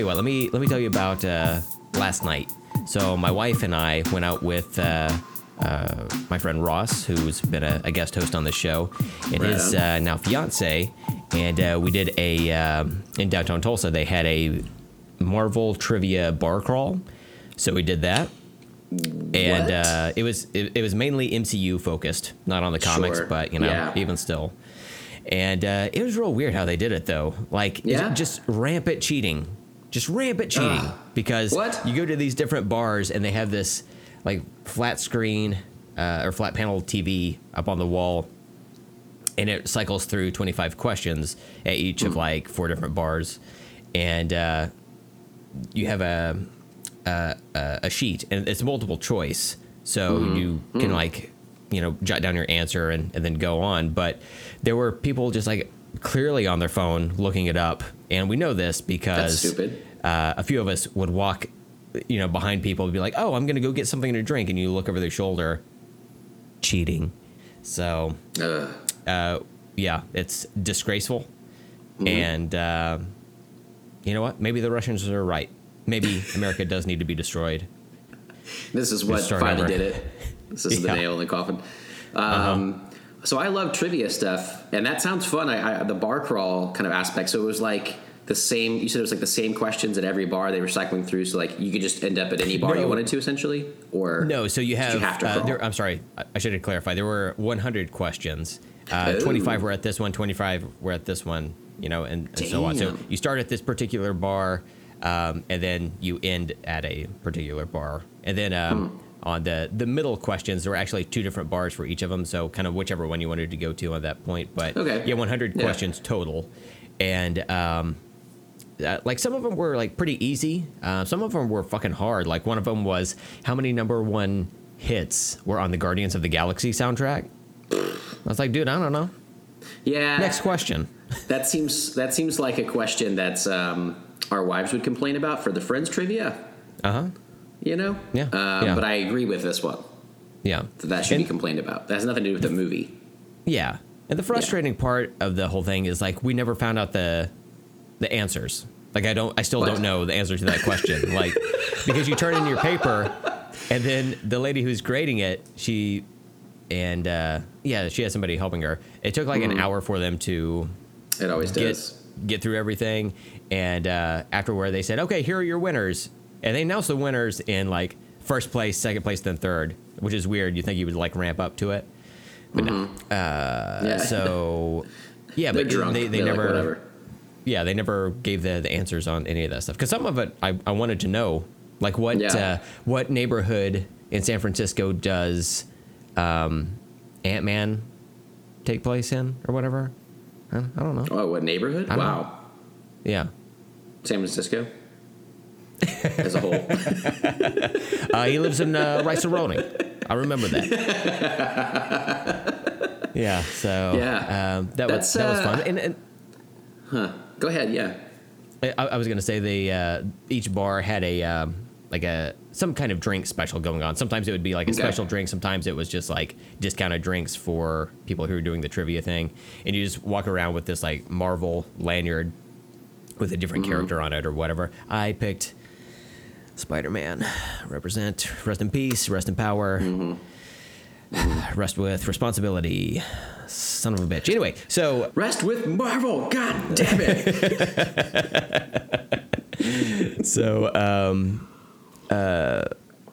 you what. Let me let me tell you about uh, last night. So my wife and I went out with uh, uh, my friend Ross, who's been a, a guest host on the show, and Right his uh, now fiance, and uh, we did a um, in downtown Tulsa. They had a Marvel trivia bar crawl, so we did that. And uh, it was it, it was mainly MCU focused, not on the comics, Sure. but you know, Yeah. even still. And uh, it was real weird how they did it though. Like Yeah? just rampant cheating, just rampant cheating Ugh. because What? you go to these different bars and they have this like flat screen uh, or flat panel TV up on the wall, and it cycles through 25 questions at each Hmm. of like four different bars, and uh, you have a, a a sheet and it's multiple choice, so Mm-hmm. you Hmm. can like you know jot down your answer and, and then go on. But there were people just like clearly on their phone looking it up, and we know this because uh, a few of us would walk, you know, behind people and be like, "Oh, I'm gonna go get something to drink," and you look over their shoulder, cheating. So uh, yeah, it's disgraceful. And uh, you know what? Maybe the Russians are right. Maybe America does need to be destroyed. This is what finally over. did it. This is the nail in the coffin. Um, So I love trivia stuff, and that sounds fun. I, I, the bar crawl kind of aspect. So it was like the same. You said it was like the same questions at every bar they were cycling through. So like you could just end up at any bar you wanted to, essentially. Or No, so you have. you have to uh, there, I'm sorry, I, I should have clarified. There were 100 questions. Uh, Oh. 25 were at this one, 25 were at this one, you know, and, and so on. So you start at this particular bar, um, and then you end at a particular bar. And then um, Hmm. On the, the middle questions, there were actually two different bars for each of them. So kind of whichever one you wanted to go to on that point. But Okay. yeah, 100 Yeah. questions total. And um, uh, like some of them were like pretty easy. Uh, some of them were fucking hard. Like one of them was how many number one hits were on the Guardians of the Galaxy soundtrack. I was like, dude, I don't know. yeah, Next question. that seems that seems like a question that's um, our wives would complain about for the Friends trivia. Uh huh. You know, Yeah, Um, yeah. But I agree with this one. Yeah. That that should be complained about. That has nothing to do with the movie. Yeah. And the frustrating part of the whole thing is like we never found out the the answers. Like I don't I still What? don't know the answer to that question. like because you turn in your paper and then the lady who's grading it, she and uh yeah, she has somebody helping her. It took like an hour for them to It always get does. get through everything and uh afterward they said, "Okay, here are your winners." And they announced the winners in like first place, second place, then third, which is weird. You think you would like ramp up to it. But no. yeah. So yeah, but drunk. they, they They're never whatever. yeah they never gave the, the answers on any of that stuff because some of it I, I wanted to know like what Yeah. uh, what neighborhood in San Francisco does um, Ant Man take place in or whatever I, don't know Oh, what neighborhood? Wow. yeah San Francisco as a whole. uh, he lives in uh, Rice I remember that yeah so Yeah. um, that That's, was that was uh, fun and, and Huh. Go ahead. Yeah. I, I was gonna say they uh, each bar had a um, like a some kind of drink special going on. Sometimes it would be like a Okay. special drink. Sometimes it was just like discounted drinks for people who were doing the trivia thing. And you just walk around with this like Marvel lanyard with a different Mm-hmm. character on it or whatever. I picked Spider Man. Represent. Rest in peace. Rest in power. Mm-hmm. Rest with responsibility. Son of a bitch. Anyway, so Rest with Marvel. God damn it. So, um, uh,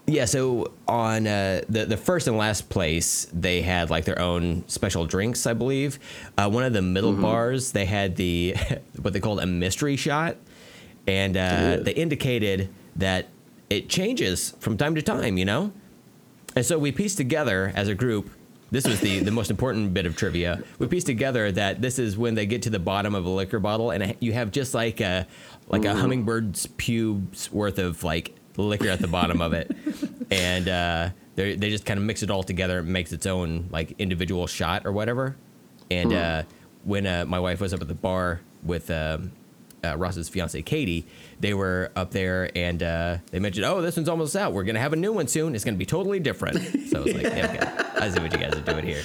yeah. So on uh, the the first and last place, they had like their own special drinks, I believe. Uh, one of the middle bars, they had the what they called a mystery shot, and uh, they indicated that it changes from time to time. You know, and so we pieced together as a group. This was the, the most important bit of trivia. We pieced together that this is when they get to the bottom of a liquor bottle, and you have just like a like a hummingbird's pubes worth of like liquor at the bottom of it, and uh, they they just kind of mix it all together. It makes its own like individual shot or whatever. And uh, when uh, my wife was up at the bar with um, uh, Ross's fiance Katie, they were up there and uh, they mentioned, "Oh, this one's almost out. We're gonna have a new one soon. It's gonna be totally different." So I was like, yeah, "Okay, I see what you guys are doing here."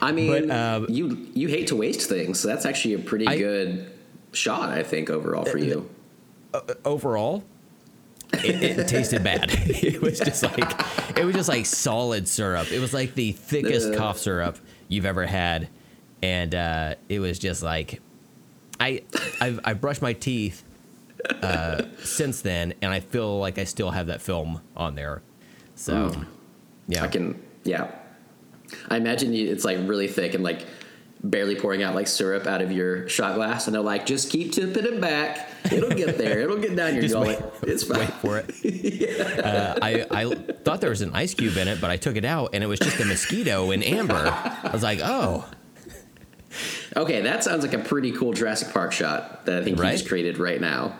I mean, But, um, you you hate to waste things, so that's actually a pretty I- good shot, I think, overall for you. uh, overall, it, it tasted bad. It was just like it was just like solid syrup. It was like the thickest Ugh. cough syrup you've ever had, and uh, it was just like I I've, I brushed my teeth uh, since then, and I feel like I still have that film on there. So Mm. yeah, I can, yeah. I imagine you, it's like really thick and like barely pouring out like syrup out of your shot glass, and they're like, just keep tipping it back. It'll get there. It'll get down your gullet. wait- it's fine. wait for it. uh, I, I thought there was an ice cube in it, but I took it out and it was just a mosquito in amber. I was like, oh, Okay, that sounds like a pretty cool Jurassic Park shot that I think Right? just created right now.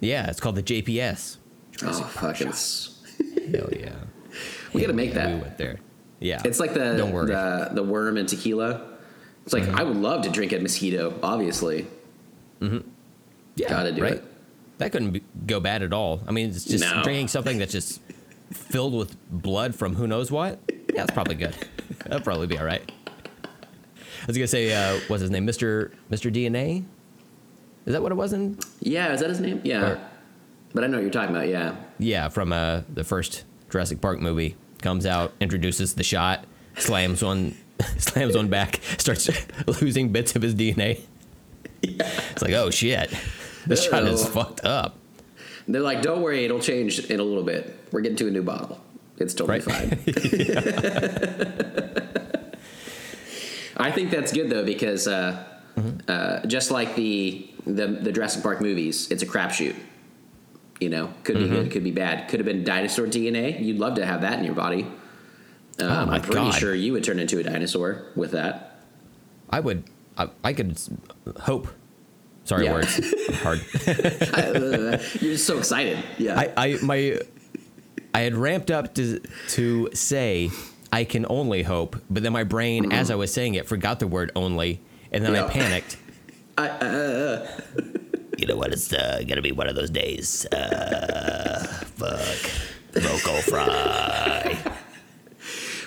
yeah, it's called the JPS. oh, fucking. s- Hell yeah. We gotta make yeah, that. We went there. Yeah. It's like the the the worm and tequila. It's like Mm-hmm. I would love to drink a mosquito, obviously. yeah, gotta do right? it. That couldn't be, go bad at all. I mean, it's just No. drinking something that's just filled with blood from who knows what. Yeah, that's probably good. That'll probably be all right. I was gonna say, uh, what's his name, Mister Mister DNA? Is that what it was in? Yeah, is that his name? Yeah, Or- but I know what you're talking about. Yeah, Yeah, from uh, the first Jurassic Park movie. Comes out, introduces the shot, slams one, slams one back, starts losing bits of his DNA. It's like, oh shit, this shot is fucked up. they're like, don't worry, it'll change in a little bit. We're getting to a new bottle. It's totally Right. fine. I think that's good though because uh, uh, just like the, the the Jurassic Park movies, it's a crapshoot. You know, could be Mm-hmm. good, could be bad. Could have been dinosaur DNA. You'd love to have that in your body. Um, Oh my I'm pretty God. sure you would turn into a dinosaur with that. I would, I, I could hope. Sorry, Yeah. words hard. Uh, You're just so excited. Yeah. I, I, my, I had ramped up to to say I can only hope, but then my brain, as I was saying it, forgot the word only, and then I panicked. I, uh, You know what? It's uh, gonna be one of those days. Uh, fuck. Vocal fry.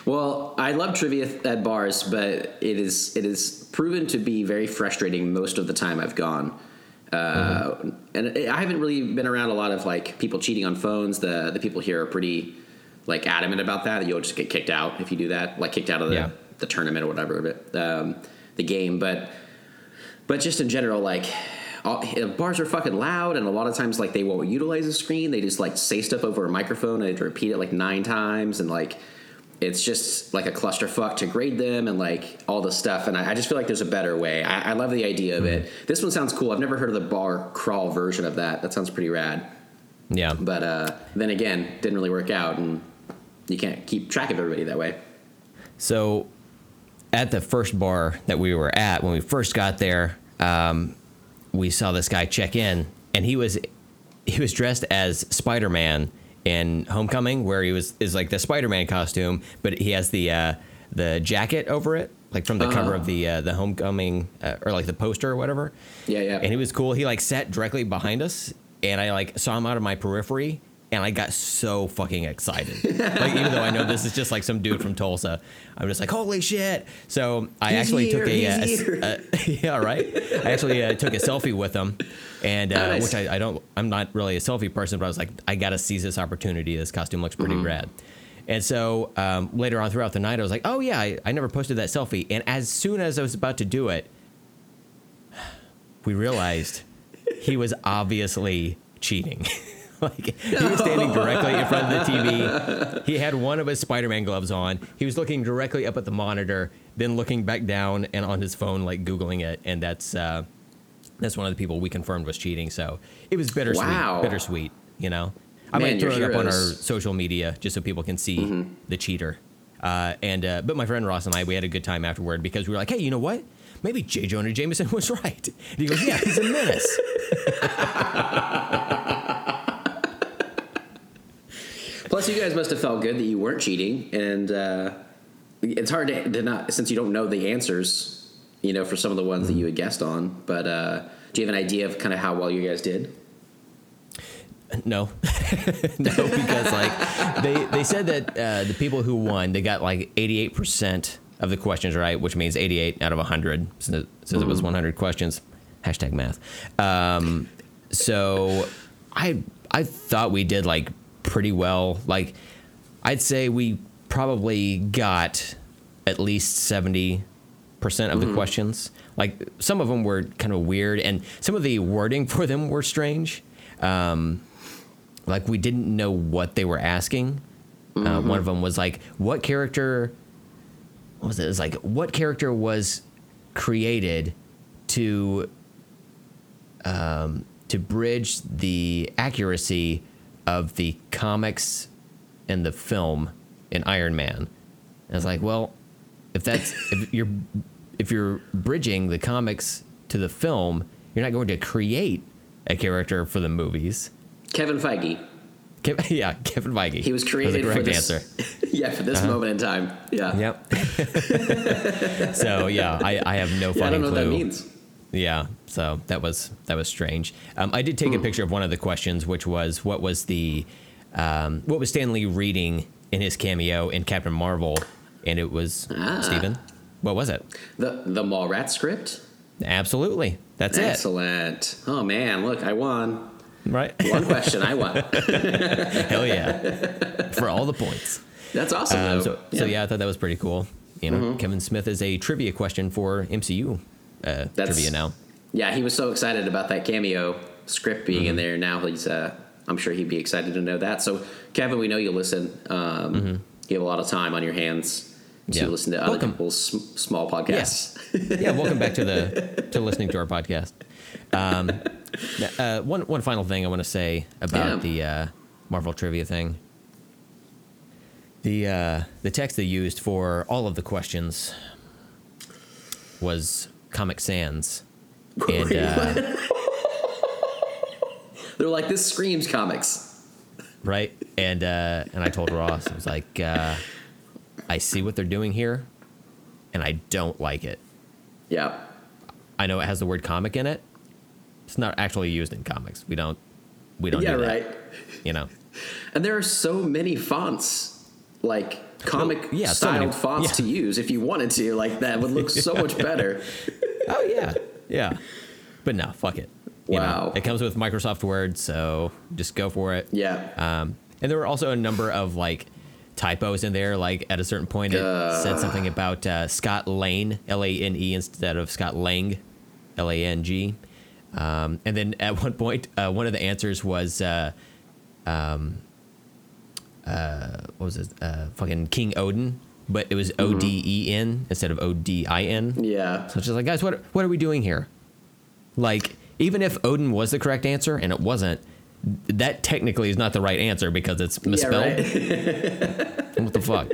Well, I love trivia at bars, but it is it is proven to be very frustrating most of the time I've gone. Uh, And I haven't really been around a lot of like people cheating on phones. The the people here are pretty like adamant about that. You'll just get kicked out if you do that, like kicked out of the, Yeah. the tournament or whatever of it, um, the game. But but just in general, like all, bars are fucking loud, and a lot of times like they won't utilize the screen. They just like say stuff over a microphone. and They have to repeat it like nine times, and like it's just like a clusterfuck to grade them and like all this stuff. And I, I just feel like there's a better way. I, I love the idea of it. This one sounds cool. I've never heard of the bar crawl version of that. That sounds pretty rad. Yeah. But uh, then again, didn't really work out, and you can't keep track of everybody that way. So, at the first bar that we were at, when we first got there, um, we saw this guy check in, and he was he was dressed as Spider Man in Homecoming, where he was is like the Spider Man costume, but he has the uh, the jacket over it, like from the cover Oh. of the uh, the Homecoming uh, or like the poster or whatever. Yeah, yeah. And he was cool. He like sat directly behind us, and I like saw him out of my periphery, and I got so fucking excited. like even though I know this is just like some dude from Tulsa, I'm just like holy shit. So I He's actually here, took a, uh, he's a- a- yeah right. I actually uh, took a selfie with him, and uh, Nice. which I, I don't. I'm not really a selfie person, but I was like I gotta seize this opportunity. This costume looks Mm-hmm. pretty rad. And so um, later on throughout the night, I was like, oh yeah, I, I never posted that selfie. And as soon as I was about to do it, we realized he was obviously cheating. like he was standing directly in front of the TV. He had one of his Spider-Man gloves on. He was looking directly up at the monitor, then looking back down and on his phone, like googling it. And that's uh, that's one of the people we confirmed was cheating. So it was bittersweet. Wow. Bittersweet. You know, I Man, might throw it up on our. Mm-hmm. social media just so people can see the cheater. Uh, and uh, but my friend Ross and I, we had a good time afterward because we were like, hey, you know what? Maybe J. Jonah Jameson was right. And he goes, yeah, he's a menace. Plus, you guys must have felt good that you weren't cheating, and uh, it's hard to, to not since you don't know the answers. You know, for some of the ones that you had guessed on, but uh, do you have an idea of kind of how well you guys did? No, no, because like they they said that uh, the people who won they got like eighty eight percent of the questions right, which means eighty eight out of hundred since it says it was one hundred questions. Hashtag math. Um, so I I thought we did like pretty well. Like I'd say we probably got at least seventy percent of the questions. Like some of them were kind of weird, and some of the wording for them were strange. Um, like we didn't know what they were asking. Uh, one of them was like, "What character?" What was it? It was like, "What character was created to um, to bridge the accuracy of the comics and the film in Iron Man?" And I was like, "Well, if that's if you're if you're bridging the comics to the film, you're not going to create a character for the movies." Kevin Feige. Kev, yeah, Kevin Feige. He was created the correct for this, answer. yeah, for this moment in time. Yeah. Yep. so yeah, I, I have no Yeah, I don't know clue. what that means. Yeah, so that was that was strange. Um, I did take Hmm. a picture of one of the questions, which was what was the um, what was Stan Lee reading in his cameo in Captain Marvel, and it was Ah. Stephen. What was it? The the Mallrat script. Absolutely, that's it. Excellent. Oh man, look, I won. Right? One question, I won. Hell yeah, for all the points. That's awesome. Um, so, so yeah, I thought that was pretty cool. You know, Mm-hmm. Kevin Smith is a trivia question for MCU uh, trivia now. Yeah, he was so excited about that cameo script being Mm-hmm. in there. Now he's, uh, I'm sure he'd be excited to know that. So, Kevin, we know you listen. Um, You have a lot of time on your hands to Mm-hmm. Yeah. listen to other Welcome. people's sm- small podcasts. yeah, welcome back to the to listening to our podcast. Um, uh, one one final thing I want to say about Yeah. the uh, Marvel trivia thing. The uh, the text they used for all of the questions was Comic Sans, and uh, They're like, this screams comics. right, and uh, and I told Ross I was like, uh, I see what they're doing here, and I don't like it. Yeah. I know it has the word comic in it. It's not actually used in comics. We don't we don't Yeah, do that. right. You know. And there are so many fonts, like comic yeah, so styled many- fonts yeah. to use if you wanted to. Like that would look so much better. Oh yeah, yeah. But no, fuck it. You know, Wow. it comes with Microsoft Word, so just go for it. Yeah. Um, and there were also a number of like typos in there. Like at a certain point, it said something about uh, Scott Lane, L A N E, instead of Scott Lang, L A N G. Um, and then at one point, uh, one of the answers was, uh, um, uh, what was it? Uh, fucking King Odin, but it was O D E N instead of O D I N. Yeah. So it's just like, guys, what what are we doing here? Like, even if Odin was the correct answer and it wasn't, that technically is not the right answer because it's misspelled. Yeah, right. What the fuck?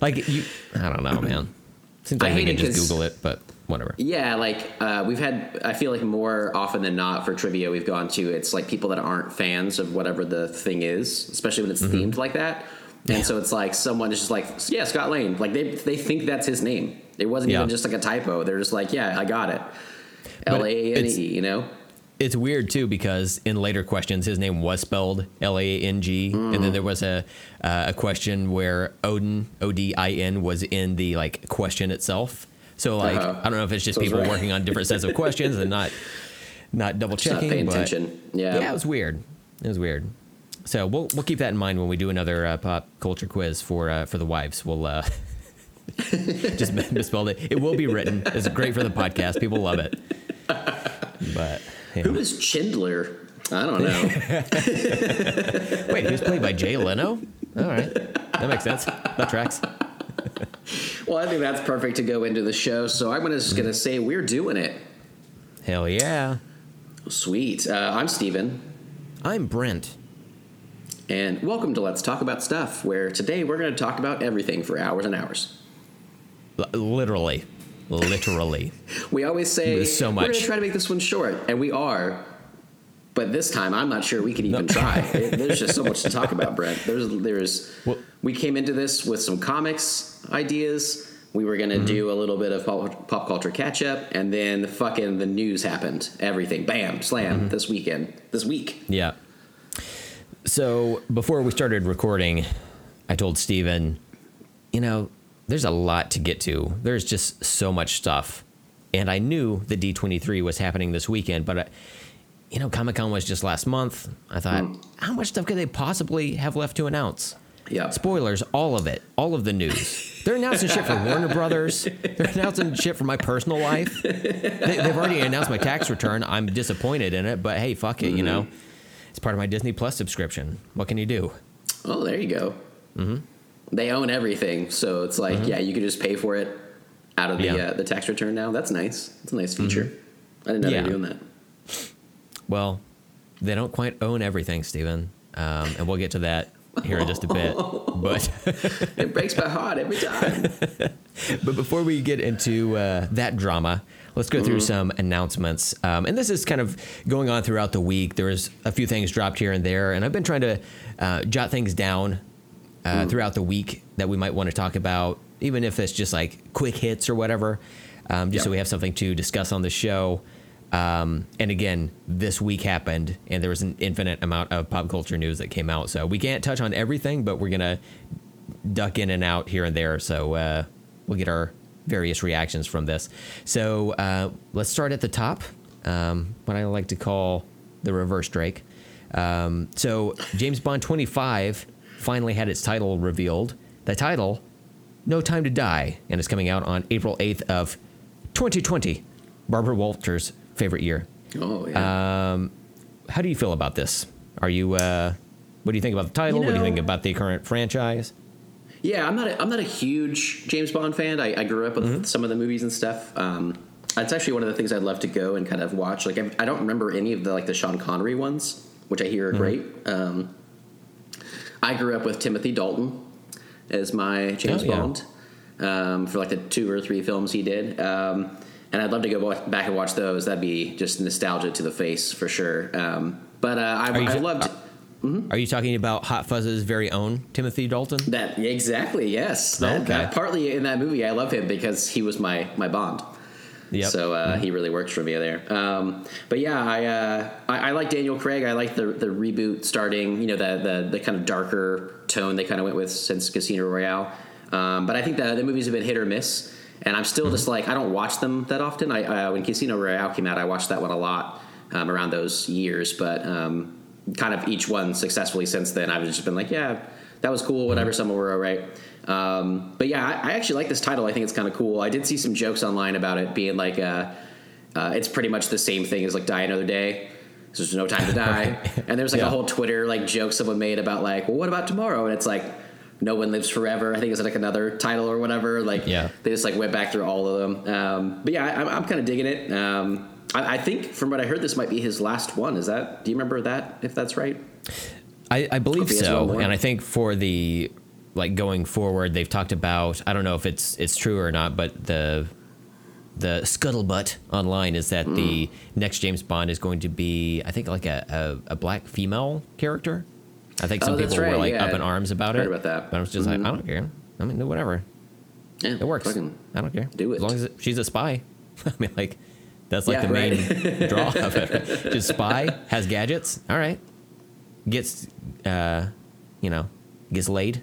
Like you, I don't know, man. Seems like we hate can just Google it, but whatever. Yeah, like uh, we've had. I feel like more often than not for trivia we've gone to, it's like people that aren't fans of whatever the thing is, especially when it's Mm-hmm. themed like that. And so it's like someone is just like, yeah, Scott Lane. Like they they think that's his name. It wasn't Yeah. even just like a typo. They're just like, yeah, I got it. L A N E. You know. It's weird too because in later questions his name was spelled L A N G, and Mm. then there was a uh, a question where Odin O D I N was in the like question itself. So like Uh-huh. I don't know if it's just So people right. working on different sets of questions and not not double Just not checking. paying attention. Yeah. yeah, it was weird. It was weird. So we'll we'll keep that in mind when we do another uh, pop culture quiz for uh, for the wives. We'll uh, just misspelled it. It will be written. It's great for the podcast. People love it. But yeah. Who is Chindler? I don't know. wait, he was played by Jay Leno. All right, that makes sense. That tracks. Well, I think that's perfect to go into the show. So I'm just going to say we're doing it. Hell yeah. Sweet. Uh, I'm Steven. I'm Brent. And welcome to Let's Talk About Stuff, where today we're going to talk about everything for hours and hours. L- literally, literally. We always say so much. we're going to try to make this one short, and we are. But this time, I'm not sure we can even try. It- there's just so much to talk about, Brent. There's, there's. Well- we came into this with some comics ideas. We were going Mm-hmm. to do a little bit of pop, pop culture catch up, and then the fucking the news happened. Everything, bam, slam, Mm-hmm. this weekend, this week. Yeah. So before we started recording, I told Steven, you know, there's a lot to get to. There's just so much stuff. And I knew the D23 was happening this weekend, but I, you know, Comic Con was just last month. I thought, Hmm. how much stuff could they possibly have left to announce? Yeah. Spoilers, all of it, all of the news. They're announcing shit for Warner Brothers. They're announcing shit for my personal life. They, they've already announced my tax return. I'm disappointed in it, but hey, fuck it, you Mm-hmm. know. It's part of my Disney Plus subscription. What can you do? Oh, there you go. Mm-hmm. They own everything, so it's like, yeah, you could just pay for it out of the Mm-hmm. Yeah. uh, the tax return now. That's nice. It's a nice feature. I didn't know they were doing that. Well, they don't quite own everything, Stephen, Um, and we'll get to that here in just a bit. But It breaks my heart every time. But before we get into uh, that drama, let's go through some announcements. Um, and this is kind of going on throughout the week. There's a few things dropped here and there, and I've been trying to uh, jot things down uh, throughout the week that we might want to talk about, even if it's just like quick hits or whatever, um, just so we have something to discuss on the show. Um, and again, this week happened, and there was an infinite amount of pop culture news that came out. So we can't touch on everything, but we're gonna duck in and out here and there. So uh, we'll get our various reactions from this. So uh, let's start at the top, um, what I like to call the reverse Drake. Um, so James Bond 25 finally had its title revealed. The title, No Time to Die, and it's coming out on April 8th of 2020. Barbara Walters' favorite year. Oh yeah. How do you feel about this? Are you, uh, what do you think about the title? You what do you think about the current franchise? Yeah, I'm not. A, I'm not a huge James Bond fan. I, I grew up with Mm-hmm. some of the movies and stuff. Um, it's actually one of the things I'd love to go and kind of watch. Like I, I don't remember any of the like the Sean Connery ones, which I Mm-hmm. hear are great. Um, I grew up with Timothy Dalton as my James Oh, yeah. Bond um, for like the two or three films he did. Um, and I'd love to go back and watch those. That'd be just nostalgia to the face for sure. Um, but uh, I, I loved. Are you talking about Hot Fuzz's very own Timothy Dalton? That exactly, yes. That, Okay. that partly in that movie, I love him because he was my my Bond. Yep. So uh, he really works for me there. Um, but yeah, I, uh, I I like Daniel Craig. I like the the reboot starting. You know the the the kind of darker tone they kind of went with since Casino Royale. Um, but I think the the movies have been hit or miss, and I'm still just like I don't watch them that often. I uh, when Casino Royale came out, I watched that one a lot um, around those years, but. Um, kind of each one successfully since then. I've just been like, yeah, that was cool. Whatever, some were all right. Um, but yeah, I, I actually like this title. I think it's kind of cool. I did see some jokes online about it being like, uh, uh, it's pretty much the same thing as like Die Another Day. So there's no time to die. and there's like Yeah. a whole Twitter like joke someone made about like, well, what about tomorrow? And it's like, no one lives forever. I think it's like another title or whatever. Like, Yeah. they just like went back through all of them. Um, but yeah, I, I'm, I'm kind of digging it. Um, I, I think from what I heard, this might be his last one. Is that? Do you remember that? If that's right? I, I believe Hope he has so, and I think for the like going forward, they've talked about. I don't know if it's it's true or not, but the the scuttlebutt online is that the Mm. next James Bond is going to be, I think, like a, a, a black female character. I think some Oh, people were like yeah. up in arms about it. about that. But I was just like, I don't care. I mean, whatever. Yeah, It works. I don't care. do it As long as it, she's a spy. I mean, like, that's like Yeah, the main draw of it. Just spy, has gadgets. All right. Gets, uh, you know, gets laid.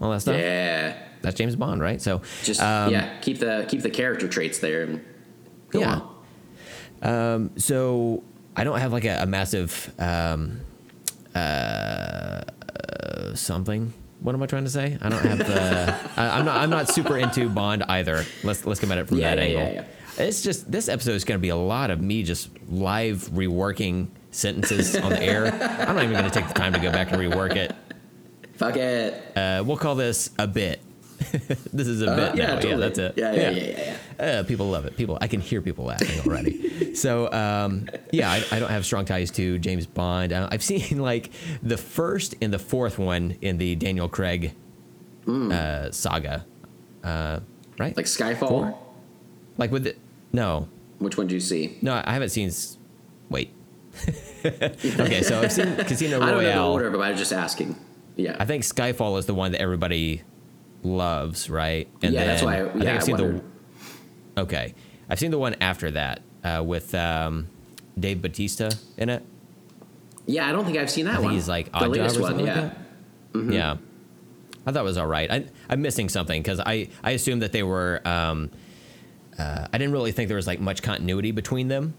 All that stuff. Yeah. That's James Bond, right? So, Just um, yeah, keep the keep the character traits there and go Yeah. on. So I don't have like a, a massive um, uh, uh, something. What am I trying to say? I don't have. the. I, I'm not. I'm not super into Bond either. Let's let's come at it from Yeah, that yeah, angle. yeah, It's just this episode is going to be a lot of me just live reworking sentences on the air. I'm not even going to take the time to go back and rework it. Fuck it. Uh, we'll call this a bit. this is a Uh, bit yeah, now. totally. Yeah, that's it. Yeah, yeah, yeah, yeah. yeah. Uh, people love it. People, I can hear people laughing already. so, um, yeah, I, I don't have strong ties to James Bond. Uh, I've seen like the first and the fourth one in the Daniel Craig Mm. uh, saga, uh, right? Like Skyfall. Four? like with the, no, Which one do you see? no, I haven't seen. Wait. okay, so I've seen Casino Royale. I don't know the order, but I was just asking. Yeah. I think Skyfall is the one that everybody loves, right? Yeah, that's why I- think yeah, I've I seen wondered. the. Okay, I've seen the one after that uh, with um, Dave Batista in it. yeah, I don't think I've seen that think one. he's like the Odd or latest one. like Yeah. that. Yeah, I thought it was all right. I, I'm missing something because I I assumed that they were. Um, uh, I didn't really think there was like much continuity between them,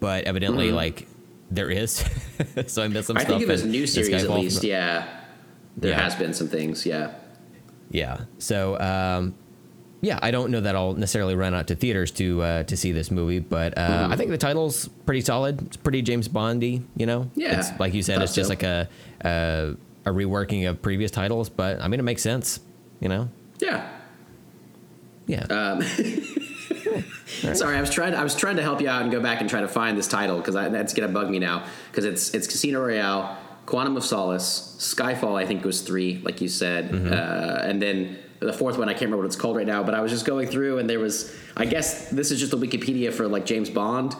but evidently, Mm-hmm. like there is. so I missed some stuff. I think it was new series at least. Yeah, there Yeah. has been some things. Yeah. Yeah. So, um, yeah, I don't know that I'll necessarily run out to theaters to uh, to see this movie, but uh, Mm-hmm. I think the title's pretty solid. It's pretty James Bondy, you know. Yeah, It's, like you said, it's just so. like a, a a reworking of previous titles, but I mean, it makes sense, you know. Yeah. Yeah. Um, Sorry, I was trying. I was trying to help you out and go back and try to find this title because that's gonna bug me now. Because it's it's Casino Royale, Quantum of Solace, Skyfall. I think was three, like you said, Mm-hmm. uh, and then the fourth one. I can't remember what it's called right now. But I was just going through, and there was. I guess this is just the Wikipedia for like James Bond,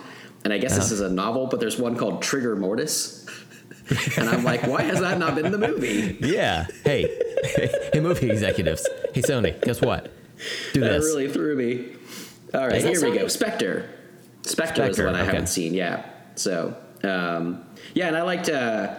and I guess this Uh-huh. is a novel. But there's one called Trigger Mortis, and I'm like, why has that not been the movie? yeah. Hey, hey, movie executives. Hey, Sony, guess what? Do That this. really threw me. All right, Is here we go. Spectre. Spectre, is the one I okay. haven't seen. Yeah. So, um, yeah, and I liked uh,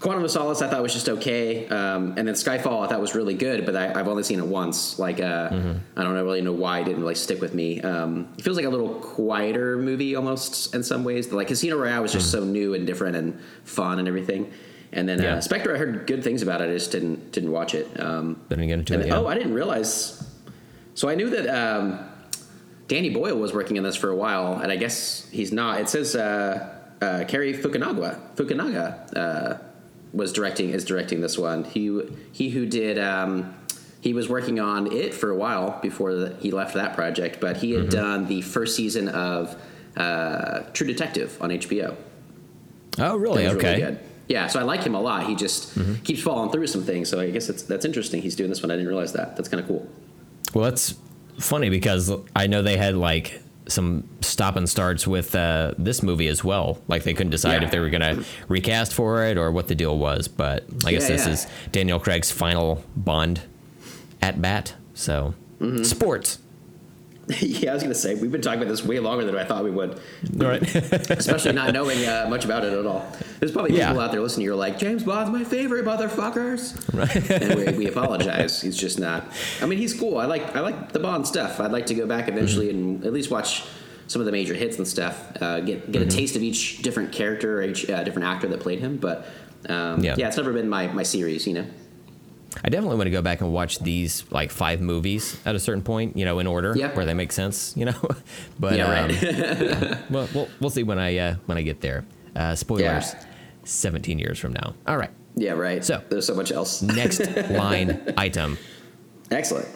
Quantum of Solace. I thought was just okay, um, and then Skyfall I thought was really good, but I, I've only seen it once. Like, uh, Mm-hmm. I don't really know why it didn't really stick with me. Um, it feels like a little quieter movie almost in some ways. Like Casino Royale was just so new and different and fun and everything. And then Mm. Yeah. uh, Spectre, I heard good things about it. I just didn't didn't watch it. Um, Didn't get into it. then- Yeah. Oh, I didn't realize. So I knew that um, Danny Boyle was working on this for a while, and I guess he's not. It says uh, uh, Cary Fukunaga Fukunaga uh, was directing is directing this one. He he who did. Um, he was working on it for a while before the, he left that project, but he had done the first season of uh, True Detective on HBO. oh, really? Okay. really. Yeah, so I like him a lot. He just keeps falling through some things. So I guess it's, that's interesting. He's doing this one. I didn't realize that. That's kind of cool. Well, that's funny because I know they had like some stop and starts with uh, this movie as well. Like they couldn't decide Yeah. if they were going to recast for it or what the deal was. But I guess Yeah, this yeah. is Daniel Craig's final Bond at bat. So Mm-hmm. sports. yeah, I was going to say we've been talking about this way longer than I thought we would, All right. especially not knowing uh, much about it at all. There's probably Yeah. people out there listening. You're like James Bond's my favorite, motherfuckers. Right. and we, we apologize. He's just not. I mean, he's cool. I like I like the Bond stuff. I'd like to go back eventually Mm-hmm. and at least watch some of the major hits and stuff. Uh, get get Mm-hmm. a taste of each different character or each uh, different actor that played him. But um, Yeah. yeah. it's never been my my series. You know. I definitely want to go back and watch these like five movies at a certain point, you know, in order Yeah. where they make sense, you know. but Yeah, um, right. yeah. well, we'll we'll see when I uh, when I get there. Uh, spoilers, Yeah. seventeen years from now. All right. Yeah, right. So- there's so much else. Next line item. Excellent.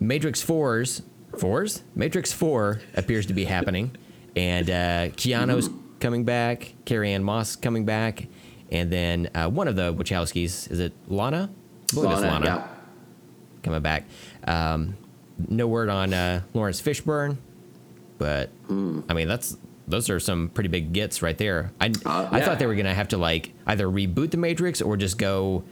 Matrix 4's fours? Matrix 4 appears to be happening, and uh, Keanu's coming back, Carrie Ann Moss coming back, and then uh, one of the Wachowskis is it Lana? I believe Lana yeah. coming back. Um, no word on uh, Laurence Fishburne, but I mean that's those are some pretty big gets right there. I Uh, I yeah. thought they were gonna have to like either reboot the Matrix or just go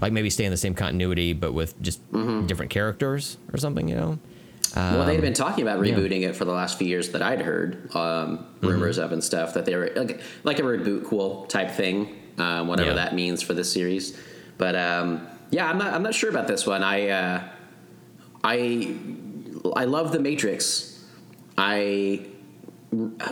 like maybe stay in the same continuity but with just different characters or something. You know? well, they'd been talking about Um, yeah. rebooting it for the last few years that I'd heard um, rumors of and stuff that they were like, like a reboot cool type thing, um, whatever Yeah. that means for this series. But um, yeah, I'm not I'm not sure about this one. I uh, I I love the Matrix. I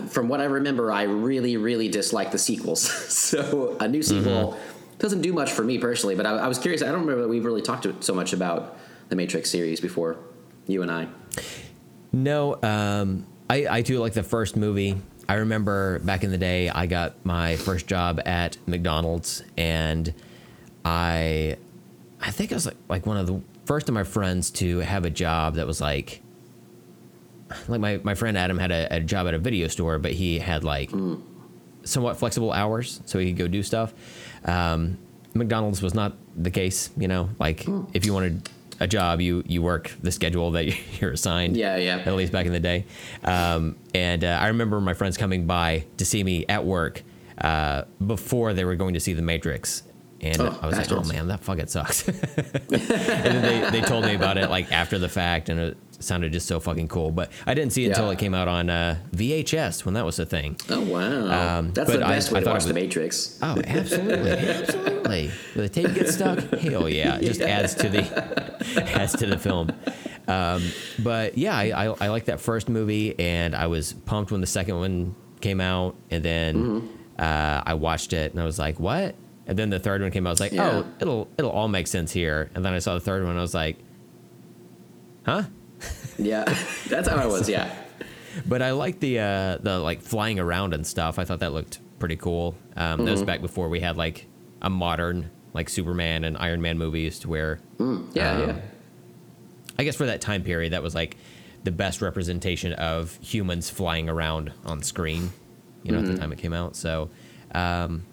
from what I remember, I really really dislike the sequels. so a new sequel Mm-hmm. doesn't do much for me personally. But I, I was curious. I don't remember that we've really talked to, so much about the Matrix series before. You and I. No, um, I, I do like the first movie. I remember back in the day, I got my first job at McDonald's, and I, I think I was like, like one of the first of my friends to have a job that was like, like my, my friend Adam had a, a job at a video store, but he had like somewhat flexible hours, so he could go do stuff. Um, McDonald's was not the case, you know. Like if you wanted a job, you you work the schedule that you're assigned. Yeah, yeah. At least back in the day. Um, and uh, I remember my friends coming by to see me at work uh, before they were going to see The Matrix. And Oh, I was like, oh man, that fucking sucks. and then they, they told me about it like after the fact, and it sounded just so fucking cool. But I didn't see it until it came out on uh, VHS when that was a thing. Oh wow, Um, that's the I- best I way to thought watch it The Matrix. Oh, absolutely, absolutely. The tape gets stuck. Hell yeah, it just adds to the adds to the film. Um, but yeah, I, I I like that first movie, and I was pumped when the second one came out, and then uh, I watched it and I was like, what? And then the third one came out. I was like, Yeah. oh, it'll it'll all make sense here. And then I saw the third one. I was like, huh? Yeah, that's how I was. Yeah, But I like the uh, the like flying around and stuff. I thought that looked pretty cool. Um, That was back before we had like a modern like Superman and Iron Man movies to where Mm, yeah, Um, yeah. I guess for that time period that was like the best representation of humans flying around on screen. You know, at the time it came out. So. Um,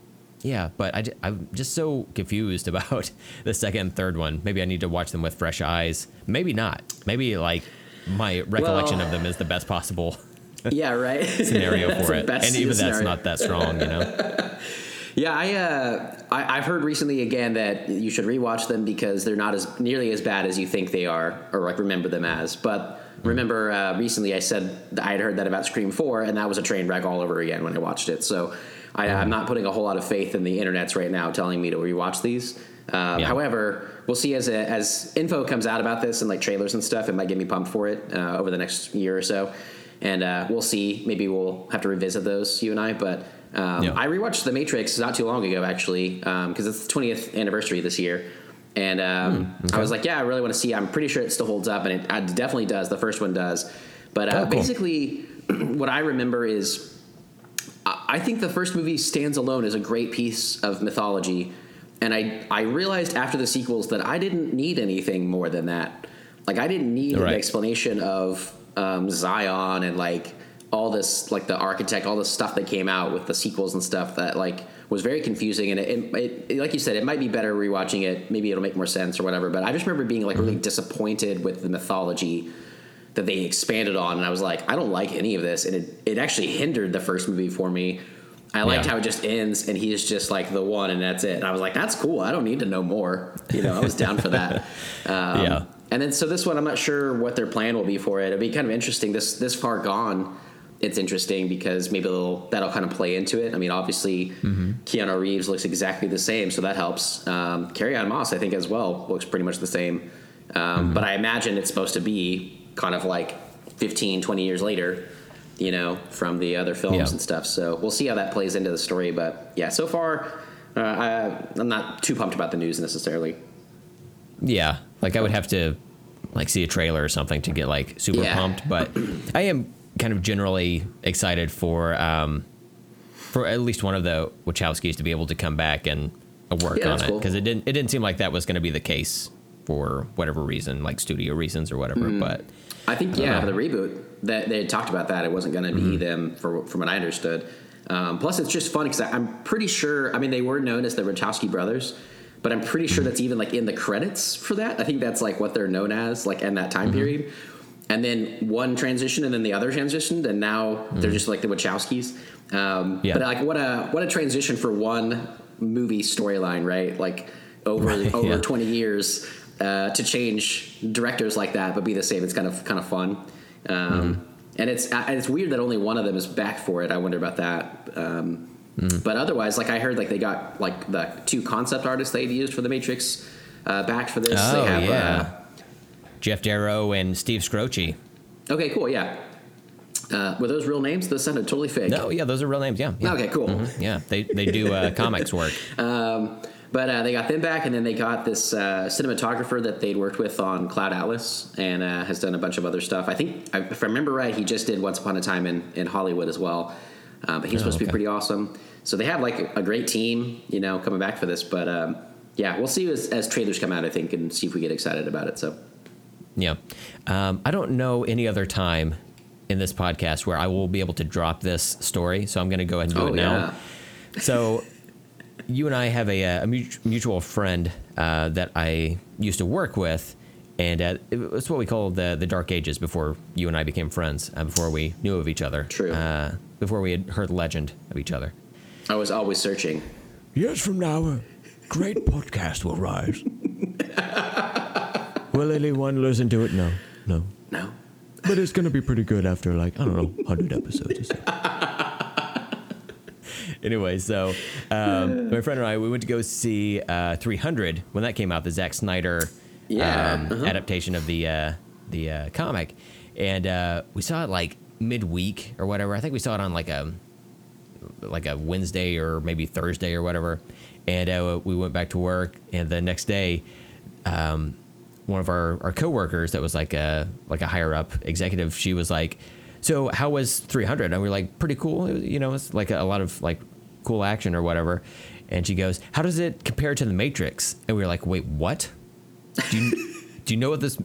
yeah, but I, i'm just so confused about the second and third one. Maybe I need to watch them with fresh eyes. Maybe not. Maybe like my recollection Well- of them is the best possible Yeah, right. scenario for it, and even that's scenario. not that strong, you know. Yeah, I, uh, I I've heard recently again that you should rewatch them because they're not as nearly as bad as you think they are, or like remember them as. But remember, uh, recently I said I had heard that about Scream Four, and that was a train wreck all over again when I watched it. So I, I'm not putting a whole lot of faith in the internets right now telling me to rewatch these. Um, Yeah. However, we'll see as a, as info comes out about this and like trailers and stuff. It might get me pumped for it uh, over the next year or so, and uh, we'll see. Maybe we'll have to revisit those you and I, but. Um, Yeah. I rewatched The Matrix not too long ago, actually, because it's the 20th anniversary this year. And um, I was like, yeah, I really want to see. I'm pretty sure it still holds up, and it, it definitely does. The first one does. But uh, Oh, cool. basically, what I remember is I think the first movie stands alone as a great piece of mythology. And I, I realized after the sequels that I didn't need anything more than that. Like, I didn't need Right. an explanation of um, Zion and like all this, like the architect, all the stuff that came out with the sequels and stuff that like was very confusing. And it, it, it like you said, it might be better rewatching it. Maybe it'll make more sense or whatever. But I just remember being like really disappointed with the mythology that they expanded on, and I was like, I don't like any of this, and it, it actually hindered the first movie for me. I liked Yeah. how it just ends, and he's just like the one, and that's it. And I was like, that's cool. I don't need to know more. You know, I was down for that. Um, Yeah. And then so this one, I'm not sure what their plan will be for it. It'll be kind of interesting. This this far gone, it's interesting because maybe that'll kind of play into it. I mean, obviously, Keanu Reeves looks exactly the same, so that helps. Um, Carrie Ann Moss, I think, as well, looks pretty much the same. Um, But I imagine it's supposed to be kind of like 15, 20 years later, you know, from the other films Yeah. and stuff. So we'll see how that plays into the story. But yeah, so far, uh, I, I'm not too pumped about the news necessarily. Yeah, like I would have to like see a trailer or something to get like super Yeah. pumped, but I am kind of generally excited for um for at least one of the Wachowskis to be able to come back and uh, work Yeah, on it cool. because it didn't it didn't seem like that was going to be the case for whatever reason, like studio reasons or whatever. Mm-hmm. But I think yeah, know. the reboot that they had talked about that it wasn't going to be mm-hmm. them for from what I understood. Um, plus, it's just fun because I'm pretty sure. I mean, they were known as the Wachowski brothers, but I'm pretty sure mm-hmm. that's even like in the credits for that. I think that's like what they're known as, like in that time mm-hmm. period. And then one transitioned, and then the other transitioned, and now they're just like the Wachowskis. Um, Yeah. But like, what a what a transition for one movie storyline, right? Like over Right, over yeah. 20 years uh, to change directors like that, but be the same. It's kind of kind of fun. Um, And it's uh, and it's weird that only one of them is back for it. I wonder about that. Um, But otherwise, like I heard, like they got like the two concept artists they'd used for the Matrix uh, back for this. oh they have, yeah, Geof Darrow and Steve Skroce. Uh, okay, cool. Yeah. Uh, were those real names? Those sounded totally fake. No, yeah, those are real names. Yeah, yeah. Okay, cool. Yeah, they they do uh, comics work. Um, but uh, they got them back, and then they got this uh, cinematographer that they'd worked with on Cloud Atlas and uh, has done a bunch of other stuff. I think, if I remember right, he just did Once Upon a Time in, in Hollywood as well. Uh, but he's supposed to be pretty awesome. So they have like a great team, you know, coming back for this. But um, yeah, we'll see as, as trailers come out, I think, and see if we get excited about it. So Yeah. Um, I don't know any other time in this podcast where I will be able to drop this story, so I'm going to go ahead and do Oh, it now. yeah. So, you and I have a, uh, a mutual friend uh, that I used to work with, and uh, it's what we call the the dark ages before you and I became friends, uh, before we knew of each other. True. Uh, before we had heard the legend of each other. I was always searching. Years from now, a great podcast will rise. will anyone listen to it? No, no. No. But it's going to be pretty good after, like, I don't know, 100 episodes or so. Anyway, so um, my friend and I we went to go see uh, 300 when that came out, the Zack Snyder Yeah, um, uh-huh. adaptation of the uh, the uh, comic, and uh, we saw it like midweek or whatever. I think we saw it on like a like a Wednesday or maybe Thursday or whatever, and uh, we went back to work. And the next day, um, one of our, our coworkers that was like a like a higher up executive, she was like, "So how was 300?" And we were like, "Pretty cool. It was, you know, it's like a, a lot of like cool action or whatever." And she goes, "How does it compare to the Matrix?" And we were like, "Wait, what? Do you do you know what this?"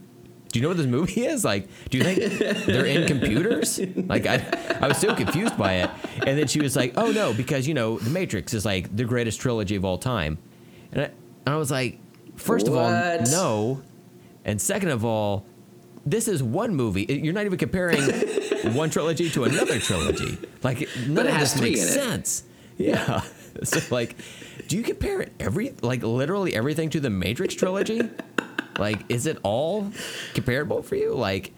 Do you know what this movie is? Like, do you think they're in computers? Like, I, I was so confused by it. And then she was like, oh no, because, you know, The Matrix is like the greatest trilogy of all time. And I, and I was like, first of all, no. And second of all, this is one movie. You're not even comparing one trilogy to another trilogy. Like none it of this makes in it. Yeah. so like, do you compare every like literally everything to the Matrix trilogy? like, is it all comparable for you? Like,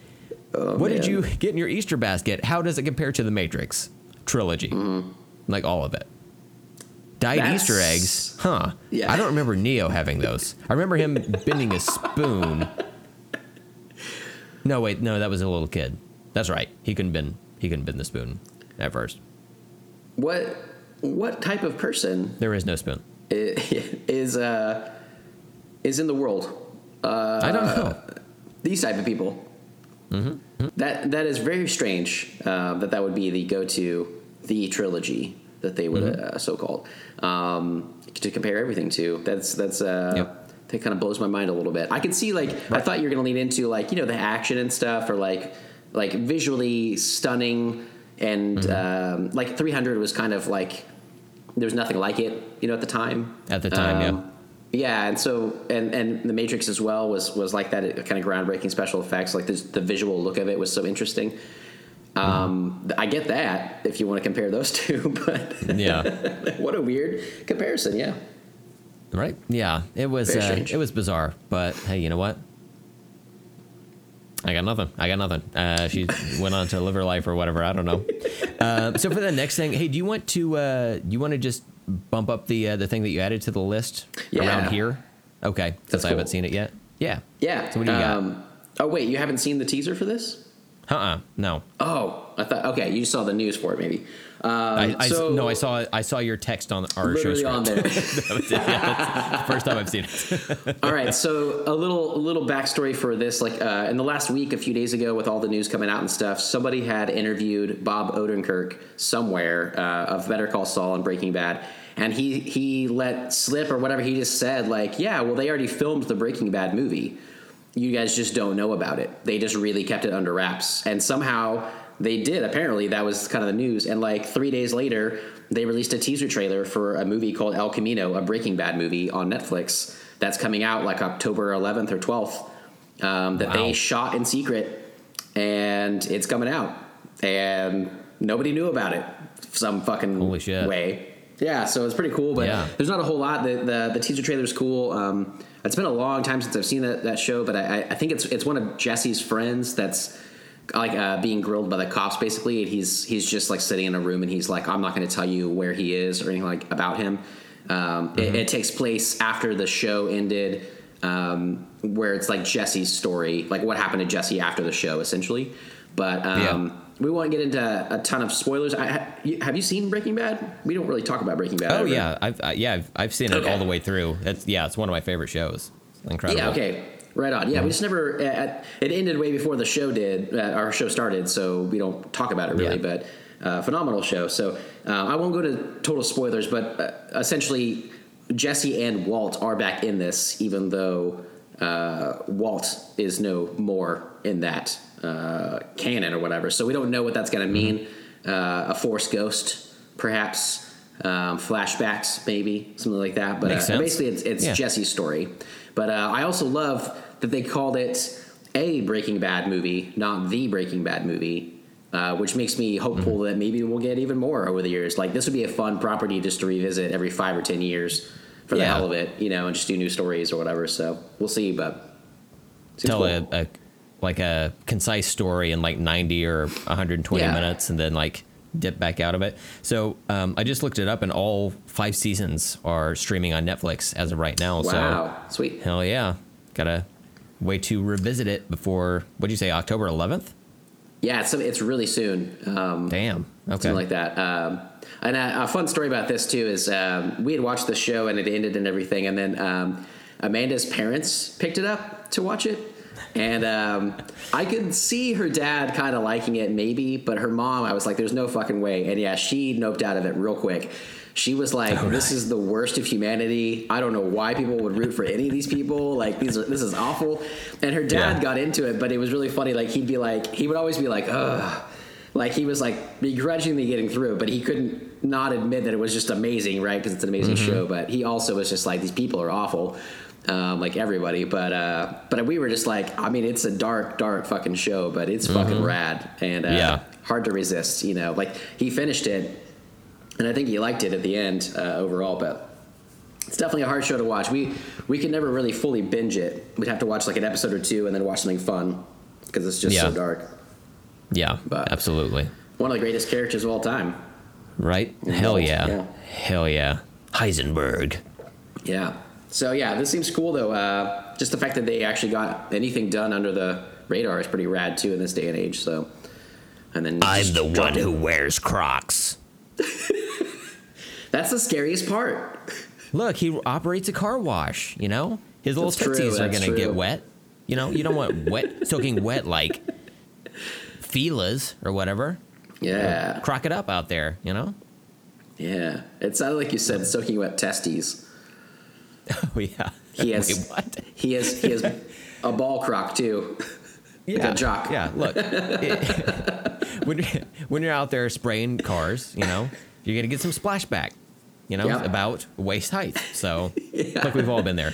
oh, what did you get in your Easter basket? How does it compare to the Matrix trilogy? Mm. Like all of it. Dyed That's- Easter eggs, huh? Yeah. I don't remember Neo having those. I remember him bending a spoon. No, wait, no, that was a little kid. That's right. He couldn't bend. He couldn't bend the spoon at first. What what type of person There is no spoon. is uh is in the world? I don't know. These type of people. Mm-hmm. That that is very strange. Uh, that that would be the go to the trilogy that they would Mm-hmm. uh, so called um, to compare everything to. That's that's uh, Yep. that kind of blows my mind a little bit. I can see like I thought you were going to lean into like you know the action and stuff or like like visually stunning and Mm-hmm. um, like 300 was kind of like there was nothing like it you know at the time At the time, yeah. Um, yeah and so and and the matrix as well was was like that kind of groundbreaking special effects like this, the visual look of it was so interesting um, i get that if you want to compare those two but Yeah. what a weird comparison yeah Right? Yeah. It was. Uh, it was bizarre. But hey, you know what? I got nothing. I got nothing. Uh, she went on to live her life or whatever. I don't know. Uh, so for the next thing, hey, do you want to? Uh, you want to just bump up the uh, the thing that you added to the list Yeah. around here? Okay, since That's I haven't seen it yet. Yeah. yeah So what do you got? um, oh wait you haven't seen the teaser for this Uh. uh No. oh i thought okay you saw the news for it maybe um, I, I so no. I saw. I saw your text on our show script. on there That was. Yeah, that's the first time I've seen it. All right, so a little a little backstory for this. Like uh, in the last week, a few days ago, with all the news coming out and stuff, somebody had interviewed Bob Odenkirk somewhere uh, of Better Call Saul and Breaking Bad, and he he let slip or whatever he just said, like, yeah, well, they already filmed the Breaking Bad movie. You guys just don't know about it. They just really kept it under wraps, and somehow they did. Apparently, that was kind of the news. And like three days later, they released a teaser trailer for a movie called El Camino, a Breaking Bad movie on Netflix that's coming out like October 11th or 12th. Um, that Wow. they shot in secret, and it's coming out, and nobody knew about it. Some fucking Holy shit. way. Yeah, so it's pretty cool, but Yeah. there's not a whole lot. The the, the teaser trailer is cool. Um, it's been a long time since I've seen that, that show, but I, I- I think it's it's one of Jesse's friends that's like uh, being grilled by the cops basically, and he's he's just like sitting in a room and he's like, I'm not going to tell you where he is or anything like about him. Um, it, it takes place after the show ended, um, where it's like Jesse's story, like what happened to Jesse after the show, essentially. But um, Yeah. we won't get into a ton of spoilers. I, have you seen Breaking Bad? We don't really talk about Breaking Bad. Oh ever. yeah, I've I, yeah I've, I've seen it Okay. all the way through. It's yeah, it's one of my favorite shows. It's incredible. Yeah. Okay. Right on. Yeah, we just never. At- it ended way before the show did. Uh, our show started, so we don't talk about it really. Yeah. But uh, phenomenal show. So uh, I won't go to total spoilers, but uh, essentially, Jesse and Walt are back in this, even though uh, Walt is no more in that uh, canon or whatever. So we don't know what that's going to mean. Uh, a Force ghost, perhaps. Um, flashbacks, maybe something like that. But uh, basically, it's, it's Yeah. Jesse's story. But uh, I also love that they called it a Breaking Bad movie, not the Breaking Bad movie, uh, which makes me hopeful Mm-hmm. that maybe we'll get even more over the years. Like this would be a fun property just to revisit every five or ten years for the Yeah. hell of it, you know, and just do new stories or whatever. So we'll see, but Tell cool. a, a like a concise story in like 90 or 120 Yeah. minutes, and then like dip back out of it. So um, I just looked it up, and all five seasons are streaming on Netflix as of right now. wow, sweet. So hell yeah, gotta way to revisit it before. What'd you say? October 11th? Yeah, it's it's really soon. Um, Damn. Okay. something like that. Um, and a, a fun story about this too is um, we had watched the show and it ended and everything, and then um, Amanda's parents picked it up to watch it, and um, I could see her dad kind of liking it maybe, but her mom, I was like, "There's no fucking way," and yeah, she noped out of it real quick. She was like, "This is the worst of humanity. I don't know why people would root for any of these people. Like, these are this is awful." And her dad Yeah. got into it, but it was really funny. Like, he'd be like, he would always be like, "Ugh." Like he was like begrudgingly getting through, but he couldn't not admit that it was just amazing, right? Because it's an amazing show. But he also was just like, these people are awful, um, like everybody. But uh, but we were just like, I mean, it's a dark, dark fucking show, but it's fucking rad and uh, Yeah. hard to resist. You know, like he finished it, and I think he liked it at the end uh, overall. But it's definitely a hard show to watch. We we could never really fully binge it. We'd have to watch like an episode or two and then watch something fun because it's just Yeah. so dark. Yeah. But- absolutely. One of the greatest characters of all time. Right. Hell yeah. yeah. Hell yeah. Heisenberg. Yeah. So yeah, this seems cool though. Uh, just the fact that they actually got anything done under the radar is pretty rad too in this day and age. So, and then just drop it. Who wears Crocs. That's the scariest part. Look, he operates a car wash. You know, his little true, tootsies are gonna get wet. You know, you don't want wet, soaking wet like Fila's or whatever. Yeah. Crock it up out there. You know. Yeah. It sounded like you said soaking wet testes. Oh yeah. He has. Wait, what? He has. He has a ball crock too. Yeah, a jock. Yeah, look, it- when you're, when you're out there spraying cars, you know, you're gonna get some splashback, you know, Yeah. about waist height. So, look, we've all been there.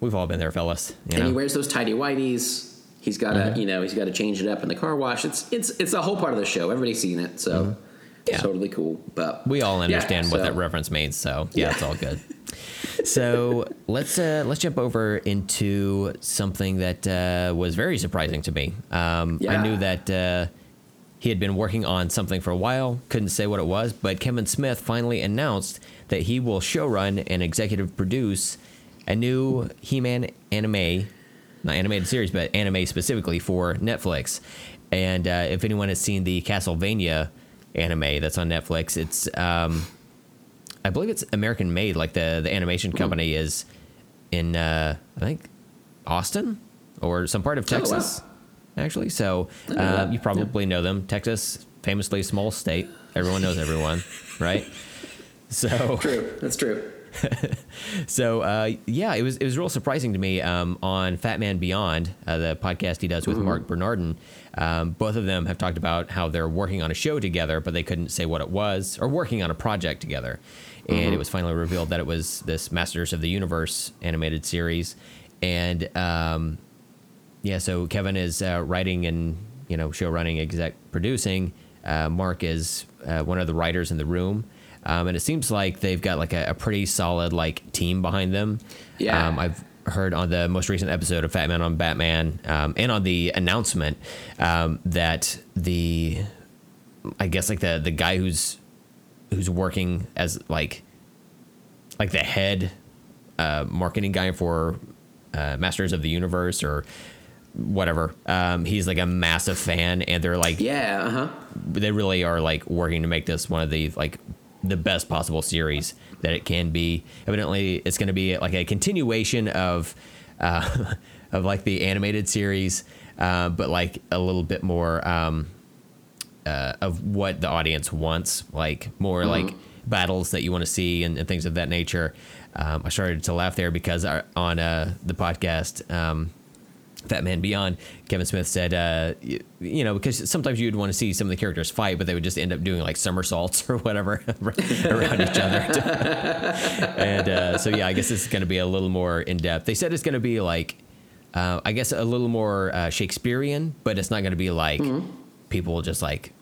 We've all been there, fellas. You and he wears those tidy whities. He's got to, Mm-hmm. you know, he's got to change it up in the car wash. It's it's it's a whole part of the show. Everybody's seen it, so Mm-hmm. Yeah. it's totally cool. But we all yeah, understand what so- that reference means. So, yeah, Yeah. it's all good. So let's uh, let's jump over into something that uh, was very surprising to me. Um, I knew that uh, he had been working on something for a while, couldn't say what it was, but Kevin Smith finally announced that he will showrun and executive produce a new He-Man anime, not animated series, but anime specifically for Netflix. And uh, if anyone has seen the Castlevania anime that's on Netflix, it's um, I believe it's American made. Like the the animation company is in uh, I think Austin or some part of Oh, wow. Texas, actually. So uh, you probably know them. Texas, famously a small state. Everyone knows everyone, right? So True. That's true. so uh, yeah, it was it was real surprising to me um, on Fat Man Beyond, uh, the podcast he does with Marc Bernardin. Um, both of them have talked about how they're working on a show together, but they couldn't say what it was, or working on a project together. And it was finally revealed that it was this Masters of the Universe animated series, and um, yeah, so Kevin is uh, writing and you know show running, exec producing. Uh, Marc is uh, one of the writers in the room, um, and it seems like they've got like a, a pretty solid like team behind them. Yeah. um, I've heard on the most recent episode of Fat Man on Batman, um, and on the announcement um, that the I guess like the the guy who's who's working as like like the head uh, marketing guy for uh, Masters of the Universe or whatever. Um, he's like a massive fan, and they're like Yeah. Uh huh. they really are like working to make this one of the like the best possible series that it can be. Evidently, it's going to be like a continuation of uh, of like the animated series, uh, but like a little bit more um, uh, of what the audience wants, like more like battles that you want to see and, and things of that nature. Um, I started to laugh there because our, on uh, the podcast. Um, Fat Man Beyond, Kevin Smith said, uh, you, you know, because sometimes you'd want to see some of the characters fight, but they would just end up doing like somersaults or whatever around each other. and uh, so, yeah, I guess this is going to be a little more in depth. They said it's going to be like, uh, I guess, a little more uh, Shakespearean, but it's not going to be like people just like.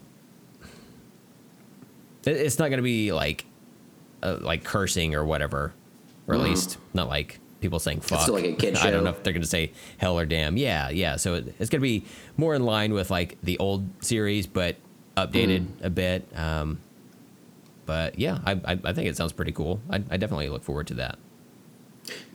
It's not going to be like, uh, like cursing or whatever, or at least not like people saying fuck. still like a kid I don't know if they're going to say hell or damn. Yeah, yeah. So it, it's going to be more in line with like the old series, but updated a bit. Um, but yeah, I, I, I think it sounds pretty cool. I, I definitely look forward to that.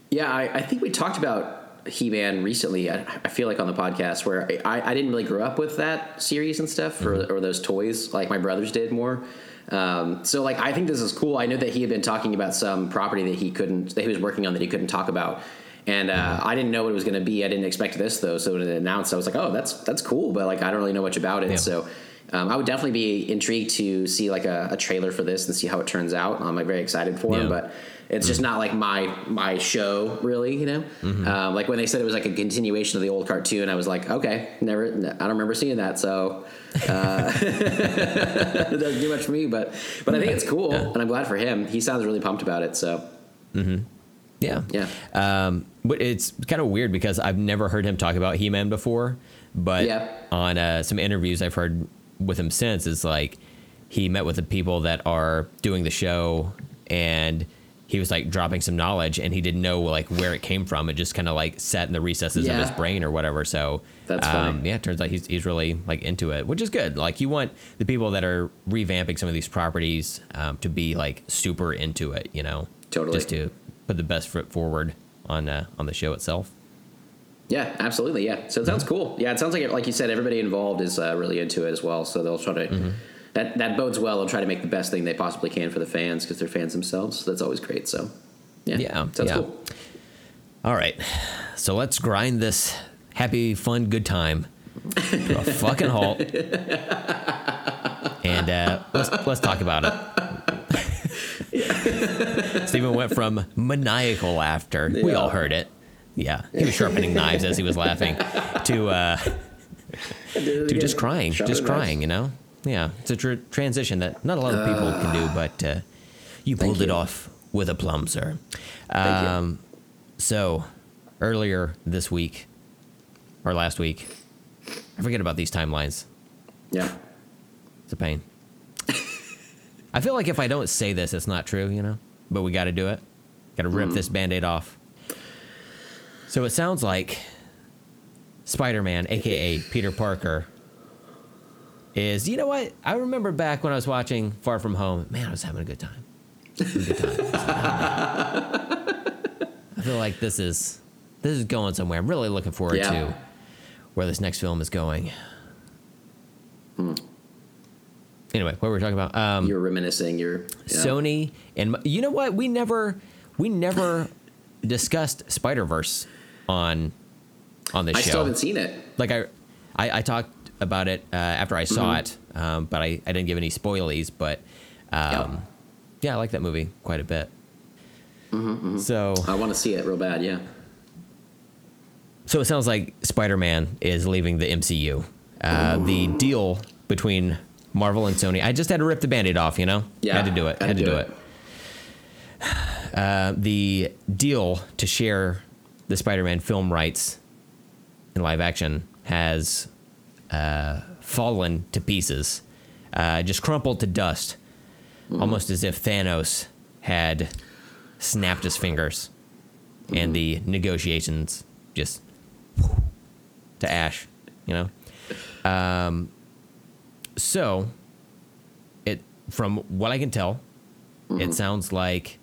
Yeah, I, I think we talked about He Man recently. I, I feel like on the podcast where I, I didn't really grow up with that series and stuff Mm-hmm. or, or those toys like my brothers did more. Um, so like I think this is cool. I know that he had been talking about some property that he couldn't that he was working on that he couldn't talk about. And uh, I didn't know what it was going to be. I didn't expect this though. So when it announced, I was like, "Oh, that's that's cool," but like I don't really know much about it. Yeah. So um, I would definitely be intrigued to see like a, a trailer for this and see how it turns out. I'm like very excited for Yeah. him, but it's just not like my my show really. You know, um, like when they said it was like a continuation of the old cartoon, I was like, okay, never. I don't remember seeing that, so uh, it doesn't do much for me. But but I think it's cool, and I'm glad for him. He sounds really pumped about it. So Yeah. Yeah. Um, but it's kind of weird because I've never heard him talk about He Man before. But Yeah. on uh, some interviews I've heard with him since, it's like he met with the people that are doing the show and he was like dropping some knowledge and he didn't know like where it came from. It just kind of like sat in the recesses of his brain or whatever. So That's um, funny. yeah, it turns out he's, he's really like into it, which is good. Like you want the people that are revamping some of these properties um, to be like super into it, you know, Totally. just to put the best foot forward on uh, on the show itself. Yeah, absolutely. Yeah. So it sounds cool. Yeah, it sounds like, it, like you said, everybody involved is uh, really into it as well. So they'll try to, that, that bodes well. They'll try to make the best thing they possibly can for the fans because they're fans themselves. So that's always great. So, yeah. Yeah, Sounds yeah. cool. All right, so let's grind this happy, fun, good time to a fucking halt, and uh, let's let's talk about it. Stephen went from maniacal laughter, we all heard it. Yeah, he was sharpening knives as he was laughing, to uh, to just crying, just crying. You know, yeah, it's a tr- transition that not a lot of people can do, but uh, you pulled it off with aplomb, sir. Thank you. Um, so earlier this week or last week, I forget about these timelines. Yeah. It's a pain. I feel like if I don't say this, it's not true, you know. But we got to do it. Got to rip this band-aid off. So it sounds like Spider-Man, aka Peter Parker, is. You know what? I remember back when I was watching Far From Home. Man, I was having a good time. A good time. I feel like this is this is going somewhere. I'm really looking forward Yeah. to where this next film is going. Hmm. Anyway, what were we talking about? Um, You're reminiscing. You're yeah. Sony and you know what? We never we never discussed Spider Verse on on this I show. I still haven't seen it. like I, I I talked about it uh, after I saw it, um, but I, I didn't give any spoilies. But um, yeah, I like that movie quite a bit. So I want to see it real bad. Yeah. So it sounds like Spider Man is leaving the MCU. Uh, the deal between Marvel and Sony, I just had to rip the band aid off, you know? Yeah, I Had to do it. had Had to do do it. Uh, the deal to share the Spider Man film rights in live action has uh, fallen to pieces, uh, just crumpled to dust, almost as if Thanos had snapped his fingers and the negotiations just to ash, you know. Um, so, it from what I can tell, it sounds like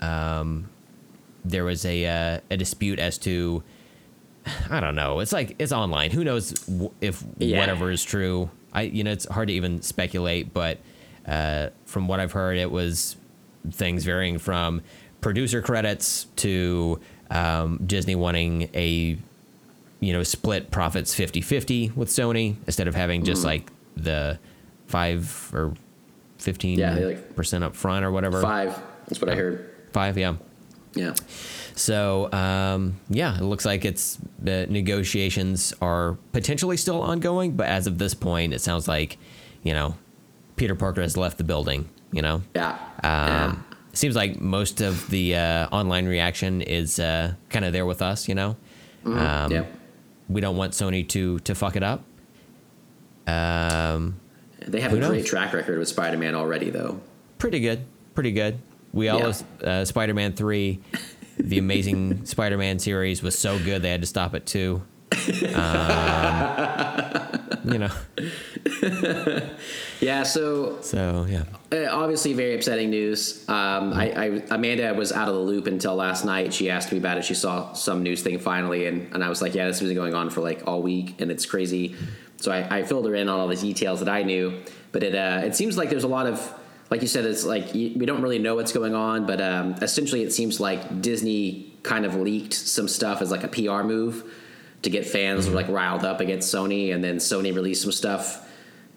um, there was a uh, a dispute as to I don't know. It's like it's online. Who knows w- if Yeah. whatever is true? I you know it's hard to even speculate, but uh, from what I've heard, it was things varying from producer credits to um, Disney wanting a you know split profits 50-50 with Sony instead of having just like the five or fifteen Yeah, like- percent up front or whatever. Five. That's what I heard. Five, yeah. Yeah. So um, yeah, it looks like it's the negotiations are potentially still ongoing, but as of this point, it sounds like you know Peter Parker has left the building. You know, Yeah. yeah. um, seems like most of the uh, online reaction is uh, kind of there with us. You know, um, yeah. we don't want Sony to to fuck it up. Um, They have a great track record with Spider-Man already, though. pretty good, pretty good. We Yeah. always uh, Spider-Man three, the Amazing Spider-Man series was so good they had to stop at two. Um, you know. Yeah, so So yeah. uh, obviously very upsetting news. Um, I, I Amanda was out of the loop until last night. She asked me about it. She saw some news thing finally, and, and I was like, "Yeah, this has been going on for like all week, and it's crazy." So I, I filled her in on all the details that I knew, but it uh, it seems like there's a lot of like you said, it's like you, we don't really know what's going on, but um, essentially it seems like Disney kind of leaked some stuff as like a PR move to get fans like riled up against Sony, and then Sony released some stuff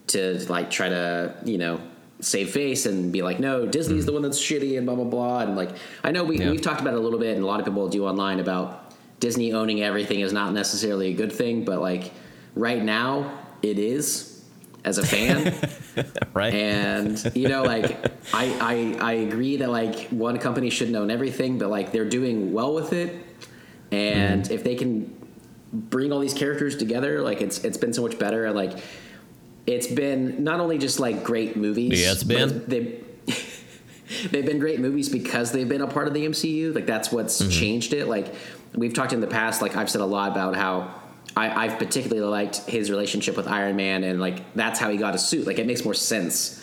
to like try to you know save face and be like, no, Disney's the one that's shitty and blah blah blah. And like I know we Yeah. we've talked about it a little bit, and a lot of people do online about Disney owning everything is not necessarily a good thing, but like right now it is as a fan. Right. and you know like I, I i agree that like one company shouldn't own everything but like they're doing well with it and mm-hmm. if they can bring all these characters together like it's it's been so much better and like it's been not only just like great movies Yeah, it's been. they they've been great movies because they've been a part of the MCU. Like that's what's mm-hmm. changed it. Like we've talked in the past. Like I've said a lot about how I, I've particularly liked his relationship with Iron Man, and like that's how he got a suit. Like it makes more sense.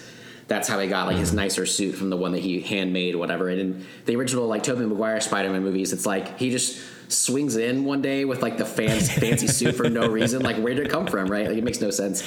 That's how he got like his nicer suit from the one that he handmade, whatever. And in the original like Tobey Maguire Spider-Man movies, it's like he just swings in one day with like the fans fancy suit for no reason. Like where did it come from? Right? Like it makes no sense.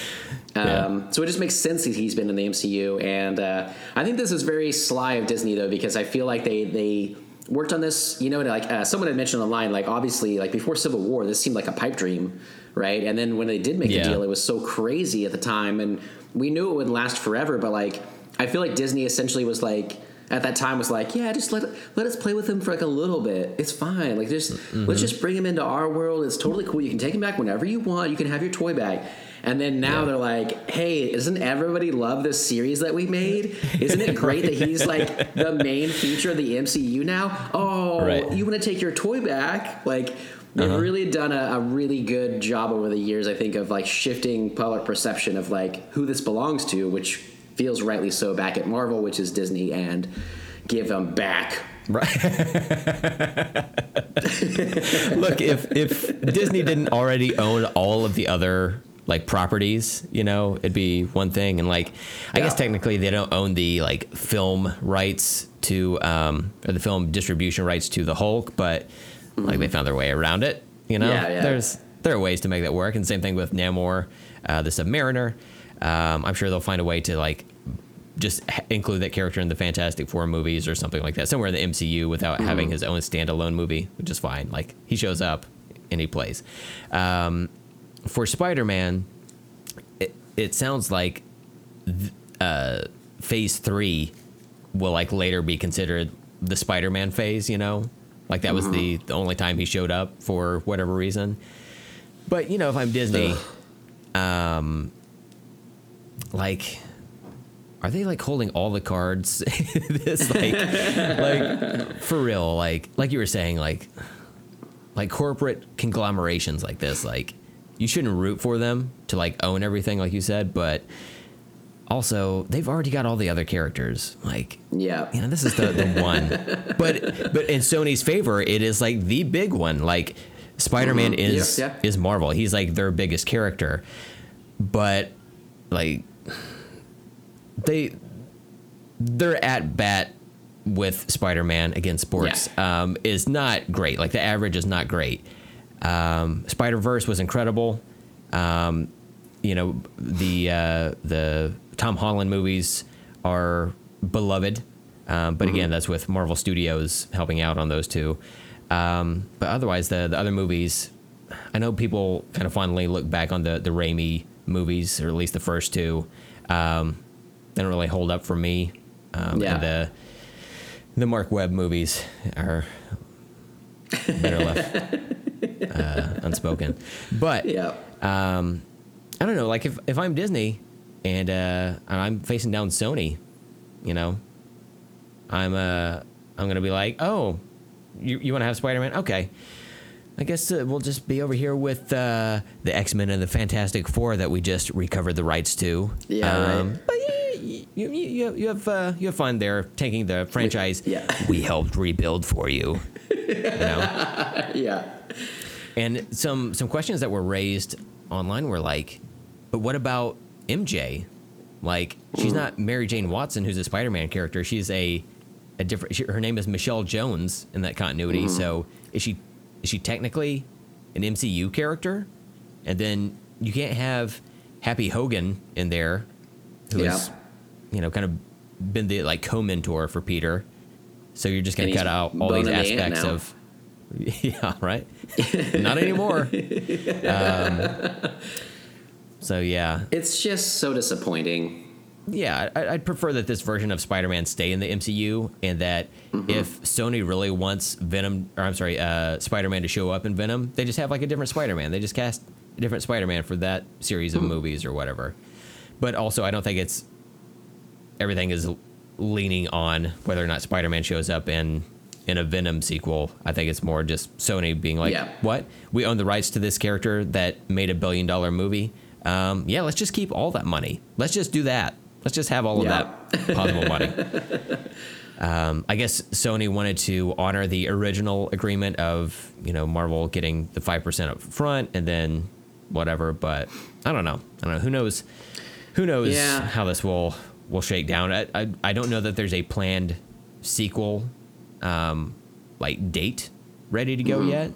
Um, So it just makes sense that he's been in the MCU, and uh, I think this is very sly of Disney though, because I feel like they they worked on this. You know, like uh, someone had mentioned online, like obviously, like before Civil War, this seemed like a pipe dream, right? And then when they did make Yeah. the deal, it was so crazy at the time, and we knew it would last forever. But like, I feel like Disney essentially was like. At that time, was like, yeah, just let let us play with him for like a little bit. It's fine. Like, just let's just bring him into our world. It's totally cool. You can take him back whenever you want. You can have your toy back. And then now they're like, hey, doesn't everybody love this series that we made? Isn't it great that he's like the main feature of the MCU now? Oh, Right. you want to take your toy back? Like, they've uh-huh. really done a, a really good job over the years, I think, of like shifting public perception of like who this belongs to, which feels rightly so back at Marvel, which is Disney, and give them back. Right. Look, if if Disney didn't already own all of the other like properties, you know, it'd be one thing. And like, I guess technically they don't own the like film rights to um or the film distribution rights to the Hulk, but like they found their way around it. You know, Mm-hmm. Yeah, yeah. there's there are ways to make that work. And same thing with Namor, uh, the Submariner. Um, I'm sure they'll find a way to like just include that character in the Fantastic Four movies or something like that, somewhere in the MCU without having his own standalone movie, which is fine. Like he shows up and he plays. Um, for Spider Man, it, it sounds like th- uh, Phase Three will like later be considered the Spider Man phase. You know, like that was the the only time he showed up for whatever reason. But you know, if I'm Disney, um, like are they like holding all the cards this like like for real like like you were saying like like corporate conglomerations like this like you shouldn't root for them to like own everything like you said but also they've already got all the other characters like Yeah. you know this is the, the one. But but in sony's favor it is like the big one. Like spider-man is Yeah, yeah. is marvel. He's like their biggest character. But like they they're at bat with spider-man against sports um, is not great. Like the average is not great um, spider-verse was incredible um, you know the uh, the Tom Holland movies are beloved, um, but again, that's with Marvel Studios helping out on those two. Um, but otherwise, the the other movies, I know people kind of fondly look back on the the Raimi movies, or at least the first two. Um, they don't really hold up for me. Um, Yeah. The the Marc Webb movies are better left uh, unspoken. But Yeah. um, I don't know. Like if, if I'm Disney and uh, I'm facing down Sony, you know, I'm uh I'm gonna be like, oh, you you want to have Spider Man? Okay. I guess uh, we'll just be over here with uh, the X Men and the Fantastic Four that we just recovered the rights to. Yeah, right. But yeah, you, you, you, you have uh, you have fun there taking the franchise. yeah. we helped rebuild for you. you know. Yeah. And some some questions that were raised online were like, but what about MJ? Like, she's not Mary Jane Watson, who's a Spider-Man character. She's a a different. She, her name is Michelle Jones in that continuity. So is she is she technically an MCU character? And then you can't have Happy Hogan in there, who's Yeah. you know kind of been the like co-mentor for Peter. So you're just gonna cut out all these aspects of. Yeah, right. Not anymore. Um, so yeah, It's just so disappointing. yeah, I, I'd prefer that this version of Spider-Man stay in the MCU, and that if Sony really wants Venom, or I'm sorry, uh, Spider-Man to show up in Venom, they just have like a different Spider-Man. They just cast a different Spider-Man for that series of movies or whatever. But also, I don't think it's everything is leaning on whether or not Spider-Man shows up in in a Venom sequel. I think it's more just Sony being like, Yeah. "What? We own the rights to this character that made a billion dollar movie. Um, yeah, let's just keep all that money. Let's just do that. Let's just have all of that possible money." Um, I guess Sony wanted to honor the original agreement of you know Marvel getting the five percent up front and then whatever, but I don't know. I don't know. Who knows? Who knows Yeah. how this will will shake down? I, I I don't know that there's a planned sequel, um, like date ready to go Mm-hmm. yet.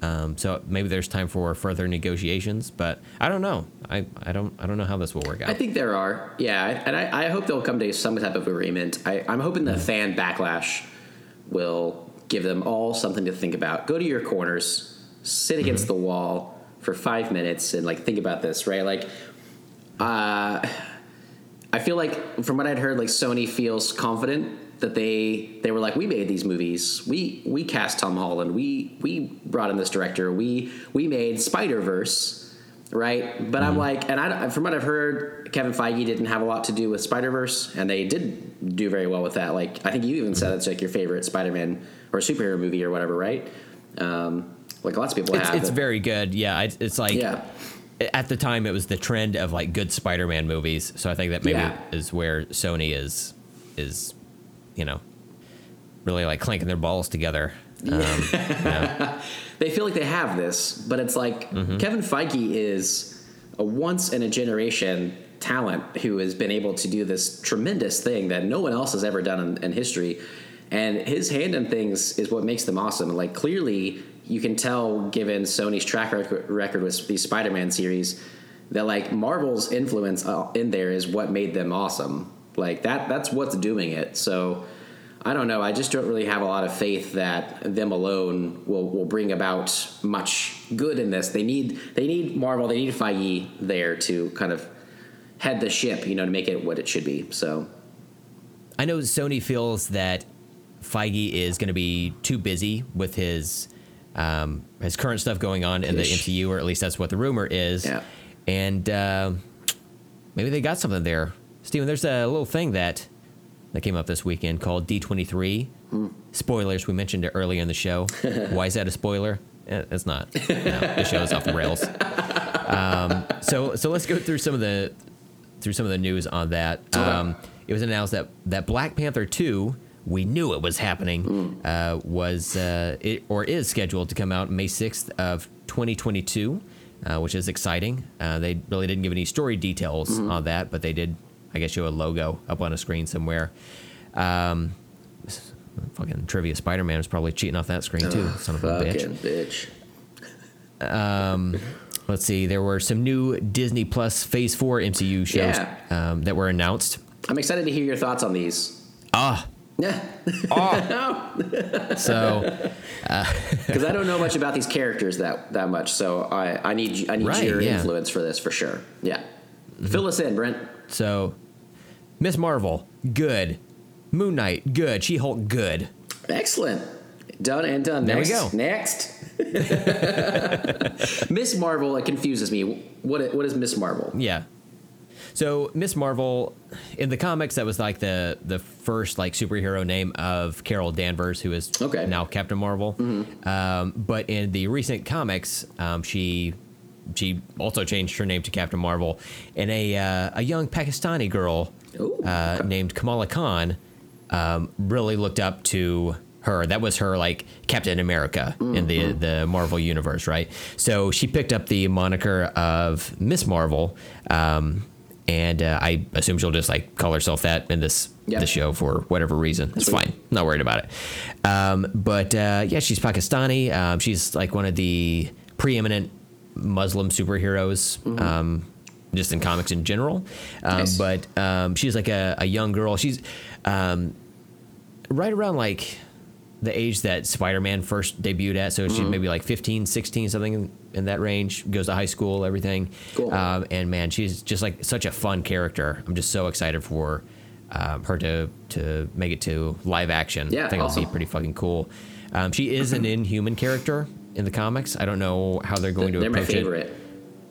Um, so maybe there's time for further negotiations, but I don't know. I, I don't I don't know how this will work out. I think there are, yeah, and I, I hope they'll come to some type of agreement. I, I'm hoping the fan backlash will give them all something to think about. Go to your corners, sit against the wall for five minutes, and like think about this, right? Like, uh, I feel like from what I'd heard, like Sony feels confident that they they were like, we made these movies, we we cast Tom Holland, we we brought in this director, we we made Spider Verse, right? But I'm like, and I from what I've heard, Kevin Feige didn't have a lot to do with Spider Verse, and they did do very well with that. Like I think you even said it's like your favorite Spider Man or superhero movie or whatever, right? Um, like lots of people it's have. it's but- very good. Yeah, it's, it's like yeah. at the time it was the trend of like good Spider-Man movies. So I think that maybe Yeah. is where Sony is is you know really like clanking their balls together. Um, yeah. they feel like they have this, but it's like Kevin Feige is a once in a generation talent who has been able to do this tremendous thing that no one else has ever done in, in history. And his hand in things is what makes them awesome. Like clearly, you can tell, given Sony's track record, with these Spider-Man series, that like Marvel's influence uh, in there is what made them awesome. Like that, that's what's doing it. So. I don't know. I just don't really have a lot of faith that them alone will, will bring about much good in this. They need they need Marvel. They need Feige there to kind of head the ship, you know, to make it what it should be. So I know Sony feels that Feige is going to be too busy with his um, his current stuff going on in the. MCU, or at least that's what the rumor is. Yeah. And uh, maybe they got something there. Steven, there's a little thing that that came up this weekend called D23. Spoilers. We mentioned it earlier in the show. Why is that a spoiler? Eh, It's not. No, the is off the rails. Um, so so let's go through some of the through some of the news on that. Um, it was announced that that Black Panther two. We knew it was happening. Uh, was uh, it or is scheduled to come out May sixth of 2022, uh, which is exciting. Uh, they really didn't give any story details on that, but they did, I guess, show a logo up on a screen somewhere. Um, fucking trivia Spider-Man was probably cheating off that screen too. Son of a bitch. fucking bitch. Let's see. There were some new Disney Plus Phase Four MCU shows Yeah. um, that were announced. I'm excited to hear your thoughts on these. Ah, Yeah, so because I don't know much about these characters that that much. So I I need I need Right, your yeah. influence for this for sure. Yeah, fill us in, Brent. So Miss Marvel, good. Moon Knight, good. She Hulk, good. Excellent. Done and done. There we go. Next. Miss Marvel, it confuses me. What what is Miss Marvel? Yeah. So Miss Marvel, in the comics, that was like the the first like superhero name of Carol Danvers, who is Okay. now Captain Marvel. Um, but in the recent comics, um, she she also changed her name to Captain Marvel, and a uh, a young Pakistani girl Ooh, uh, okay. named Kamala Khan um, really looked up to her. That was her like Captain America in the the Marvel universe, right? So she picked up the moniker of Miss Marvel, um, and uh, I assume she'll just like call herself that in this the show for whatever reason. It's Sweet. fine. Not worried about it. Um, but uh, yeah, she's Pakistani. Um, she's like one of the preeminent Muslim superheroes. Um, just in comics in general, um, Nice. but um, she's like a, a young girl. She's um, right around like the age that Spider-Man first debuted at. So she's maybe like 15, 16, something in, in that range. Goes to high school, everything. Cool. Um, and man, she's just like such a fun character. I'm just so excited for um, her to to make it to live action. Yeah, I think it'll be pretty fucking cool. Um, she is an Inhuman character in the comics. I don't know how they're going to They're my approach it favorite.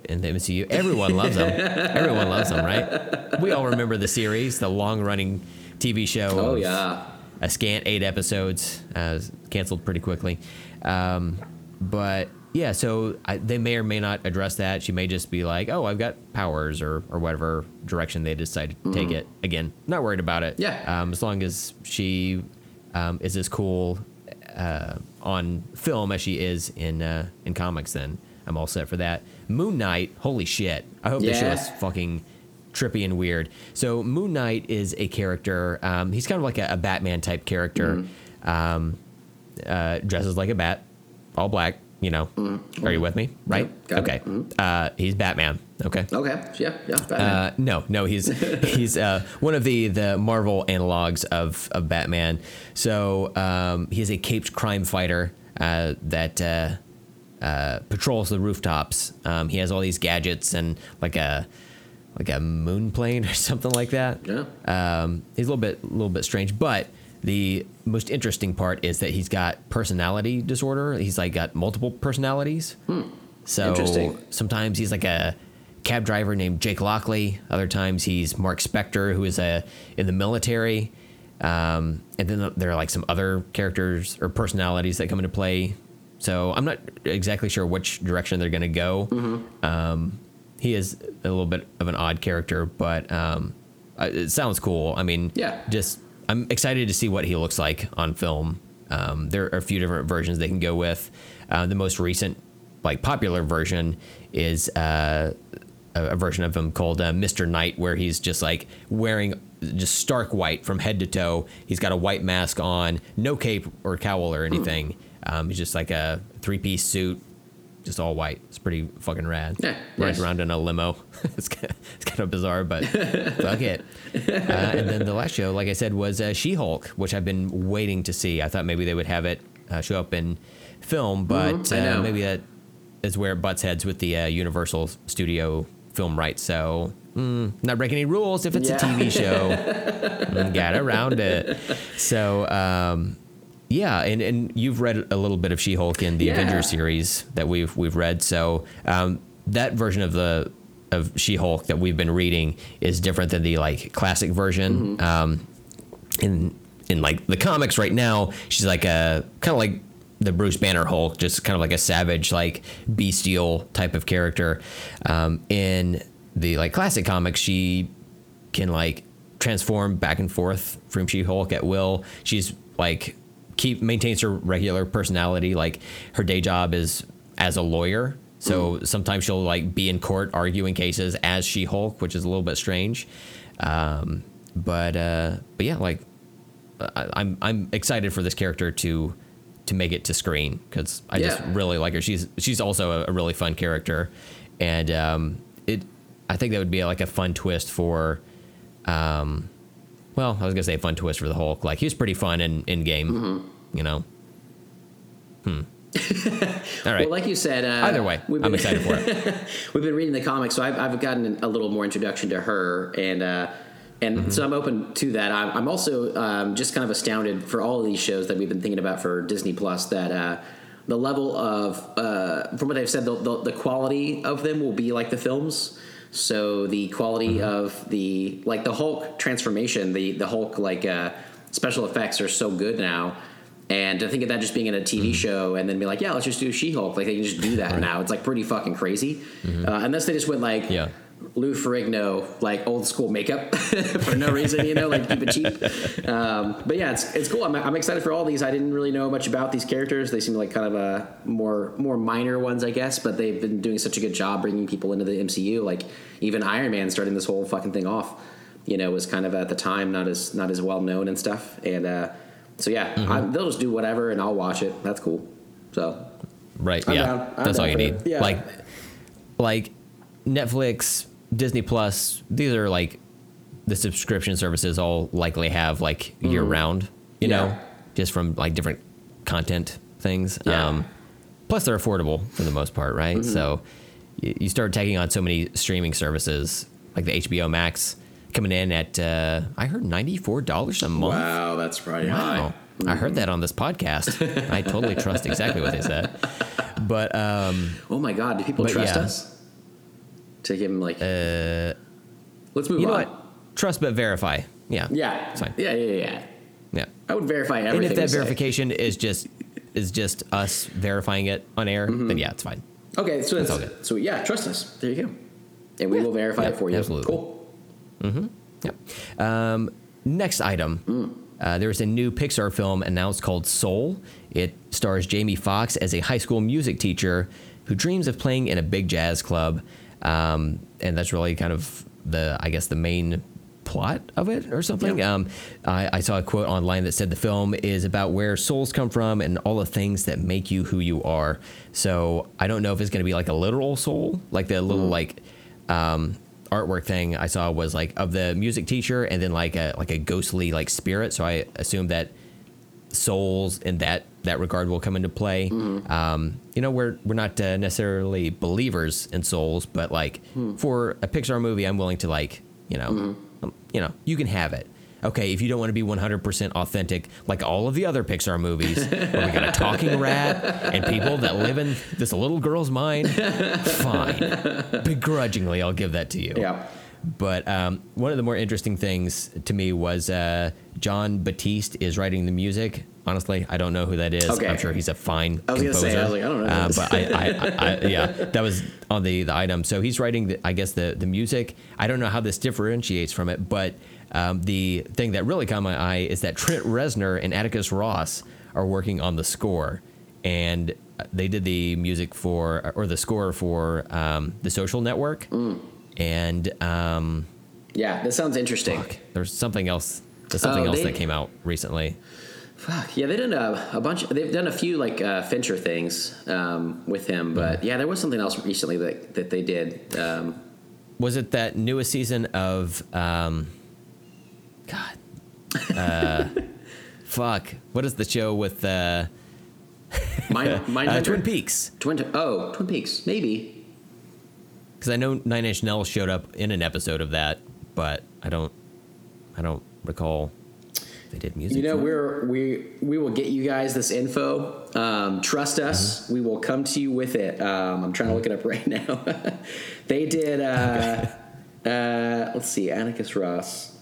in the MCU. Everyone loves them. Everyone loves them, right? We all remember the series, the long-running TV show. Oh yeah. a scant eight episodes, uh, canceled pretty quickly. Um, but yeah, so I, they may or may not address that. She may just be like, "Oh, I've got powers," or or whatever direction they decide to take it. Again, not worried about it. Yeah. Um, as long as she um, is as cool uh, on film as she is in uh, in comics, then I'm all set for that. Moon Knight, holy shit! I hope this show Yeah. is fucking trippy and weird. So Moon Knight is a character. Um, he's kind of like a, a Batman type character. Um, uh, dresses like a bat, all black. You know, are you with me? Right? Yep, okay. Uh, he's Batman. Okay. Okay. Yeah. Yeah. Uh, no, no, he's he's uh, one of the the Marvel analogs of of Batman. So um, he's a caped crime fighter uh, that uh, uh, patrols the rooftops. Um, he has all these gadgets and like a like a moon plane or something like that. Yeah. Um, he's a little bit a little bit strange, but the most interesting part is that he's got personality disorder. He's like got multiple personalities. So Hmm. Interesting. sometimes he's like a cab driver named Jake Lockley. Other times he's Marc Spector, who is a in the military. Um, and then there are like some other characters or personalities that come into play. So I'm not exactly sure which direction they're going to go. Mm-hmm. Um, he is a little bit of an odd character, but um, uh, it sounds cool. I mean, Yeah. just I'm excited to see what he looks like on film. Um, there are a few different versions they can go with. Uh, the most recent, like popular version, is uh, a, a version of him called uh, Mr. Knight, where he's just like wearing just stark white from head to toe. He's got a white mask on, no cape or cowl or anything. Um, he's just like a three piece suit, just all white. It's pretty fucking rad. Yeah, nice. around in a limo. it's kind of, it's kind of bizarre, but fuck it. Uh, and then the last show, like I said, was uh, She Hulk, which I've been waiting to see. I thought maybe they would have it uh, show up in film, but Mhm, uh, maybe that is where it butts heads with the uh, Universal Studio film rights. So, mm, not breaking any rules if it's Yeah. a TV show. Mm, Got around it. So, um, yeah, and, and you've read a little bit of She Hulk in the Yeah. Avengers series that we've we've read. So um, that version of the of She Hulk that we've been reading is different than the like classic version. Um, in in like the comics right now, she's like a kind of like the Bruce Banner Hulk, just kind of like a savage, like bestial type of character. Um, in the like classic comics, she can like transform back and forth from She Hulk at will. She's like keep maintains her regular personality. Like her day job is as a lawyer. So sometimes she'll like be in court arguing cases as She Hulk, which is a little bit strange. Um, but uh, but yeah, like I, I'm I'm excited for this character to to make it to screen because I just really like her. She's she's also a, a really fun character, and um, it I think that would be like a fun twist for. Um, well, I was gonna say fun twist for the Hulk. Like he was pretty fun in in game, Mm-hmm. you know. Hmm. All right. Well, like you said, uh, Either way, we've I'm been- excited for it. We've been reading the comics, so I've, I've gotten a little more introduction to her, and uh, and Mm-hmm. so I'm open to that. I'm, I'm also um, just kind of astounded for all of these shows that we've been thinking about for Disney Plus that uh, the level of uh, from what they've said, the, the, the quality of them will be like the films. So the quality Mm-hmm. of the like the Hulk transformation, the the Hulk like uh, special effects are so good now. And to think of that just being in a TV show and then be like, yeah, let's just do She Hulk. Like they can just do that now. It's like pretty fucking crazy. Uh, unless they just went like, Yeah. Lou Ferrigno like old school makeup for no reason, you know, like keep it cheap. Um, but yeah, it's it's cool. I'm, I'm excited for all these. I didn't really know much about these characters. They seem like kind of a more more minor ones, I guess. But they've been doing such a good job bringing people into the MCU. Like even Iron Man starting this whole fucking thing off, you know, was kind of at the time not as not as well known and stuff. And uh, so yeah, I, they'll just do whatever, and I'll watch it. That's cool. So Right. I'm yeah. down. I'm That's all you need. it. Yeah. Like, like Netflix, Disney Plus. These are like the subscription services all likely have like year round. You know, Mm-hmm. Just from like different content things. Yeah. Um, plus, they're affordable for the most part, right? Mm-hmm. So you, you start taking on so many streaming services like the HBO Max coming in at uh, I heard ninety four dollars a month. wow, that's probably Wow. I heard that on this podcast. I totally trust exactly what they said. But um, Oh my god, do people trust yeah. us? To give them like, uh, let's move you know on. what? Trust but verify. Yeah. Yeah, It's fine. Yeah, yeah, yeah. Yeah. I would verify everything. And if that say. verification is just is just us verifying it on air, then yeah, it's fine. Okay, so That's that's, all good. so yeah, trust us. There you go, and we will verify Yeah, it for you. absolutely. Cool. Mm-hmm. Yep. Um, next item. Hmm. Uh, there's a new Pixar film announced called Soul. It stars Jamie Foxx as a high school music teacher who dreams of playing in a big jazz club, um, and that's really kind of the, I guess, the main plot of it or something. Yeah. Um, I, I saw a quote online that said the film is about where souls come from and all the things that make you who you are. So I don't know if it's going to be like a literal soul, like the little like um, artwork thing I saw was like of the music teacher and then like a like a ghostly like spirit. So I assume that souls in that that regard will come into play. Um, you know, we're we're not uh, necessarily believers in souls, but like for a Pixar movie, I'm willing to like you know, um, you know, you can have it. Okay, if you don't want to be 100% authentic, like all of the other Pixar movies, where we got a talking rat and people that live in this little girl's mind, fine. Begrudgingly, I'll give that to you. Yeah. But um, one of the more interesting things to me was uh, Jon Batiste is writing the music. Honestly, I don't know who that is. Okay. I'm sure he's a fine I was gonna composer. say, I like, I don't know Uh, but I, I, I, I, yeah, that was on the, the item. So he's writing, the, I guess, the, the music. I don't know how this differentiates from it, but um, the thing that really caught my eye is that Trent Reznor and Atticus Ross are working on the score. And they did the music for, or the score for um, The Social Network. Mm. And um, Yeah, that sounds interesting. fuck, there's something else. There's something Oh, else they- that came out recently. Fuck. Yeah, they've done a, a bunch. They've done a few like uh, Fincher things um, with him, but yeah, there was something else recently that that they did. Um, Was it that newest season of um God uh fuck. What is the show with uh, Mind, Mindhunter? uh Twin Peaks? Twin. Oh, Twin Peaks. Maybe. Because I know Nine Inch Nails showed up in an episode of that, but I don't I don't recall they did music. You know, we're we we will get you guys this info. Um, trust us, Mm-hmm. we will come to you with it. Um, I'm trying to look it up right now. they did. Uh, uh, let's see, Atticus Ross.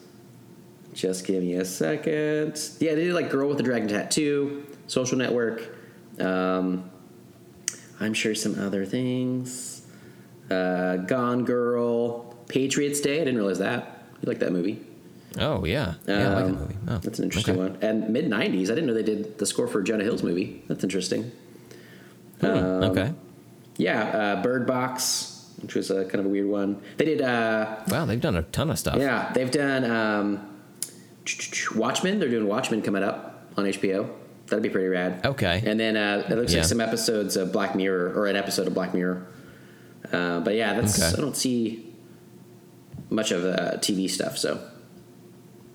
Just give me a second. Yeah, they did like Girl with the Dragon Tattoo, Social Network. Um, I'm sure some other things. Uh, Gone Girl, Patriots Day. I didn't realize that. You like that movie? Oh yeah. Yeah, I like that Um, movie. Oh, That's an interesting okay. one. And mid '90s, I didn't know they did the score for Jonah Hill's movie. That's interesting. Hmm, okay. Yeah, uh, Bird Box, which was a kind of a weird one. They did. Uh, Wow, they've done a ton of stuff. yeah, they've done um, Watchmen. They're doing Watchmen coming up on HBO. That'd be pretty rad. Okay. And then uh, it looks Yeah. like some episodes of Black Mirror or an episode of Black Mirror. Uh, but yeah, that's Okay. I don't see much of uh, TV stuff. So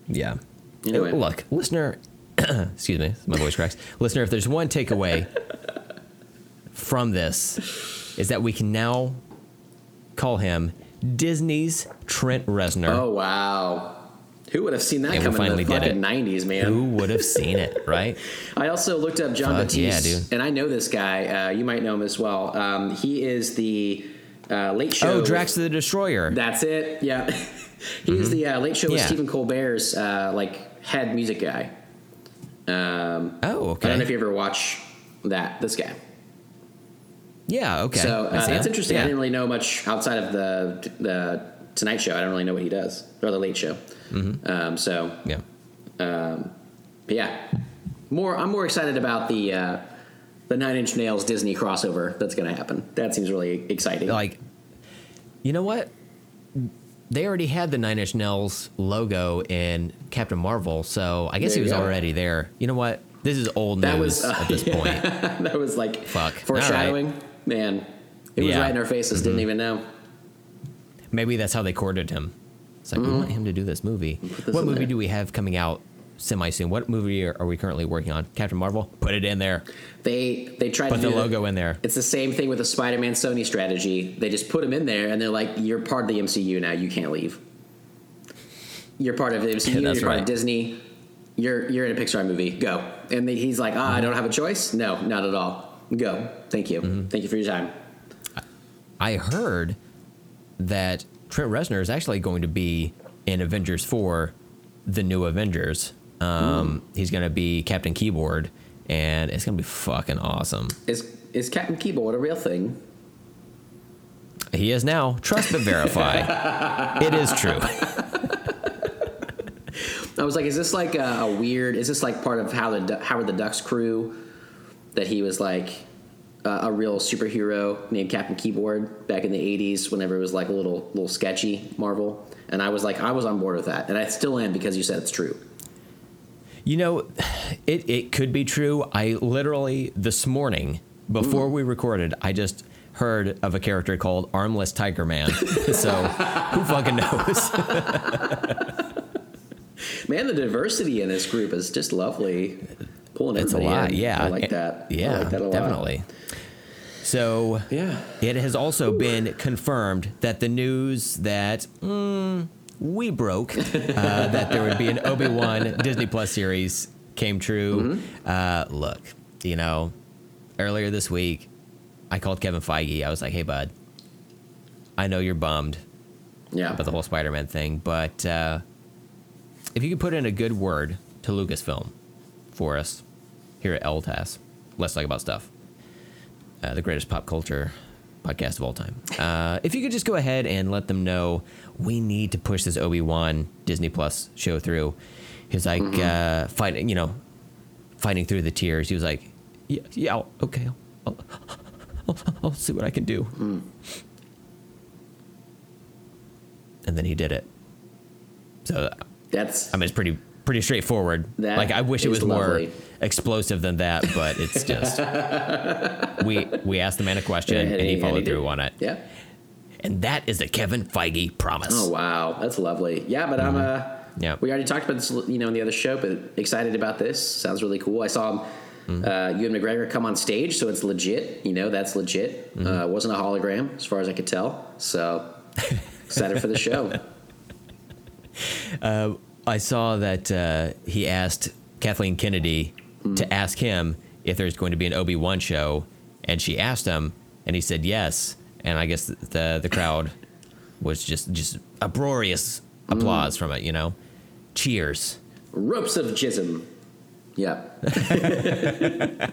Yeah. Anyway. Look, listener, excuse me, my voice cracks. listener, if there's one takeaway from this, is that we can now call him Disney's Trent Reznor. Oh wow! Who would have seen that And coming in the did fucking it. nineties, man? Who would have seen it, right? I also looked up Jon Fuck yeah, Batiste, dude. and I know this guy. Uh, you might know him as well. Um, he is the uh, Late Show. Oh, Drax the Destroyer. That's it. Yeah, he is the uh, Late Show with Yeah. Stephen Colbert's uh, like head music guy. Um, oh, okay. I don't know if you ever watch that. This guy. yeah, okay. So I uh, that's interesting. I didn't really know much outside of the the Tonight Show. I don't really know what he does or the Late Show. Um, so Yeah. but yeah, more. I'm more excited about the uh, the Nine Inch Nails Disney crossover that's going to happen. That seems really exciting. Like, you know what? They already had the Nine Inch Nails logo in Captain Marvel, so I guess There he was go. already there. You know what? This is old That news was, uh, at this point. that was like Fuck. foreshadowing. Man, it was Yeah. Mm-hmm. right in our faces. Didn't even know. Maybe that's how they courted him. It's like we want him to do this movie. this What movie there. do we have coming out semi soon? What movie are, are we currently working on? Captain Marvel. Put it in there. They they tried Put to put the logo in there. It's the same thing with the Spider-Man Sony strategy. They just put him in there, and they're like, "You're part of the MCU now. You can't leave. You're part of the MCU. Yeah, you're part of Disney. You're you're in a Pixar movie. Go." And he's like, "Ah, I don't have a choice. No, not at all. Go. Thank you. Mm-hmm. Thank you for your time." I heard that Trent Reznor is actually going to be in Avengers 4, the new Avengers. Um, He's to be Captain Keyboard, and it's to be fucking awesome. Is is Captain Keyboard a real thing? He is now. Trust but verify. it is true. I was like, "Is this like a, a weird? Is this like part of how the Howard the Ducks crew that he was like uh, a real superhero named Captain Keyboard back in the '80s? Whenever it was like a little little sketchy Marvel." And I was like, I was on board with that, and I still am because you said it's true. You know, it, it could be true. I literally, this morning, before we recorded, I just heard of a character called Armless Tiger Man. so who fucking knows? Man, the diversity in this group is just lovely. Pulling It's a lot. in. Yeah. I like that. Yeah, like that definitely. So Yeah. it has also been confirmed that the news that mm, we broke uh, that there would be an Obi Wan Disney Plus series came true. Mm-hmm. Uh, look, you know, earlier this week, I called Kevin Feige. I was like, "Hey, bud, I know you're bummed Yeah. about the whole Spider-Man thing, but uh, if you could put in a good word to Lucasfilm for us here at LTAS, let's talk about stuff. Uh, the greatest pop culture podcast of all time. Uh, if you could just go ahead and let them know we need to push this Obi Wan Disney Plus show through. He was like uh, fighting, you know, fighting through the tears. He was like, "Yeah, yeah, I'll- okay, I'll, I'll, I'll, I'll see what I can do." And then he did it. So That's I mean, it's pretty pretty straightforward. That like I wish it was more explosive than that, but it's just we we asked the man a question Yeah, and, and he he- followed he through on it. yeah. And that is the Kevin Feige promise. Oh wow, that's lovely. Yeah, but I'm uh Mm-hmm. Yeah. We already talked about this, you know, in the other show, but excited about this. Sounds really cool. I saw Mm-hmm. uh, Ewan McGregor come on stage, so it's legit. You know, that's legit. Mm-hmm. Uh, wasn't a hologram, as far as I could tell. So excited for the show. I saw that uh, he asked Kathleen Kennedy Mm. to ask him if there's going to be an Obi Wan show, and she asked him, and he said yes. And I guess the the crowd was just just uproarious Mm. applause from it. You know, cheers. Ropes of Jism. Yeah.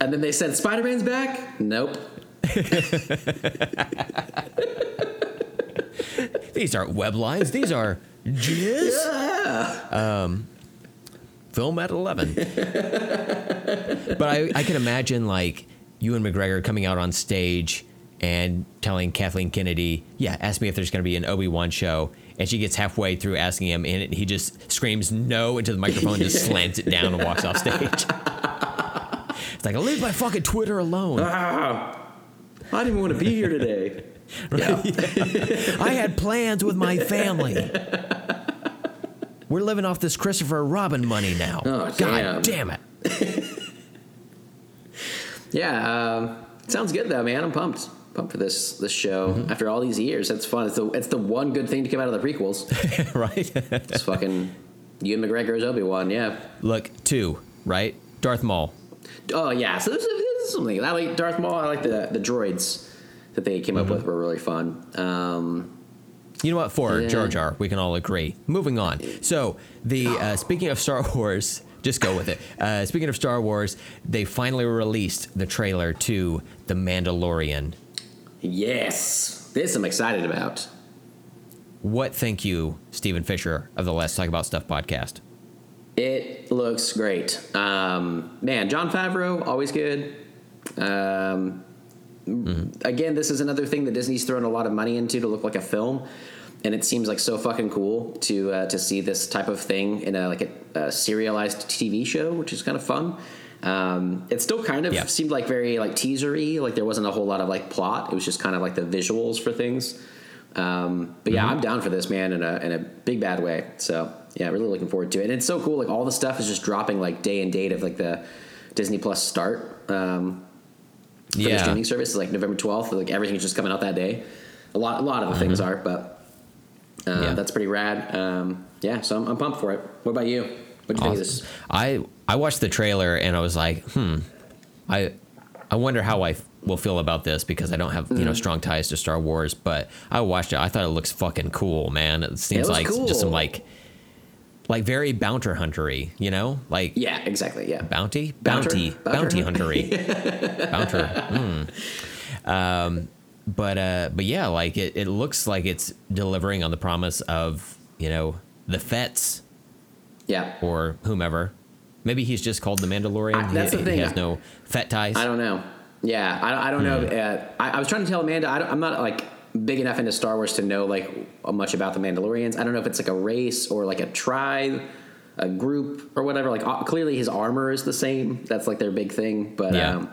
and then they said Spider Man's back. Nope. These aren't web lines. These are jizz. Yeah. Um, film at 11. but I, I can imagine, like, Ewan McGregor coming out on stage and telling Kathleen Kennedy, yeah, ask me if there's going to be an Obi-Wan show. And she gets halfway through asking him, and he just screams no into the microphone, just slams it down and walks off stage. it's like, leave my fucking Twitter alone. I didn't even want to be here today. Yeah. I had plans with my family. We're living off this Christopher Robin money now. Oh, God damn. damn it. Yeah, um, sounds good though, man. I'm pumped. Pumped for this this show. Mm-hmm. After all these years, that's fun. It's the it's the one good thing to come out of the prequels. right? It's fucking Ewan McGregor as Obi Wan. Yeah. Look, two, right? Darth Maul. Oh yeah. So there's, there's something I like Darth Maul. I like the the droids that they came Mm-hmm. up with were really fun. Um, You know what? Four, Yeah. Jar Jar. We can all agree. Moving on. So, the uh, speaking of Star Wars, just go with it. Uh, speaking of Star Wars, they finally released the trailer to The Mandalorian. Yes, this I'm excited about. what think you, Stephen Fisher of the Let's Talk About Stuff podcast? It looks great. Um, man, Jon Favreau, always good. Um, Again, this is another thing that Disney's thrown a lot of money into to look like a film, and it seems like so fucking cool to uh, to see this type of thing in a like a, a serialized TV show, which is kind of fun. Um, it still kind of Yeah. seemed like very like teasery, like there wasn't a whole lot of like plot. It was just kind of like the visuals for things. Um, but yeah, I'm down for this man in a in a big bad way. So yeah, really looking forward to it. And it's so cool. Like all the stuff is just dropping like day and date of like the Disney Plus start um, for the Yeah. streaming service. It's like November 12th. Like everything's just coming out that day. A lot a lot of the things are, but uh, Mm-hmm. Yeah. that's pretty rad. Um, yeah, so I'm, I'm pumped for it. What about you? What do you think of this? I I watched the trailer and I was like, hmm, I I wonder how I f- will feel about this because I don't have you know strong ties to Star Wars. But I watched it. I thought it looks fucking cool, man. It seems looks like just some like like very bounty huntery, you know, like Yeah, exactly. Yeah. bounty, bounty, Bounter? bounty huntery, bounter. Hmm. Um, but uh, but yeah, like it, it looks like it's delivering on the promise of you know the Fetts Yeah. or whomever. Maybe he's just called the Mandalorian. I- that's he, the thing. he has no Fett ties. I don't know. Yeah, I, I don't know. Uh, I, I was trying to tell Amanda. I I'm not like big enough into Star Wars to know like much about the Mandalorians. I don't know if it's like a race or like a tribe, a group or whatever. Like uh, clearly his armor is the same. That's like their big thing. But Yeah. um,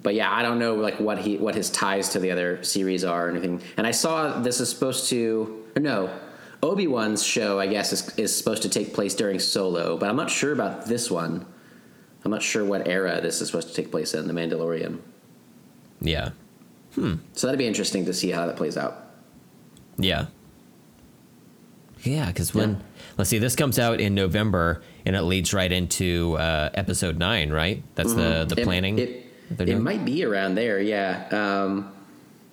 but yeah, I don't know like what he what his ties to the other series are or anything. And I saw this is supposed to no. Obi Wan's show, I guess, is, is supposed to take place during Solo, but I'm not sure about this one. I'm not sure what era this is supposed to take place in, The Mandalorian. Yeah, Hmm. So that'd be interesting to see how that plays out. yeah, yeah. Because when let's see, this comes out in November and it leads right into uh, episode nine, right? That's the the planning. It, they're it might be around there, yeah. Um,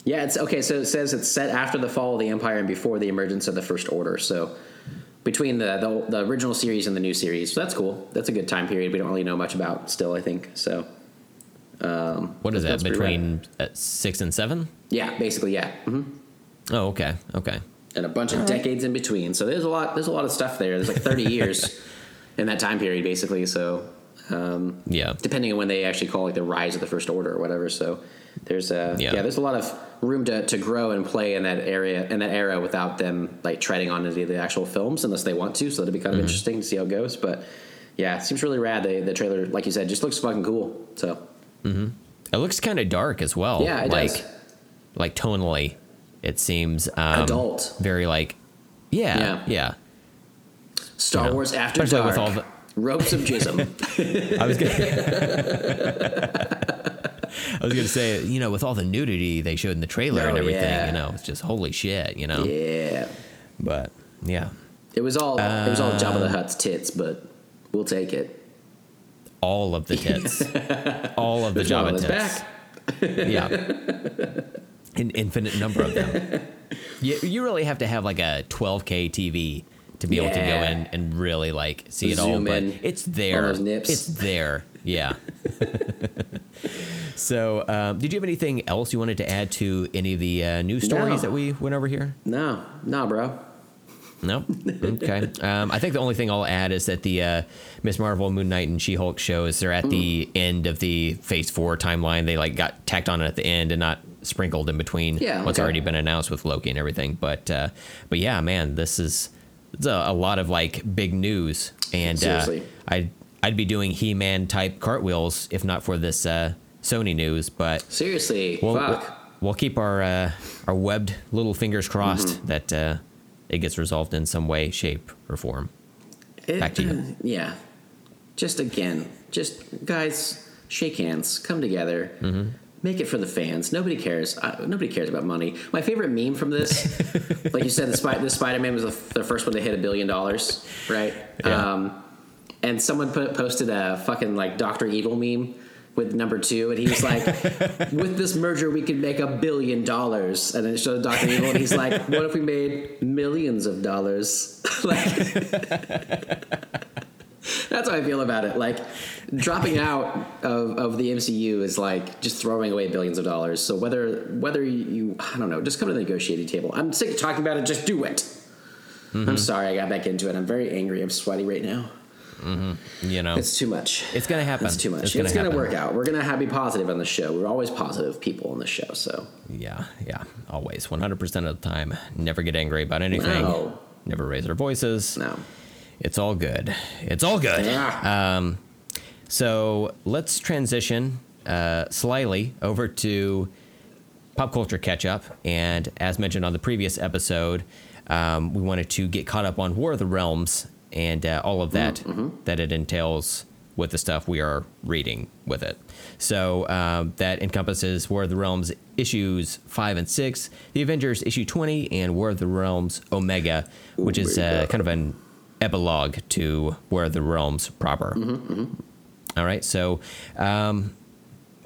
yeah, it's okay. So it says it's set after the fall of the Empire and before the emergence of the First Order. So between the the, the original series and the new series, so that's cool. That's a good time period. We don't really know much about still. I think so. what is that between uh, six and seven? Yeah, basically, yeah. hmm Oh, okay, okay. And a bunch of decades in between. So there's a lot. There's a lot of stuff there. There's like 30 years in that time period, basically. So um, Yeah, depending on when they actually call like the rise of the first order or whatever. So there's a Yeah. yeah. there's a lot of room to, to grow and play in that area in that era without them like treading on any of the actual films unless they want to. So that'd be kind of Mm-hmm. interesting to see how it goes. But yeah, it seems really rad. The the trailer, like you said, just looks fucking cool. So mm-hmm. it looks kind of dark as well. yeah, it like does. like tonally, it seems um, Adult. very like yeah, Yeah. yeah. Star you know, Wars After Dark. with all the- Ropes of Jism. I was gonna, I was gonna say, you know, with all the nudity they showed in the trailer and Oh, everything, yeah. you know, it's just holy shit, you know. yeah. But yeah, It was all it was all Jabba Uh, the Hutt's tits, but we'll take it. all of the tits, all of the There's Jabba tits. back. Yeah, an infinite number of them. You, you really have to have like a 12k TV to be able to go in and really like see it all. Zoom But it's there. those nips. It's there. Yeah. so, um, did you have anything else you wanted to add to any of the uh, news stories No. that we went over here? No, no, bro. No. Okay. Um, I think the only thing I'll add is that the uh, Miss Marvel, Moon Knight, and She Hulk shows they're at the end of the Phase Four timeline. They like got tacked on at the end and not sprinkled in between Yeah, what's okay. already been announced with Loki and everything. But uh, but yeah, man, this is it's a, a lot of like big news, and uh, Seriously. I'd be doing He-Man type cartwheels if not for this uh, Sony news. But Seriously, we'll, fuck. we'll, we'll keep our uh, our webbed little fingers crossed Mm-hmm. that uh, it gets resolved in some way, shape, or form. It- back to you. Yeah. Just again, just guys, shake hands, come together, Mm-hmm. make it for the fans. Nobody cares. Uh, nobody cares about money. My favorite meme from this, like you said, the, Spy- the Spider Man was the, the first one to hit a billion dollars, right? Yeah. Um, and someone put, posted a fucking like Doctor Evil meme with number two, and he was like, "With this merger, we could make a billion dollars." And then it showed Doctor Evil, and he's like, "What if we made millions of dollars?" like, That's how I feel about it. Like dropping out of, of the MCU is like just throwing away billions of dollars. So whether whether you I don't know, just come to the negotiating table. I'm sick of talking about it. Just do it. Mm-hmm. I'm sorry, I got back into it. I'm very angry. I'm sweaty right now. You know, It's too much. It's gonna happen. It's too much. It's It's gonna gonna, work out. We're gonna have be positive on the show. We're always positive people on the show. So yeah, yeah, always, 100% of the time. Never get angry about anything. No. Never raise our voices. no. It's all good. It's all good. Yeah. Um, so let's transition uh, slyly over to pop culture catch up. And as mentioned on the previous episode, um, we wanted to get caught up on War of the Realms and uh, all of that that it entails with the stuff we are reading with it. So um, that encompasses War of the Realms issues five and six, The Avengers issue 20, and War of the Realms Omega, which is uh, kind of an epilogue to War of the Realms proper. All right, so um,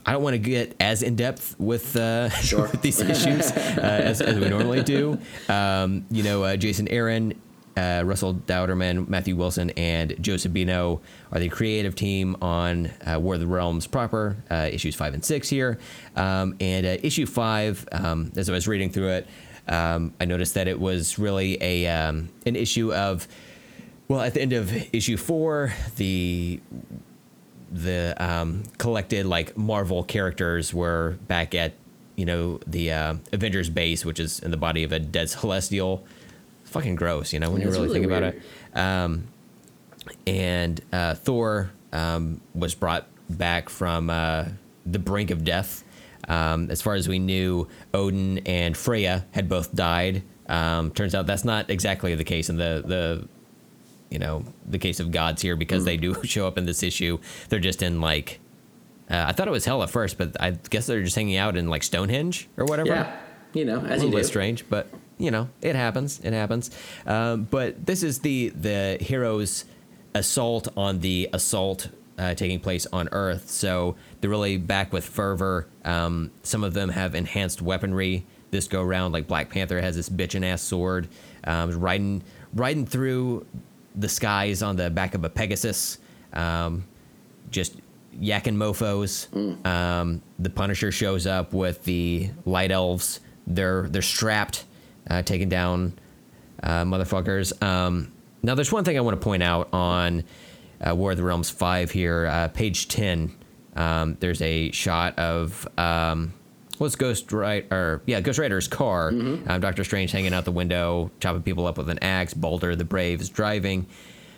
I don't want to get as in depth with, uh, Sure. with these issues uh, as, as we normally do. Um, you know, uh, Jason Aaron, uh, Russell Dauterman, Matthew Wilson, and Joe Sabino are the creative team on uh, War of the Realms proper, uh, issues five and six here. Um, and uh, issue five, um, as I was reading through it, um, I noticed that it was really a um, an issue of well, at the end of issue four, the the um, collected like Marvel characters were back at you know the uh, Avengers base, which is in the body of a dead Celestial. Fucking gross, you know, when Yeah, you really, really think weird. about it. Um, and uh, Thor um, was brought back from uh, the brink of death. Um, as far as we knew, Odin and Freya had both died. Um, turns out that's not exactly the case in the the you know the case of gods here because they do show up in this issue. They're just in like uh, I thought it was hell at first, but I guess they're just hanging out in like Stonehenge or whatever Yeah. You know, a little you do. bit strange, but you know, it happens. It happens. Um, but this is the the heroes' assault on the assault uh, taking place on Earth. So they're really back with fervor. Um, some of them have enhanced weaponry this go round. Like Black Panther has this bitchin' ass sword, um, riding riding through the skies on the back of a Pegasus. Um, just yakking mofos. Um, the Punisher shows up with the light elves. They're they're strapped, uh, taking down uh, motherfuckers. Um, now, there's one thing I want to point out on uh, War of the Realms five here, uh, page ten. Um, there's a shot of um, what's Ghost Rider? Or, yeah, Ghost Rider's car. Um, Doctor Strange hanging out the window, chopping people up with an axe. Balder the Brave is driving.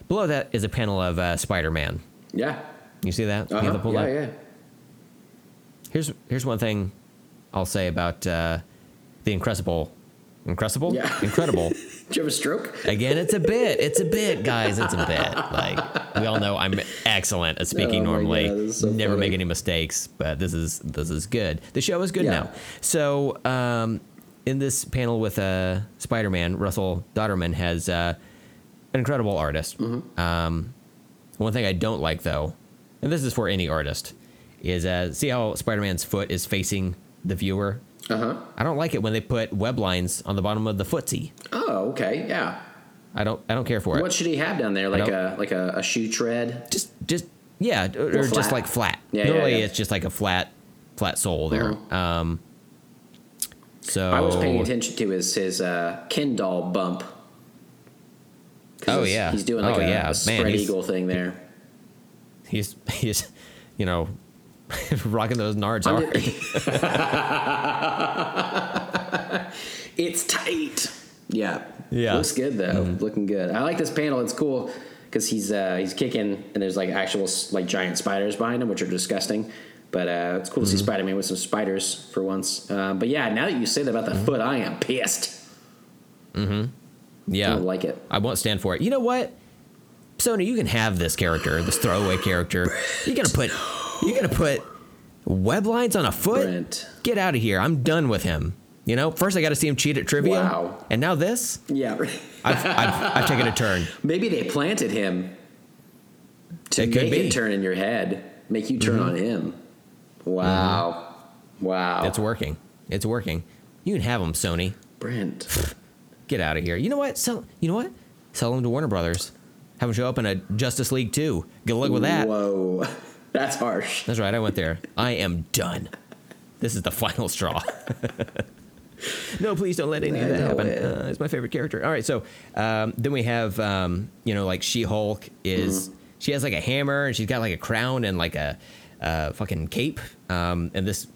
Below that is a panel of uh, Spider Man. Yeah. You see that? You Uh-huh. pulled Yeah, up? yeah. Here's here's one thing I'll say about uh, the Incredible. Incredible? Yeah. Incredible. Did you have a stroke? Again, it's a bit. It's a bit, guys. It's a bit. Like we all know, I'm excellent at speaking Oh normally. God, so Never funny. make any mistakes. But this is this is good. The show is good Yeah. now. So um, in this panel with uh, Spider-Man, Russell Dauterman has uh, an incredible artist. Mm-hmm. Um, one thing I don't like though, and this is for any artist, is uh, see how Spider-Man's foot is facing the viewer. Uh huh. I don't like it when they put web lines on the bottom of the footsie. Oh, okay. Yeah. I don't. I don't care for it. What should he have down there? Like a like a, a shoe tread? just just yeah or, or just like flat Yeah, yeah, normally yeah. Uh-huh. it's just like a flat flat sole there um so I was paying attention to his his uh, Ken doll bump. Oh, he's- yeah. he's doing like Oh, a, yeah. a spread he's- eagle thing there. he's he's you know rocking those nards hard It's tight. Yeah. Yeah. Mm-hmm. Looks good though. Looking good. I like this panel. It's cool because he's uh, he's kicking and there's like actual like giant spiders behind him, which are disgusting. But uh, it's cool to see Mm-hmm. Spider Man with some spiders for once. Uh, but yeah, now that you say that about the Mm-hmm. foot, I am pissed. Mm-hmm. yeah don't like it. I won't stand for it you know what Sony you can have this character this throwaway character you're gonna put you're gonna put web lines on a foot Brent. get out of here I'm done with him you know first I got to see him cheat at trivia Wow. and now this Yeah. I've, I've, I've taken a turn Maybe they planted him to It could make be. Mm-hmm. it turn in your head, make you turn on him. Wow. Wow. It's working. It's working. You can have him, Sony. Brent. Get out of here. You know what? Sell. You know what? Sell them to Warner Brothers. have him show up in a Justice League 2. Good luck with that. Whoa, that's harsh. That's right. I went there. I am done. This is the final straw. no, please don't let any of that happen. Uh, it's my favorite character. All right, so um, then we have um, you know like She Hulk is Mm-hmm. she has like a hammer and she's got like a crown and like a uh, fucking cape. Um, and this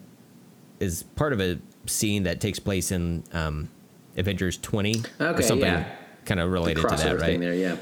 is part of a scene that takes place in um, Avengers 20 or something yeah. kind of related to that, right? there, yeah.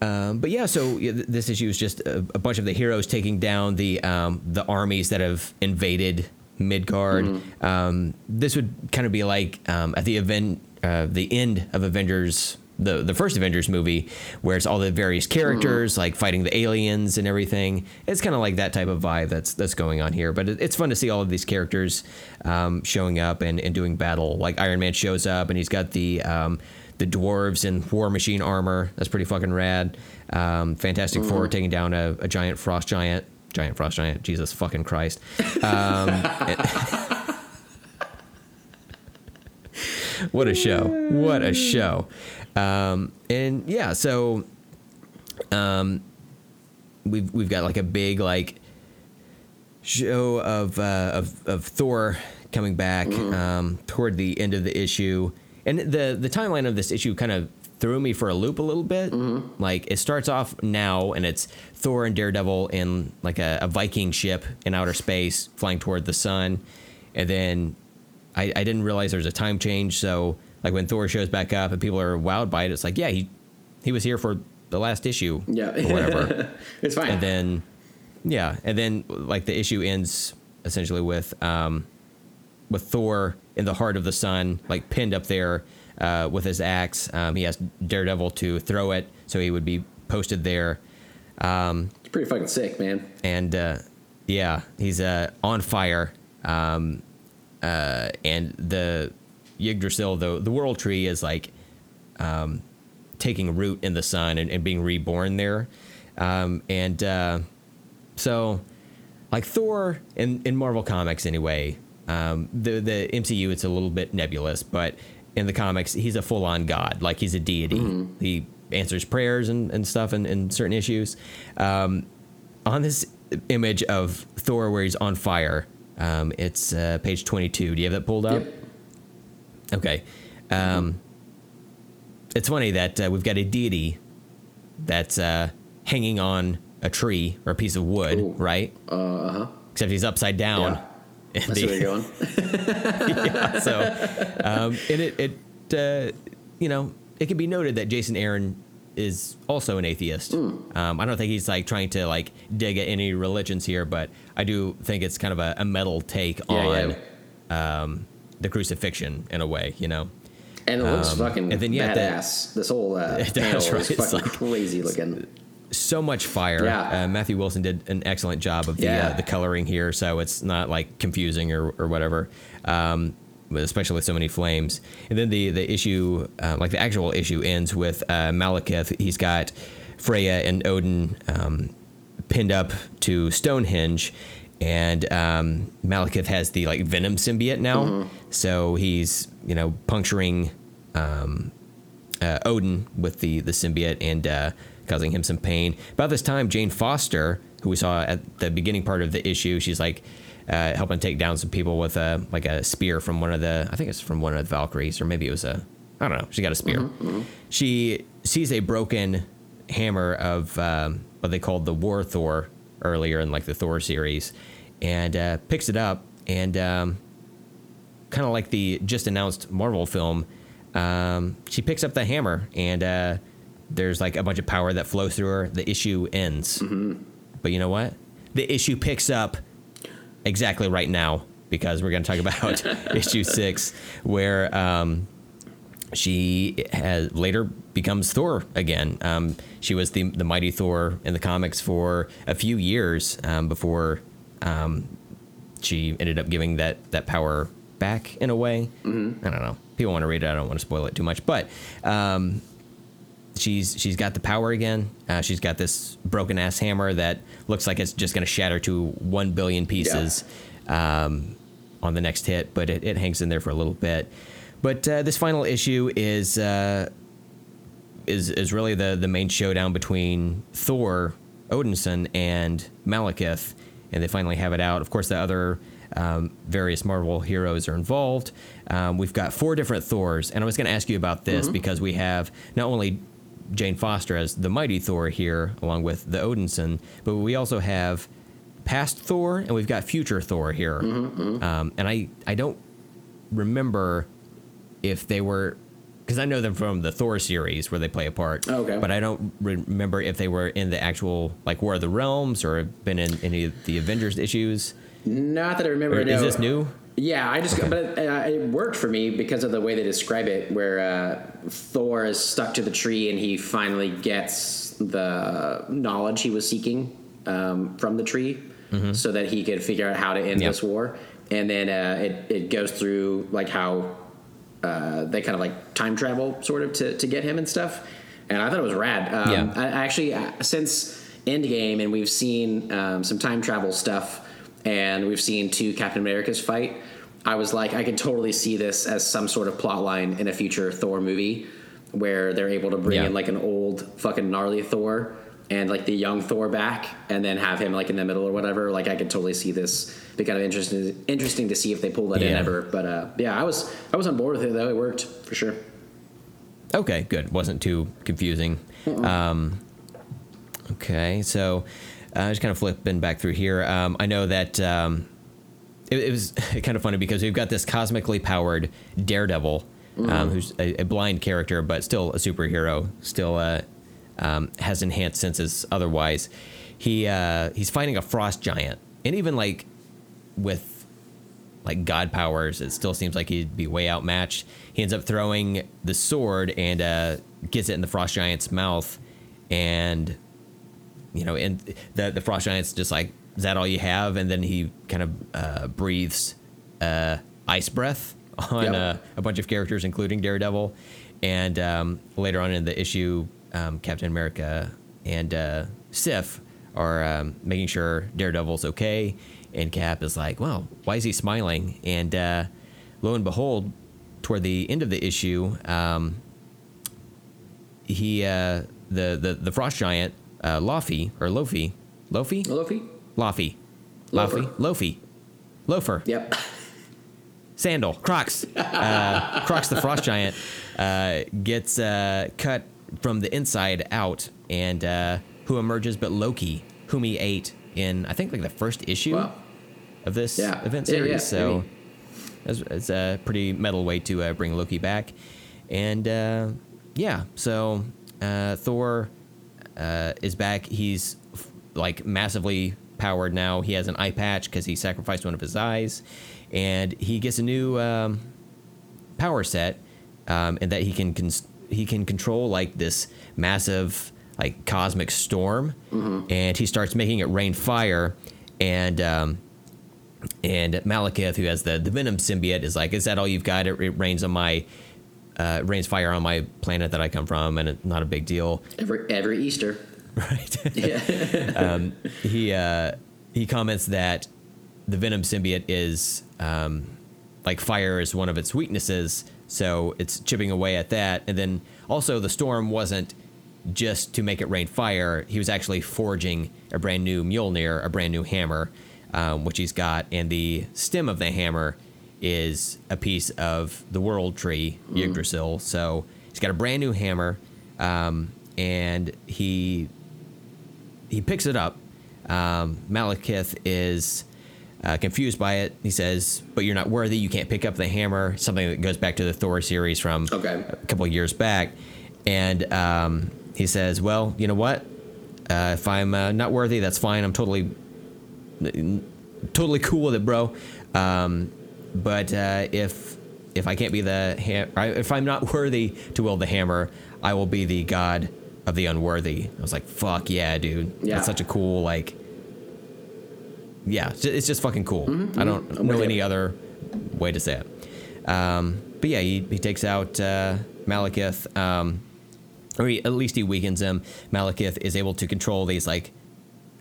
Um, but yeah, so yeah, th- this issue is just a, a bunch of the heroes taking down the um, the armies that have invaded Midgard. Mm-hmm. Um, this would kind of be like um, at the event, uh, the end of Avengers, the the first Avengers movie, where it's all the various characters Mm-hmm. like fighting the aliens and everything. It's kind of like that type of vibe that's that's going on here. But it, it's fun to see all of these characters um, showing up and, and doing battle. Like Iron Man shows up and he's got the um, the dwarves in War Machine armor. That's pretty fucking rad. Um, Fantastic Four taking down a, a giant frost giant. Giant frost giant. Jesus fucking Christ. Um, what a show. What a show. Um, and yeah, so um, we've we've got like a big like show of uh, of of Thor coming back um, toward the end of the issue, and the the timeline of this issue kind of threw me for a loop a little bit. Like it starts off now, and it's Thor and Daredevil in like a, a Viking ship in outer space flying toward the sun, and then I, I didn't realize there was a time change. So like when Thor shows back up and people are wowed by it, it's like yeah he he was here for the last issue Yeah. or whatever it's fine. and then yeah and then like the issue ends essentially with um with thor in the heart of the sun like pinned up there uh, with his axe. Um, he asked daredevil to throw it so he would be posted there. It's pretty fucking sick, man. and uh, yeah he's uh, on fire. Um, uh, and the yggdrasil the, the world tree is like um, taking root in the sun and, and being reborn there. Um, and uh, so like thor in, in marvel comics anyway um, the, the mcu it's a little bit nebulous but in the comics he's a full-on god like he's a deity he answers prayers and, and stuff in, in certain issues um, on this image of thor where he's on fire um, it's uh, page 22 do you have that pulled up Yep. Okay. Um, it's funny that uh, we've got a deity that's uh, hanging on a tree or a piece of wood, Ooh. right? Uh huh. Except he's upside down. Yeah. And That's the- where you're going. yeah, so, um, and it, it uh, you know, it can be noted that Jason Aaron is also an atheist. Hmm. Um, I don't think he's like trying to like dig at any religions here, but I do think it's kind of a, a metal take Yeah, on yeah. Um, the crucifixion in a way, you know. And it looks Um, fucking and then, yeah, the- badass. this whole uh, panel right? is fucking like- crazy looking. So much fire. Yeah. Uh, Matthew Wilson did an excellent job of the Yeah. uh, the coloring here, so it's not like confusing or, or whatever. Um, especially with so many flames, and then the the issue, uh, like the actual issue, ends with uh, Malekith. He's got Freya and Odin um, pinned up to Stonehenge, and um, Malekith has the like Venom symbiote now, so he's you know puncturing um, uh, Odin with the the symbiote and uh, causing him some pain. About this time, Jane Foster, who we saw at the beginning part of the issue, she's like uh, helping take down some people with a like a spear from one of the I think it's from one of the Valkyries or maybe it was a I don't know. She got a spear. She sees a broken hammer of um, what they called the War Thor earlier in like the Thor series, and uh, picks it up and. Um, kind of like the just announced Marvel film, um, she picks up the hammer and uh, there's like a bunch of power that flows through her. The issue ends. But you know what? The issue picks up exactly right now because we're going to talk about issue six, where um, she has later becomes Thor again. Um, she was the the mighty Thor in the comics for a few years um, before um, she ended up giving that that power back in a way. Mm-hmm. I don't know. People want to read it. I don't want to spoil it too much, but um, she's she's got the power again. Uh, she's got this broken ass hammer that looks like it's just going to shatter to one billion pieces um, on the next hit, but it, it hangs in there for a little bit. But uh, this final issue is uh, is is really the the main showdown between Thor, Odinson, and Malekith, and they finally have it out. Of course, the other um, various Marvel heroes are involved. Um, we've got four different Thors, and I was going to ask you about this because we have not only Jane Foster as the mighty Thor here, along with the Odinson, but we also have past Thor and we've got future Thor here. Um, and I I don't remember if they were because I know them from the Thor series where they play a part. Okay. But I don't remember if they were in the actual like War of the Realms or been in any of the Avengers issues. Not that I remember. Or no. is this new? Yeah, I just but uh, it worked for me because of the way they describe it, where uh, Thor is stuck to the tree and he finally gets the knowledge he was seeking um, from the tree, so that he could figure out how to end Yep. this war. And then uh, it it goes through like how uh, they kind of like time travel sort of to, to get him and stuff. And I thought it was rad. Um, Yeah. I, I actually, uh, since Endgame, and we've seen um, some time travel stuff, and we've seen two Captain Americas fight. I was like, I can totally see this as some sort of plot line in a future Thor movie, where they're able to bring Yeah. in like an old fucking gnarly Thor and like the young Thor back, and then have him like in the middle or whatever. Like I could totally see this be kind of interesting. Interesting to see if they pull that in ever. But uh, yeah, I was I was on board with it though. It worked for sure. Okay, good. Wasn't too confusing. Um, okay, so uh, just kind of flipping back through here. Um, I know that um, it, it was kind of funny because we've got this cosmically powered Daredevil, um, who's a, a blind character but still a superhero, still uh, um, has enhanced senses. Otherwise, he uh, he's fighting a frost giant, and even like with like god powers, it still seems like he'd be way outmatched. He ends up throwing the sword and uh, gets it in the frost giant's mouth, and you know, and the the frost giant's just like, "Is that all you have?" And then he kind of uh, breathes uh, ice breath on Yep. uh, a bunch of characters, including Daredevil. And um, later on in the issue, um, Captain America and uh, Sif are um, making sure Daredevil's okay. And Cap is like, "Well, why is he smiling?" And uh, lo and behold, toward the end of the issue, um, he uh, the the the frost giant uh, Luffy or Lofi, Lofi. Luffy, Loafer. Luffy, Lofi, Loafer, Yep. Sandal, Crocs, uh, Crocs the frost giant uh, gets uh, cut from the inside out, and uh, who emerges but Loki, whom he ate in I think like the first issue Wow. of this Yeah. event series. yeah, so maybe. it's, it's a pretty metal way to uh, bring Loki back, and uh, yeah, so uh, Thor uh, is back. He's f- like massively powered now. He has an eye patch because he sacrificed one of his eyes, and he gets a new um, power set, um, and that he can cons- he can control like this massive like cosmic storm, and he starts making it rain fire, and um, and Malekith, who has the, the Venom symbiote, is like, "Is that all you've got? It, it rains on my, uh, rains fire on my planet that I come from, and it's not a big deal, Every every Easter. right?" Yeah. um, he uh, he comments that the Venom symbiote is um, like fire is one of its weaknesses, so it's chipping away at that. And then also the storm wasn't just to make it rain fire; he was actually forging a brand new Mjolnir, a brand new hammer, um, which he's got, and the stem of the hammer is a piece of the World Tree, Yggdrasil. So he's got a brand new hammer, um, and he he picks it up. Um, Malekith is uh, confused by it. He says, "But you're not worthy. You can't pick up the hammer." Something that goes back to the Thor series from Okay. a couple of years back. And um, he says, "Well, you know what? Uh, if I'm uh, not worthy, that's fine. I'm totally, totally cool with it, bro. Um, but uh, if if I can't be the ham- if I'm not worthy to wield the hammer, I will be the god of the unworthy. I was like, fuck yeah, dude. Yeah. That's such a cool like. Yeah, it's just fucking cool. I don't know any other way to say it. Um, but yeah, he, he takes out uh, Malekith, um, or he, at least he weakens him. Malekith is able to control these like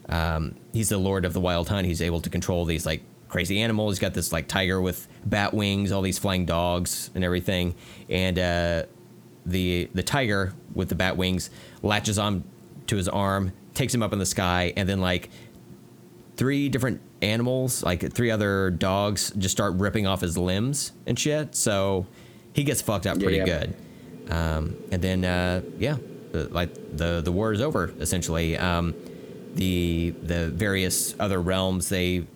um, he's the lord of the wild hunt. He's able to control these like crazy animal. He's got this like tiger with bat wings, all these flying dogs and everything. And uh, the the tiger with the bat wings latches on to his arm, takes him up in the sky, and then like three different animals, like three other dogs, just start ripping off his limbs and shit. So he gets fucked up pretty yeah. good. Um, and then uh, yeah, like the the war is over essentially. Um, the the various other realms they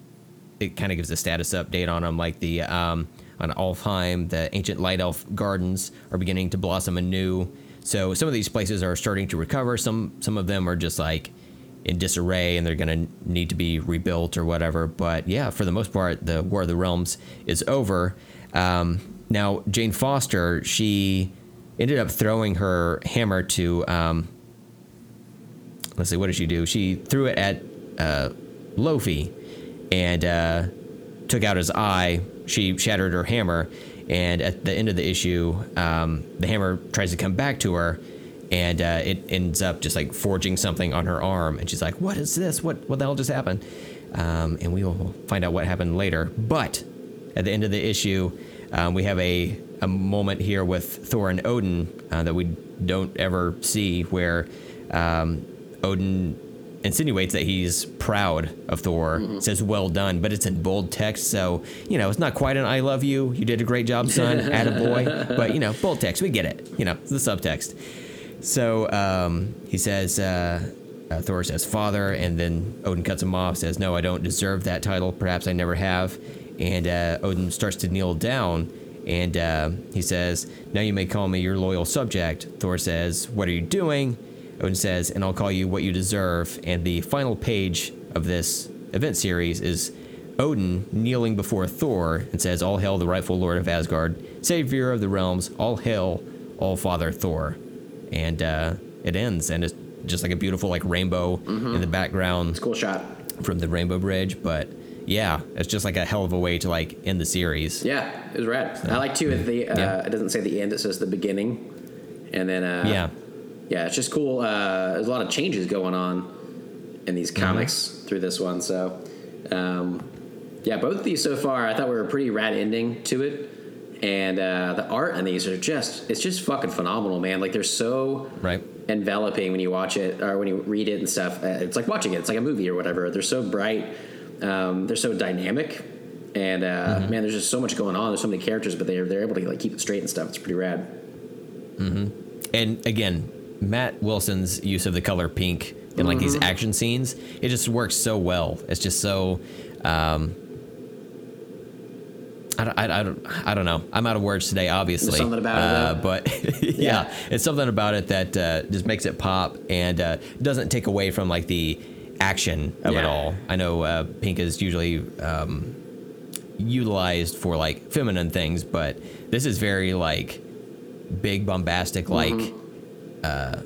it kind of gives a status update on them, like the um, on Alfheim, the ancient light elf gardens are beginning to blossom anew. So some of these places are starting to recover. Some some of them are just like in disarray and they're going to need to be rebuilt or whatever. But yeah, for the most part, the War of the Realms is over. Um, now Jane Foster, she ended up throwing her hammer to um, let's see, what did she do? She threw it at uh, Lofi and uh, took out his eye. She shattered her hammer, and at the end of the issue, um, the hammer tries to come back to her, and uh, it ends up just like forging something on her arm. And she's like, "What is this? What what the hell just happened?" Um, and we will find out what happened later. But at the end of the issue, um, we have a a moment here with Thor and Odin uh, that we don't ever see, where um, Odin insinuates that he's proud of Thor, says well done, but it's in bold text, so you know it's not quite an I love you. You did a great job, son, at a boy." But you know, bold text, we get it. You know, the subtext. So um, he says, uh, uh, Thor says father, and then Odin cuts him off, says, No, I don't deserve that title. Perhaps I never have. And uh, Odin starts to kneel down, and uh, he says, Now you may call me your loyal subject. Thor says, What are you doing? Odin says, And I'll call you what you deserve. And the final page of this event series is Odin kneeling before Thor and says, All hail the rightful lord of Asgard, savior of the realms, all hail, all father Thor. And uh, it ends, and it's just like a beautiful like rainbow in the background It's a Cool shot. from the Rainbow Bridge. But yeah, it's just like a hell of a way to like end the series. Yeah, it was rad. I like too at the uh, Yeah. it doesn't say the end; it says the beginning, and then uh, Yeah. Yeah, it's just cool. Uh, there's a lot of changes going on in these Mm-hmm. comics through this one. So, um, yeah, both of these so far, I thought were a pretty rad ending to it. And uh, the art in these are just, it's just fucking phenomenal, man. Like, they're so Right. enveloping when you watch it or when you read it and stuff. Uh, It's like watching it, it's like a movie or whatever. They're so bright, um, they're so dynamic. And uh, Mm-hmm. man, there's just so much going on. There's so many characters, but they're they're able to like keep it straight and stuff. It's pretty rad. And again, Matt Wilson's use of the color pink in like these action scenes, it just works so well. It's just so. Um, I don't, I, I don't, I don't know. I'm out of words today, obviously. something about it, uh, though. but yeah, Yeah. it's something about it that uh, just makes it pop and uh, doesn't take away from like the action of it all. I know uh, pink is usually um, utilized for like feminine things, but this is very like big bombastic like uh,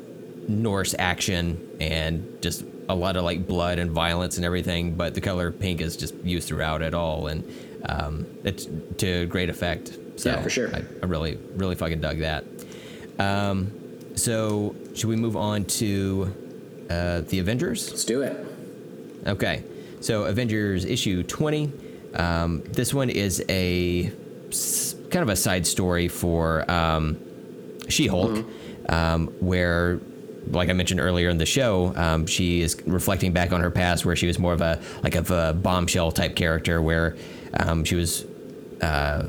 Norse action and just a lot of like blood and violence and everything. But the color pink is just used throughout it all, and um, it's to great effect. So Yeah, for sure. I, I really, really fucking dug that. Um, so should we move on to uh, the Avengers? Let's do it. Okay, so Avengers issue 20. Um, this one is a kind of a side story for um, She Hulk, um, where, like I mentioned earlier in the show, um, she is reflecting back on her past, where she was more of a like of a bombshell type character, where um, she was uh,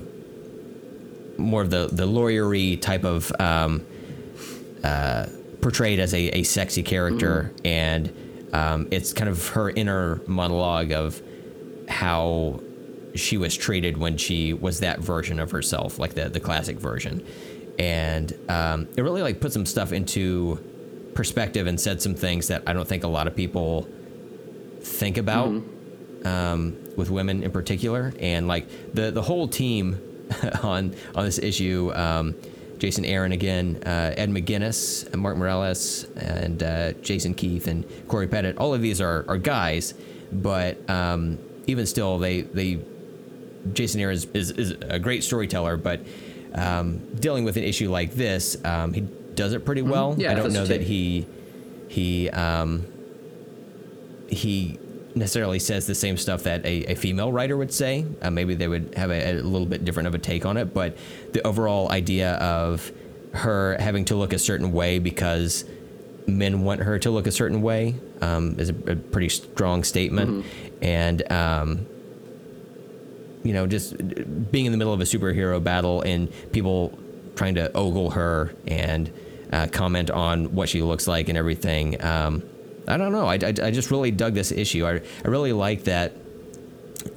more of the the lawyery type of um, uh, portrayed as a, a sexy character, and um, it's kind of her inner monologue of how she was treated when she was that version of herself, like the the classic version, and um, it really like put some stuff into perspective and said some things that I don't think a lot of people think about um, with women in particular, and like the the whole team on on this issue. Um, Jason Aaron again, uh, Ed McGuinness, and Mark Morales, and uh, Jason Keith and Cory Petit. All of these are, are guys, but um, even still, they they Jason Aaron is, is, is a great storyteller, but um, dealing with an issue like this, um, he does it pretty well. Yeah, I don't know that he he um, he necessarily says the same stuff that a, a female writer would say. Uh, maybe they would have a, a little bit different of a take on it, but the overall idea of her having to look a certain way because men want her to look a certain way um, is a, a pretty strong statement, and um, you know, just being in the middle of a superhero battle and people trying to ogle her and uh, comment on what she looks like and everything. Um, I don't know. I, I, I just really dug this issue. I, I really like that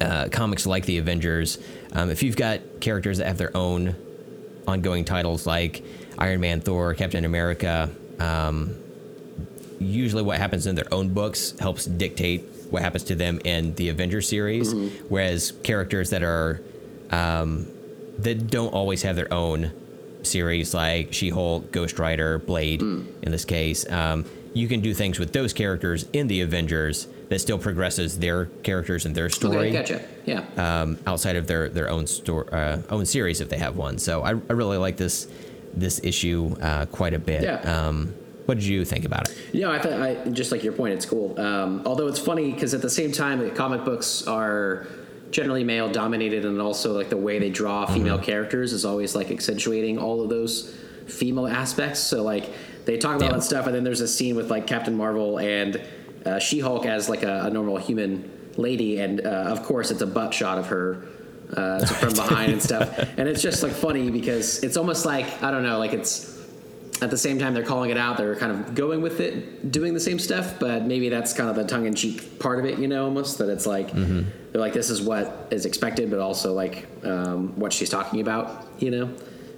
uh, comics like the Avengers. Um, if you've got characters that have their own ongoing titles like Iron Man, Thor, Captain America, um, usually what happens in their own books helps dictate what happens to them in the Avengers series. Whereas characters that are um, that don't always have their own series, like She-Hulk, Ghost Rider, Blade, in this case, um, you can do things with those characters in the Avengers that still progresses their characters and their story Okay, gotcha. Yeah. um, outside of their their own store uh, own series if they have one. So I, I really like this this issue uh, quite a bit. Yeah. Um, what did you think about it? You know, I thought I just like your point. It's cool. Um, although it's funny because at the same time, comic books are generally male dominated, and also like the way they draw female characters is always like accentuating all of those female aspects. So like they talk about Yeah. that stuff, and then there's a scene with like Captain Marvel and uh, She Hulk as like a, a normal human lady, and uh, of course it's a butt shot of her. Uh, so from behind and stuff, and it's just like funny because it's almost like I don't know, like it's at the same time they're calling it out they're kind of going with it doing the same stuff but maybe that's kind of the tongue-in-cheek part of it you know almost that it's like Mm-hmm. they're like this is what is expected but also like um, what she's talking about you know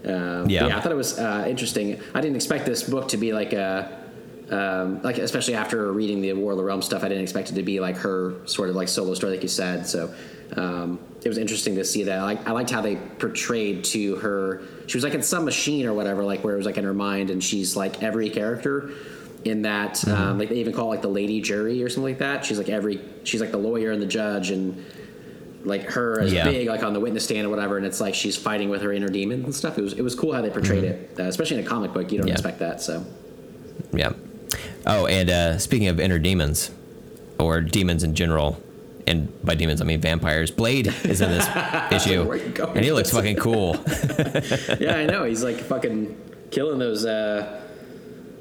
um, Yeah. yeah i thought it was uh, interesting i didn't expect this book to be like a um, like especially after reading the War of the Realms stuff, I didn't expect it to be like her sort of like solo story, like you said. So um, it was interesting to see that. I, like, I liked how they portrayed to her. She was like in some machine or whatever, like where it was like in her mind, and she's like every character in that. Mm-hmm. Um, like they even call it like the lady jury or something like that. She's like every. She's like the lawyer and the judge and. Like her as Yeah. big, like on the witness stand or whatever, and it's like she's fighting with her inner demons and stuff. It was it was cool how they portrayed it, uh, especially in a comic book. You don't Mm-hmm. Yeah. expect that, so Yeah. Oh, and uh, speaking of inner demons, or demons in general, and by demons I mean vampires. Blade is in this issue, Where you going and he looks fucking cool. yeah, I know. He's like fucking killing those. Uh,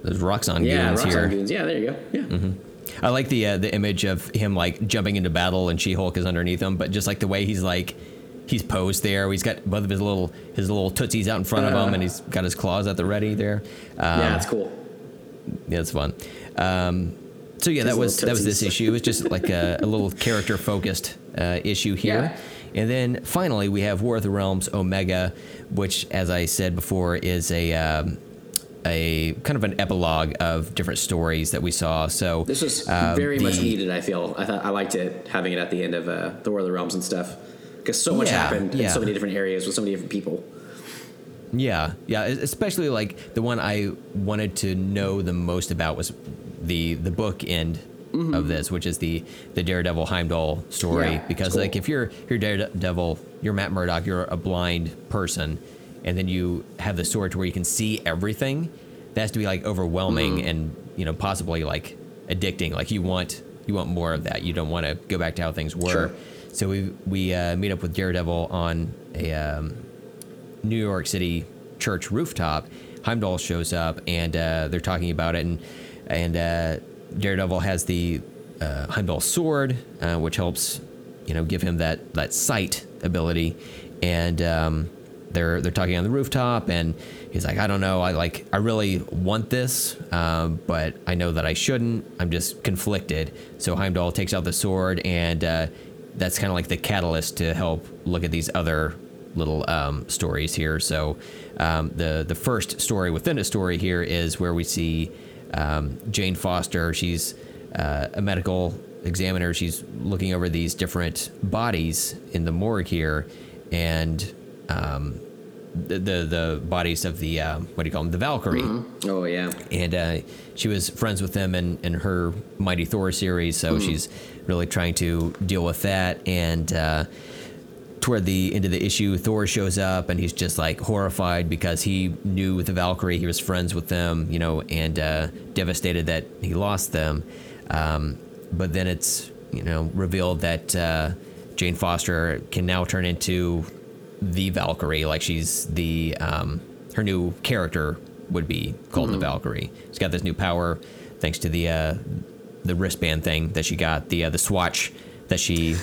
Those Roxxon yeah, goons Roxxon here. goons. Yeah, there you go. Yeah, I like the uh, the image of him like jumping into battle and She Hulk is underneath him, but just like the way he's like he's posed there. He's got both of his little his little tootsies out in front of Uh. him, and he's got his claws at the ready there. Um, yeah, that's cool. yeah, it's fun. Um, so yeah, that was that was this issue. It was just like a, a little character focused uh, issue here. And then finally, we have War of the Realms Omega, which, as I said before, is a um, a kind of an epilogue of different stories that we saw. So This was uh, very much needed. I feel. I thought I liked it having it at the end of uh, the War of the Realms and stuff because so much Yeah, happened in yeah. so many different areas with so many different people. Yeah, yeah. Especially like the one I wanted to know the most about was the the book end Mm-hmm. of this, which is the the Daredevil Heimdall story. Yeah, because cool. like if you're you're Daredevil, you're Matt Murdock, you're a blind person, and then you have the sword to where you can see everything. That has to be like overwhelming Mm-hmm. and you know possibly like addicting. Like you want you want more of that. You don't want to go back to how things were. Sure. So we we uh, meet up with Daredevil on a um, New York City church rooftop. Heimdall shows up and uh, they're talking about it, and and uh, Daredevil has the uh, Heimdall sword, uh, which helps you know give him that that sight ability, and um, they're they're talking on the rooftop, and he's like, I don't know, I like I really want this, um, but I know that I shouldn't. I'm just conflicted. So Heimdall takes out the sword, and uh, that's kind of like the catalyst to help look at these other little um, stories here. So um, the the first story within a story here is where we see um, Jane Foster. She's uh, a medical examiner. She's looking over these different bodies in the morgue here, and um, the, the the bodies of the um, what do you call them? The Valkyrie Oh yeah, and uh, she was friends with them in, in her Mighty Thor series, so she's really trying to deal with that. And uh, toward the end of the issue, Thor shows up and he's just like horrified because he knew the Valkyrie, he was friends with them, you know, and uh, devastated that he lost them. Um, but then it's you know revealed that uh, Jane Foster can now turn into the Valkyrie, like she's the um, her new character would be called Mm-hmm. the Valkyrie. She's got this new power thanks to the uh, the wristband thing that she got, the uh, the swatch that she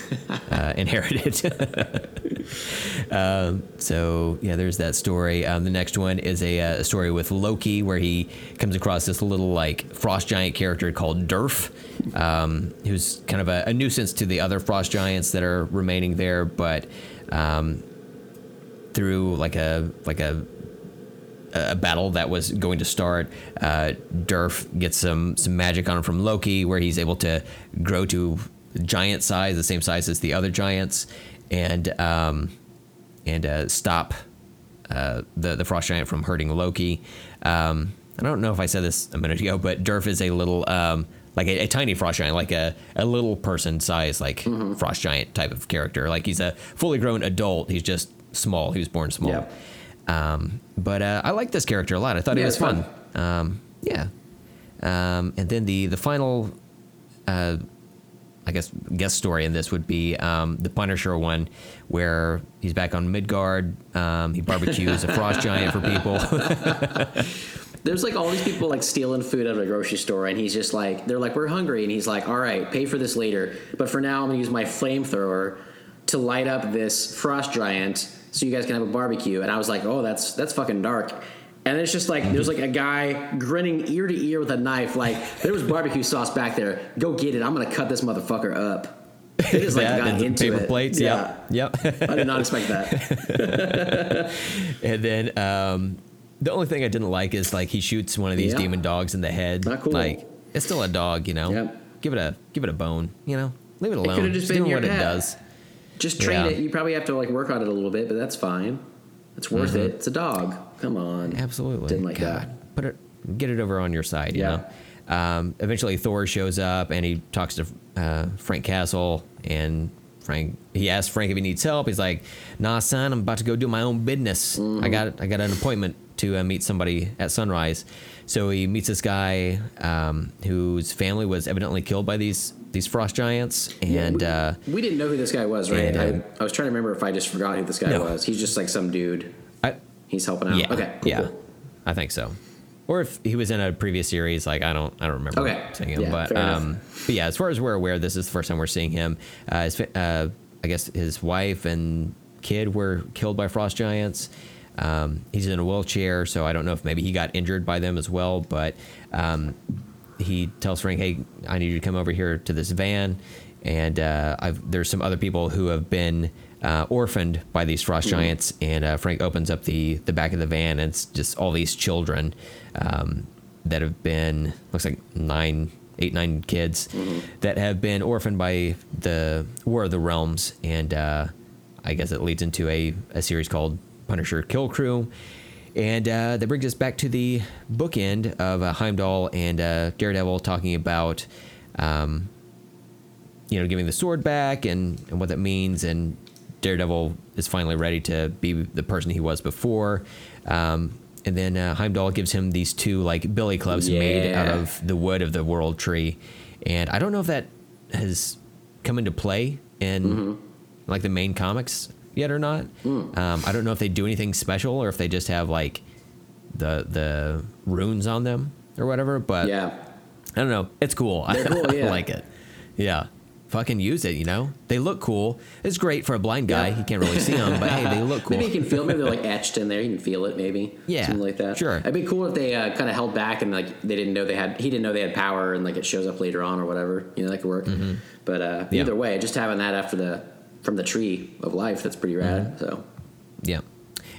uh, inherited. um, so yeah, there's that story. Um, the next one is a, uh, story with Loki, where he comes across this little like frost giant character called Durf, um, who's kind of a, a nuisance to the other frost giants that are remaining there, but um, through like a like a a battle that was going to start. Uh, Durf gets some some magic on him from Loki, where he's able to grow to giant size, the same size as the other giants, and um, and uh, stop uh, the the frost giant from hurting Loki. Um, I don't know if I said this a minute ago, but Durf is a little um, like a, a tiny frost giant, like a, a little person size, like frost giant type of character. Like he's a fully grown adult. He's just small. He was born small. Yep. Um, but uh, I like this character a lot. I thought he Yeah, was fun. fun. Um, yeah. Um, and then the the final, uh, I guess, guest story in this would be um, the Punisher one, where he's back on Midgard. Um, he barbecues a frost giant for people. There's like all these people like stealing food out of a grocery store, and he's just like, they're like, we're hungry, and he's like, all right, pay for this later, but for now, I'm gonna use my flamethrower to light up this frost giant so you guys can have a barbecue. And I was like, oh, that's that's fucking dark. And it's just like there's like a guy grinning ear to ear with a knife, like there was barbecue sauce back there. Go get it. I'm gonna cut this motherfucker up. They just like got into paper it. plates. Yeah. Yep. Yep. I did not expect that. and then um, the only thing I didn't like is like he shoots one of these Yeah. demon dogs in the head. Not cool. Like it's still a dog, you know. Yep. Give it a give it a bone. You know. Leave it alone. could've just It's been your what it does. Just train Yeah. it. You probably have to like work on it a little bit, but that's fine. It's worth it. It's a dog. Come on. Absolutely. Didn't like God. that. Put it, get it over on your side. You Yeah. know. Um, eventually, Thor shows up and he talks to uh, Frank Castle, and Frank he asks Frank if he needs help. He's like, "Nah, son, I'm about to go do my own business. Mm-hmm. I got I got an appointment to uh, meet somebody at sunrise." So he meets this guy um, whose family was evidently killed by these these frost giants, and uh, We didn't know who this guy was, right? And, uh, I, I was trying to remember if I just forgot who this guy No. was. He's just like some dude. He's helping out. yeah, Okay. Cool, yeah, cool. I think so. Or if he was in a previous series, like I don't, I don't remember Okay. seeing him. Yeah, but, um, but yeah, as far as we're aware, this is the first time we're seeing him. Uh, his, uh, I guess his wife and kid were killed by frost giants. Um, he's in a wheelchair, so I don't know if maybe he got injured by them as well. But um, he tells Frank, "Hey, I need you to come over here to this van." And uh, I've, there's some other people who have been uh, orphaned by these frost Mm-hmm. giants. And uh, Frank opens up the the back of the van, and it's just all these children um, that have been looks like nine, eight, nine kids that have been orphaned by the War of the Realms. And uh, I guess it leads into a, a series called Punisher Kill Crew. And uh, that brings us back to the bookend of uh, Heimdall and uh, Daredevil talking about, um, you know, giving the sword back and, and what that means. And Daredevil is finally ready to be the person he was before. Um, and then uh, Heimdall gives him these two like billy clubs made out of the wood of the world tree. And I don't know if that has come into play in Mm-hmm. like the main comics yet or not. Mm. Um, I don't know if they do anything special or if they just have like the the runes on them or whatever. But Yeah. I don't know. It's cool. Cool, I like it. Yeah. Fucking use it, you know? They look cool. It's great for a blind guy. Yeah. He can't really see them, but hey, they look cool. Maybe you can feel. Maybe they're like etched in there. You can feel it. Maybe. Yeah, Something like that. sure. It'd be cool if they uh, kind of held back and like they didn't know they had. He didn't know they had power and like it shows up later on or whatever. You know that could work. But uh, Mm-hmm. Yeah. either way, just having that after the from the tree of life, that's pretty rad. Mm-hmm. So. Yeah,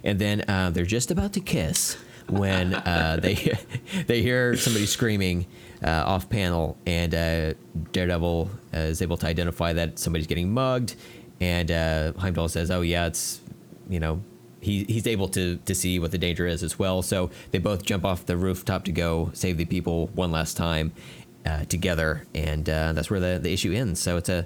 and then uh, they're just about to kiss when uh, they they hear somebody screaming off panel, and uh, Daredevil uh, is able to identify that somebody's getting mugged, and uh, Heimdall says, "Oh yeah, it's you know." He, he's able to, to see what the danger is as well. So they both jump off the rooftop to go save the people one last time uh, together. And uh, that's where the, the issue ends. So it's a,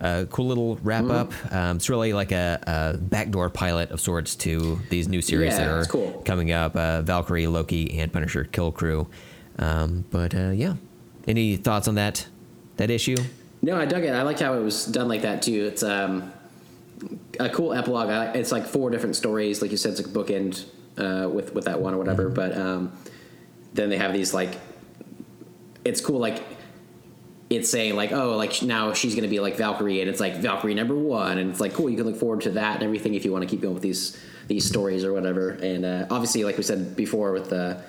a cool little wrap up. Um, it's really like a, a backdoor pilot of sorts to these new series Yeah, that are cool. coming up uh, Valkyrie, Loki, and Punisher Kill Crew. Um, but uh, yeah, any thoughts on that that issue? No, I dug it. I like how it was done like that too. It's um, a cool epilogue. I- It's like four different stories. Like you said, it's like bookend uh, with with that one or whatever. But um, then they have these like, it's cool like. It's saying like, oh, like now she's gonna be like Valkyrie, and it's like Valkyrie number one, and it's like cool. You can look forward to that and everything if you want to keep going with these these stories or whatever. And uh, obviously, like we said before, with the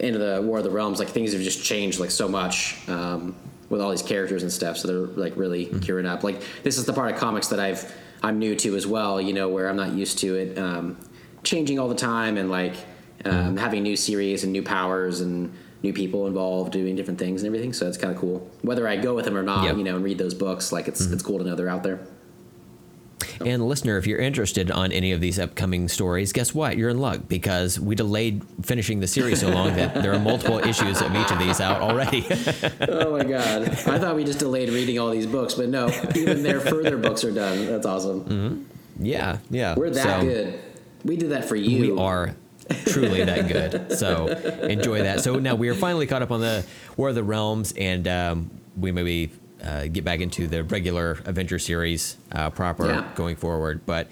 end of the War of the Realms, like things have just changed like so much um, with all these characters and stuff. So they're like really curing up. Like this is the part of comics that I've I'm new to as well. You know, where I'm not used to it um, changing all the time and like um, having new series and new powers and new people involved doing different things and everything. So it's kind of cool. Whether I go with them or not, Yep. you know, and read those books, like it's it's cool to know they're out there. And listener, if you're interested on any of these upcoming stories, guess what? You're in luck because we delayed finishing the series so long that there are multiple issues of each of these out already. oh my god! I thought we just delayed reading all these books, but no, even their further books are done. That's awesome. yeah, yeah. We're that So- good. We did that for you. We are truly that good. So enjoy that. So now we are finally caught up on the War of the Realms, and um, we maybe uh, get back into the regular Avenger series uh, proper Yeah. going forward. But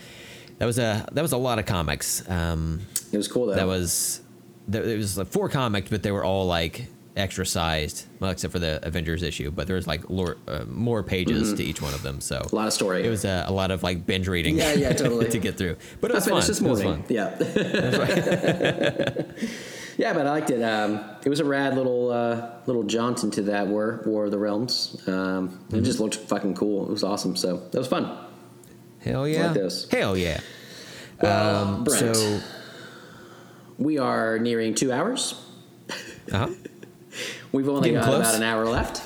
that was a that was a lot of comics. Um, It was cool though. that was there, it was like four comics, but they were all like extra sized, well, except for the Avengers issue. But there was like lore, uh, more pages to each one of them. So Mm-hmm. a lot of story. it was a, a lot of like binge reading. Yeah, yeah, totally. to get through. But it I was fun. finished this It was morning. fun. Yeah. yeah, but I liked it. Um, it was a rad little uh, little jaunt into that War War of the Realms. Um, Mm-hmm. It just looked fucking cool. It was awesome. So that was fun. Hell yeah. this. Hell yeah. Um, Brent, So, we are nearing two hours. uh-huh. We've only Getting got close. about an hour left.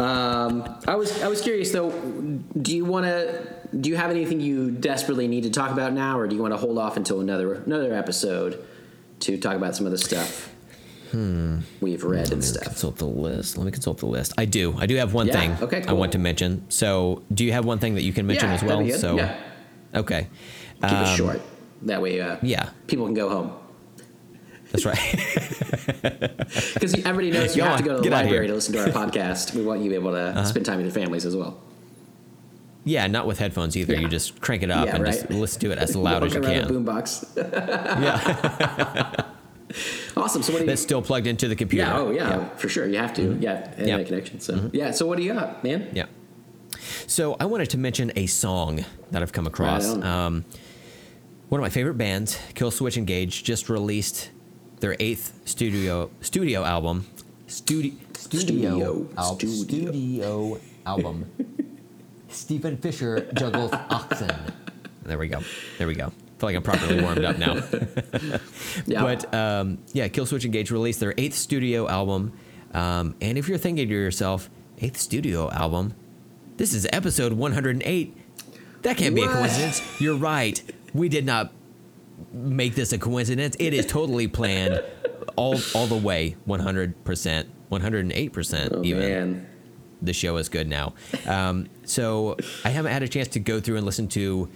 Um, I was I was curious though. Do you want to? Do you have anything you desperately need to talk about now, or do you want to hold off until another another episode to talk about some of the stuff we've read and stuff? consult the list. Let me consult the list. I do. I do have one Yeah, thing okay, I want to mention. So, do you have one thing that you can mention Yeah, as well? that'd be good. So, Yeah. okay. Keep it Um, short. That way, uh, Yeah, people can go home. that's right. Because everybody knows you Go have to go to the library. Uh-huh. to listen to our podcast. We want you to be able to spend time with your families as well. Yeah, not with headphones either. Yeah. You just crank it up Yeah, and just listen to it as loud as you can. a boombox. Yeah, awesome. So what do you? that's still plugged into the computer. yeah. Oh yeah, for sure. You have to. Yeah, and Yeah. that connection. So yeah. So what do you got, man? Yeah. So I wanted to mention a song that I've come across. Right um, one of my favorite bands, Killswitch Engage, just released their eighth studio studio album. Studi- Studio. al- Studio. studio album. Steven Fisher juggles oxen. There we go. There we go. I feel like I'm properly warmed up now. Yeah. But um, yeah, Killswitch Engage released their eighth studio album. Um, and if you're thinking to yourself, eighth studio album, this is episode 108. That can't be a coincidence. You're right. We did not make this a coincidence. It is totally planned, all all the way, 100 percent, 108 percent, oh even man. The show is good now. Um, so I haven't had a chance to go through and listen to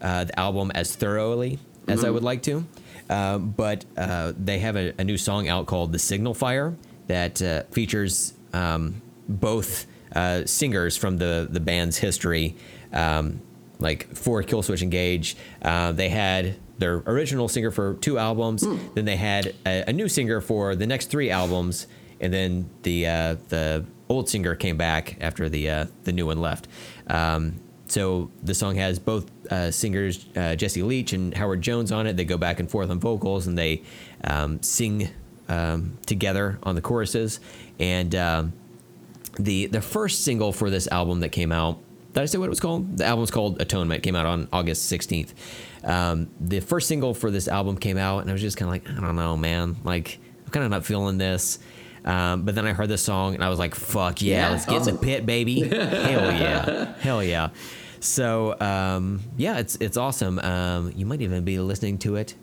uh, the album as thoroughly as I would like to. Uh, but uh, they have a, a new song out called "The Signal Fire" that uh, features um, both uh, singers from the the band's history. Um, like for Killswitch Engage, uh, they had their original singer for two albums. Then they had a, a new singer for the next three albums, and then the uh, the old singer came back after the uh, the new one left. Um, so the song has both uh, singers, uh, Jesse Leach and Howard Jones, on it. They go back and forth on vocals, and they um, sing um, together on the choruses. And um, the the first single for this album that came out. Did I say what it was called? The album's called Atonement. It came out on August 16th. Um, the first single for this album came out, and I was just kind of like, I don't know, man. Like, I'm kind of not feeling this. Um, but then I heard the song, and I was like, fuck yeah, Yeah, let's get in the pit, baby. Hell yeah. Hell yeah. So, um, yeah, it's, it's awesome. Um, you might even be listening to it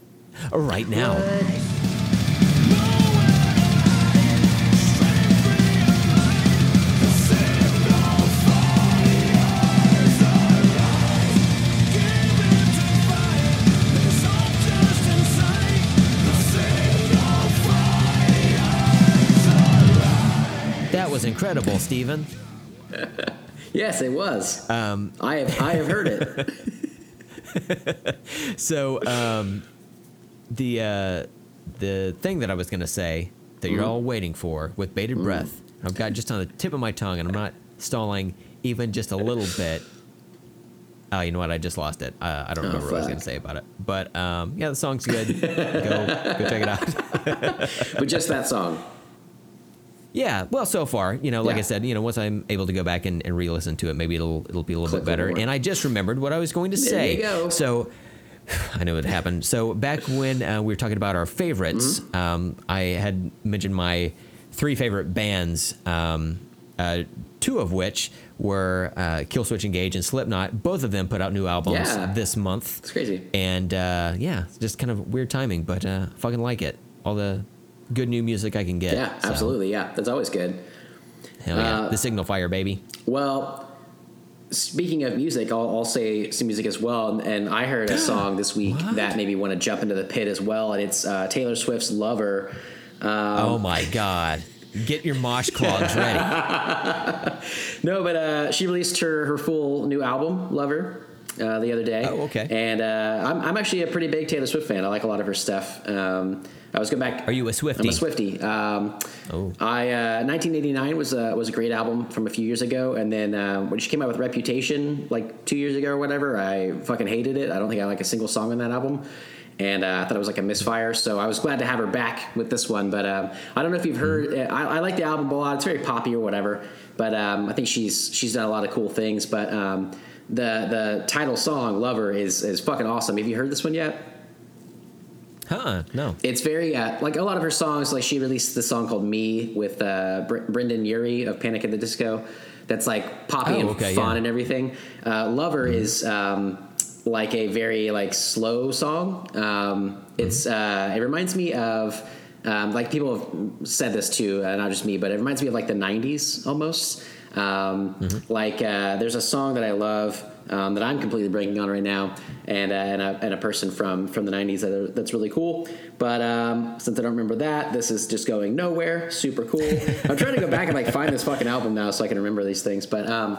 right now. Steven. Yes, it was. Um, I have I have heard it. So, um, the uh, the thing that I was gonna say that you're Mhm. all waiting for with bated breath. I've got just on the tip of my tongue, and I'm not stalling even just a little bit. Oh, you know what? I just lost it. Uh, I don't Oh, remember what I was gonna say about it. But um, yeah, the song's good. go go check it out. but just that song. Yeah, well, so far, you know, like Yeah. I said, you know, once I'm able to go back and, and re-listen to it, maybe it'll it'll be a little Click bit better. And I just remembered what I was going to There say. you go. So I knew it happened. So back when uh, we were talking about our favorites, Mm-hmm. um, I had mentioned my three favorite bands. Um, uh, two of which were uh, Killswitch Engage and Slipknot. Both of them put out new albums Yeah. this month. It's crazy. And uh, yeah, it's just kind of weird timing, but uh, fucking like it. All the good new music I can get. Yeah, So, absolutely. Yeah, that's always good. hell yeah. Uh, the Signal Fire, baby. Well, speaking of music, I'll, I'll say some music as well. And, and I heard a song this week that made me want to jump into the pit as well. And it's uh, Taylor Swift's "Lover." Um, oh my God. Get your mosh clogs ready. No, but uh, she released her, her full new album, Lover, uh, the other day. Oh, okay. And uh, I'm, I'm actually a pretty big Taylor Swift fan. I like a lot of her stuff. Um, I was going back. Are you a Swiftie? I'm a Swifty. Um, Oh. I uh, 1989 was a, was a great album from a few years ago, and then um, when she came out with Reputation like two years ago or whatever, I fucking hated it. I don't think I like a single song on that album, and uh, I thought it was like a misfire. So I was glad to have her back with this one. But um, I don't know if you've heard. Mm-hmm. I, I like the album a lot. It's very poppy or whatever, but um, I think she's she's done a lot of cool things. But um, the the title song "Lover" is is fucking awesome. Have you heard this one yet? Huh? No. It's very uh, like a lot of her songs. Like she released the song called "Me" with uh, Br- Brendon Urie of Panic at the Disco. That's like poppy Oh, and okay, fun yeah. and everything. Uh, "Lover" is um, like a very like slow song. Um, it's uh, it reminds me of um, like people have said this too, uh, not just me, but it reminds me of like the '90s almost. Um, Like uh, there's a song that I love um, that I'm completely breaking on right now, and uh, and, a, and a person from from the '90s that are, that's really cool. But um, since I don't remember that, this is just going nowhere. Super cool. I'm trying to go back and like find this fucking album now so I can remember these things. But um,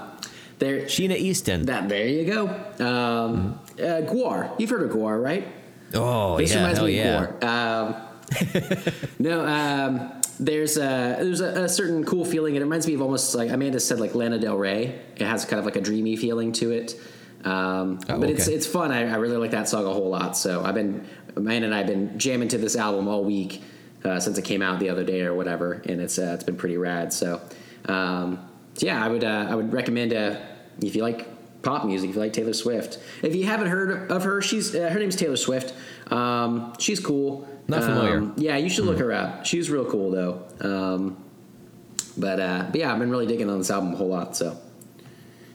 there, Sheena Easton. that there you go. Um, uh, Guar, you've heard of Guar, right? oh, This yeah. reminds me yeah. of Guar. Um, no, um, there's a there's a, a certain cool feeling. It reminds me of almost like Amanda said, like Lana Del Rey. It has kind of like a dreamy feeling to it. Um, Oh, but it's okay. it's fun. I, I really like that song a whole lot. So I've been Amanda and I've been jamming to this album all week uh, since it came out the other day or whatever, and it's uh, it's been pretty rad. So um, yeah, I would uh, I would recommend uh, if you like pop music, if you like Taylor Swift. If you haven't heard of her, she's uh, her name's Taylor Swift. Um, she's cool. Not familiar. Um, yeah, you should look her up. She's real cool though. Um, but, uh, but yeah, I've been really digging on this album a whole lot. So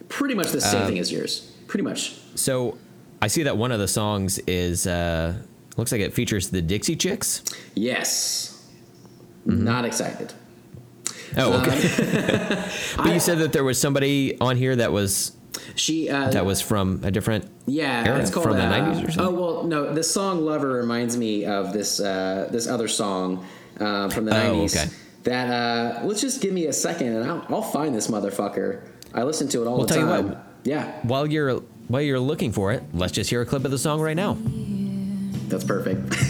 pretty much the same Um, thing as yours. Pretty much. So I see that one of the songs is uh, looks like it features the Dixie Chicks. Yes. Mm-hmm. Not excited. Oh, okay. but I- you said that there was somebody on here that was She uh, that was from a different. Yeah, era, it's called from the uh, 90s or something? Oh well, no. The song "Lover" reminds me of this uh, this other song uh, from the Oh, nineties. okay. That uh, let's just give me a second, and I'll, I'll find this motherfucker. I listen to it all Well, the tell you time. what. Yeah, While you're while you're looking for it, let's just hear a clip of the song right now. that's perfect.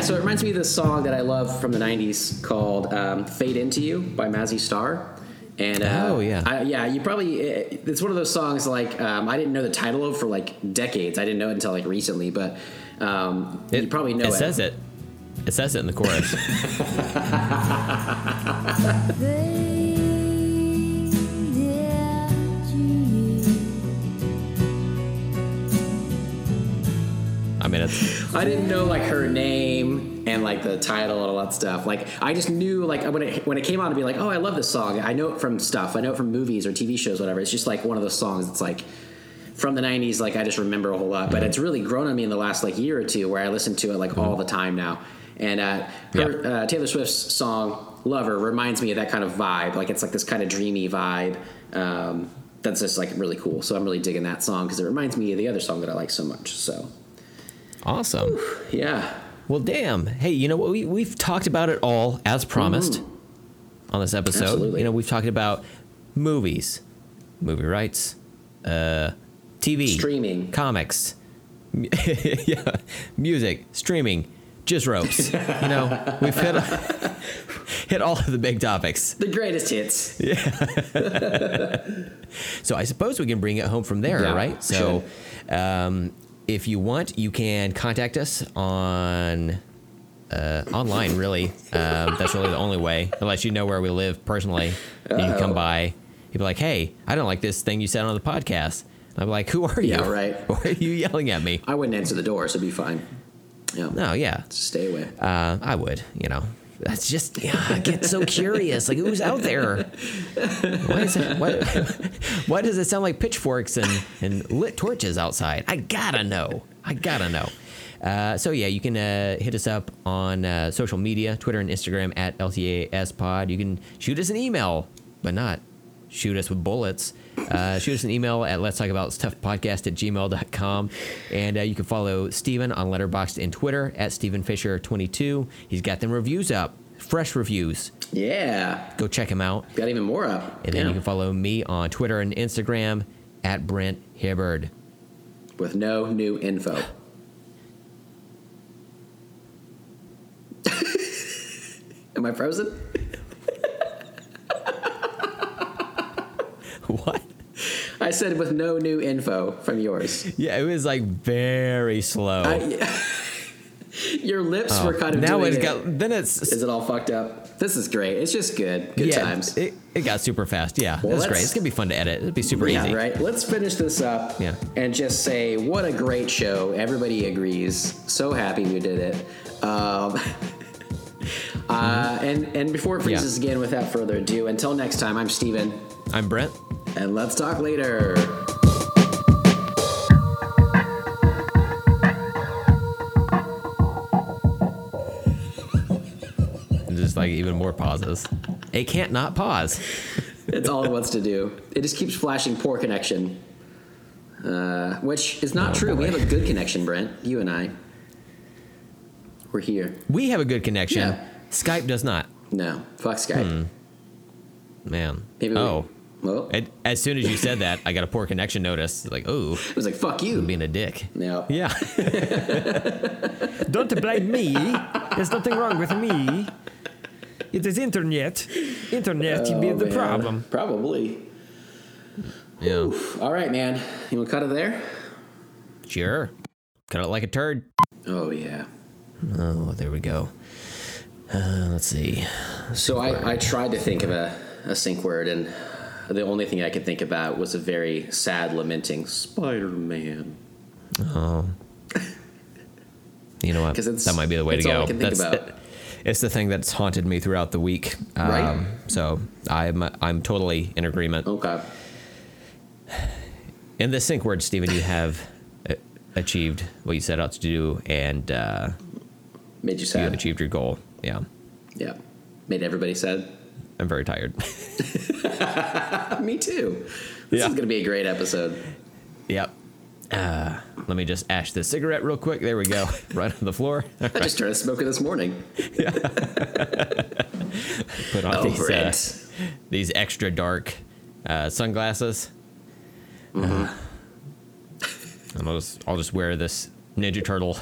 yeah, so it reminds me of this song that I love from the '90s called um, "Fade Into You" by Mazzy Star. And uh, Oh, yeah. I, yeah. You probably it's one of those songs like um, I didn't know the title of for like decades. I didn't know it until like recently, but um, you probably know it. it. says it. It says it in the chorus. I didn't know like her name and like the title and all that stuff. Like I just knew like when it when it came on to be like, oh, I love this song. I know it from stuff. I know it from movies or TV shows, whatever. It's just like one of those songs. It's like from the 90s like i just remember a whole lot but it's really grown on me in the last like year or two where i listen to it like all the time now and uh, her, uh, taylor swift's song lover reminds me of that kind of vibe like it's like this kind of dreamy vibe um, that's just like really cool so i'm really digging that song because it reminds me of the other song that i like so much so Awesome. yeah Well, damn. Hey, you know what? We we've talked about it all as promised on this episode. Absolutely. You know, we've talked about movies, movie rights, uh, TV, Streaming. comics, yeah, music, streaming, just ropes. you know, we've hit hit all of the big topics. the greatest hits Yeah. So I suppose we can bring it home from there, Yeah, right? So, um, if you want, you can contact us on uh, online. Really, um, that's really the only way. Unless you know where we live personally, and you can come Oh. by. You'd be like, "Hey, I don't like this thing you said on the podcast." And I'm like, "Who are you? Yeah, right. Why are you yelling at me?" i wouldn't answer the door so it'd be fine yeah No, yeah, stay away uh, I would. You know, that's just yeah. I get so curious. Like, who's out there? Why it? Why, why does it sound like pitchforks and and lit torches outside? I gotta know. I gotta know. Uh, so yeah, you can uh, hit us up on uh, social media, Twitter and Instagram at LTAS Pod. You can shoot us an email, but not shoot us with bullets. Uh, shoot us an email at let's talk about stuff podcast at gmail.com. And uh, you can follow Steven on Letterboxd and Twitter at Steven Fisher22. He's got them reviews up, fresh reviews. yeah Go check him out. got even more up And then Yeah. you can follow me on Twitter and Instagram at Brent Hibbard. with no new info Am I frozen? What? I said with no new info from yours. Yeah, it was like very slow. I- your lips were kind of Oh. now it's it. got then it's Is it all fucked up? This is great. It's just good. Good yeah, times. It, it got super fast. Yeah, Well, that's great. It's gonna be fun to edit. It'd be super yeah, easy. right. Let's finish this up Yeah. and just say what a great show. Everybody agrees. So happy we did it. Um, uh, and and before it freezes again, without further ado, until next time, I'm Steven, I'm Brent. And let's talk later. Just like even more pauses. It can't not pause. It's all it wants to do. It just keeps flashing poor connection, uh, which is not Oh, true. We have a good connection, Brent. You and I. We're here. We have a good connection. Yeah. Skype does not. No, fuck Skype. Man. Maybe. We, oh. Well, And as soon as you said that, I got a poor connection notice. Like, oh, it was like fuck you. being a dick. No. Yeah. Don't blame me. There's nothing wrong with me. It is internet. Internet Oh, be the man. problem. Probably. Yeah. All right, man. You want to cut it there? Sure. Cut it like a turd. Oh yeah. Oh, there we go. Uh, let's see. So I, I tried to think of a, a sync word, and the only thing I could think about was a very sad, lamenting Spider-Man. Oh. You know what? that might be the way to go. I can think That's about. it's the thing that's haunted me throughout the week. Um, Right. So I'm I'm totally in agreement. Okay. In the sync word, Steven, you have uh, achieved what you set out to do, and uh, Made you sad. you have achieved your goal. Yeah. Yeah. Made everybody sad. I'm very tired. Me too. This Yeah. is gonna be a great episode. yep. Uh, let me just ash this cigarette real quick. There we go. right on the floor. I just started smoking this morning. Put on Oh, these, uh, these extra dark uh, sunglasses. Mm-hmm. Uh, and I'll just, I'll just wear this Ninja Turtle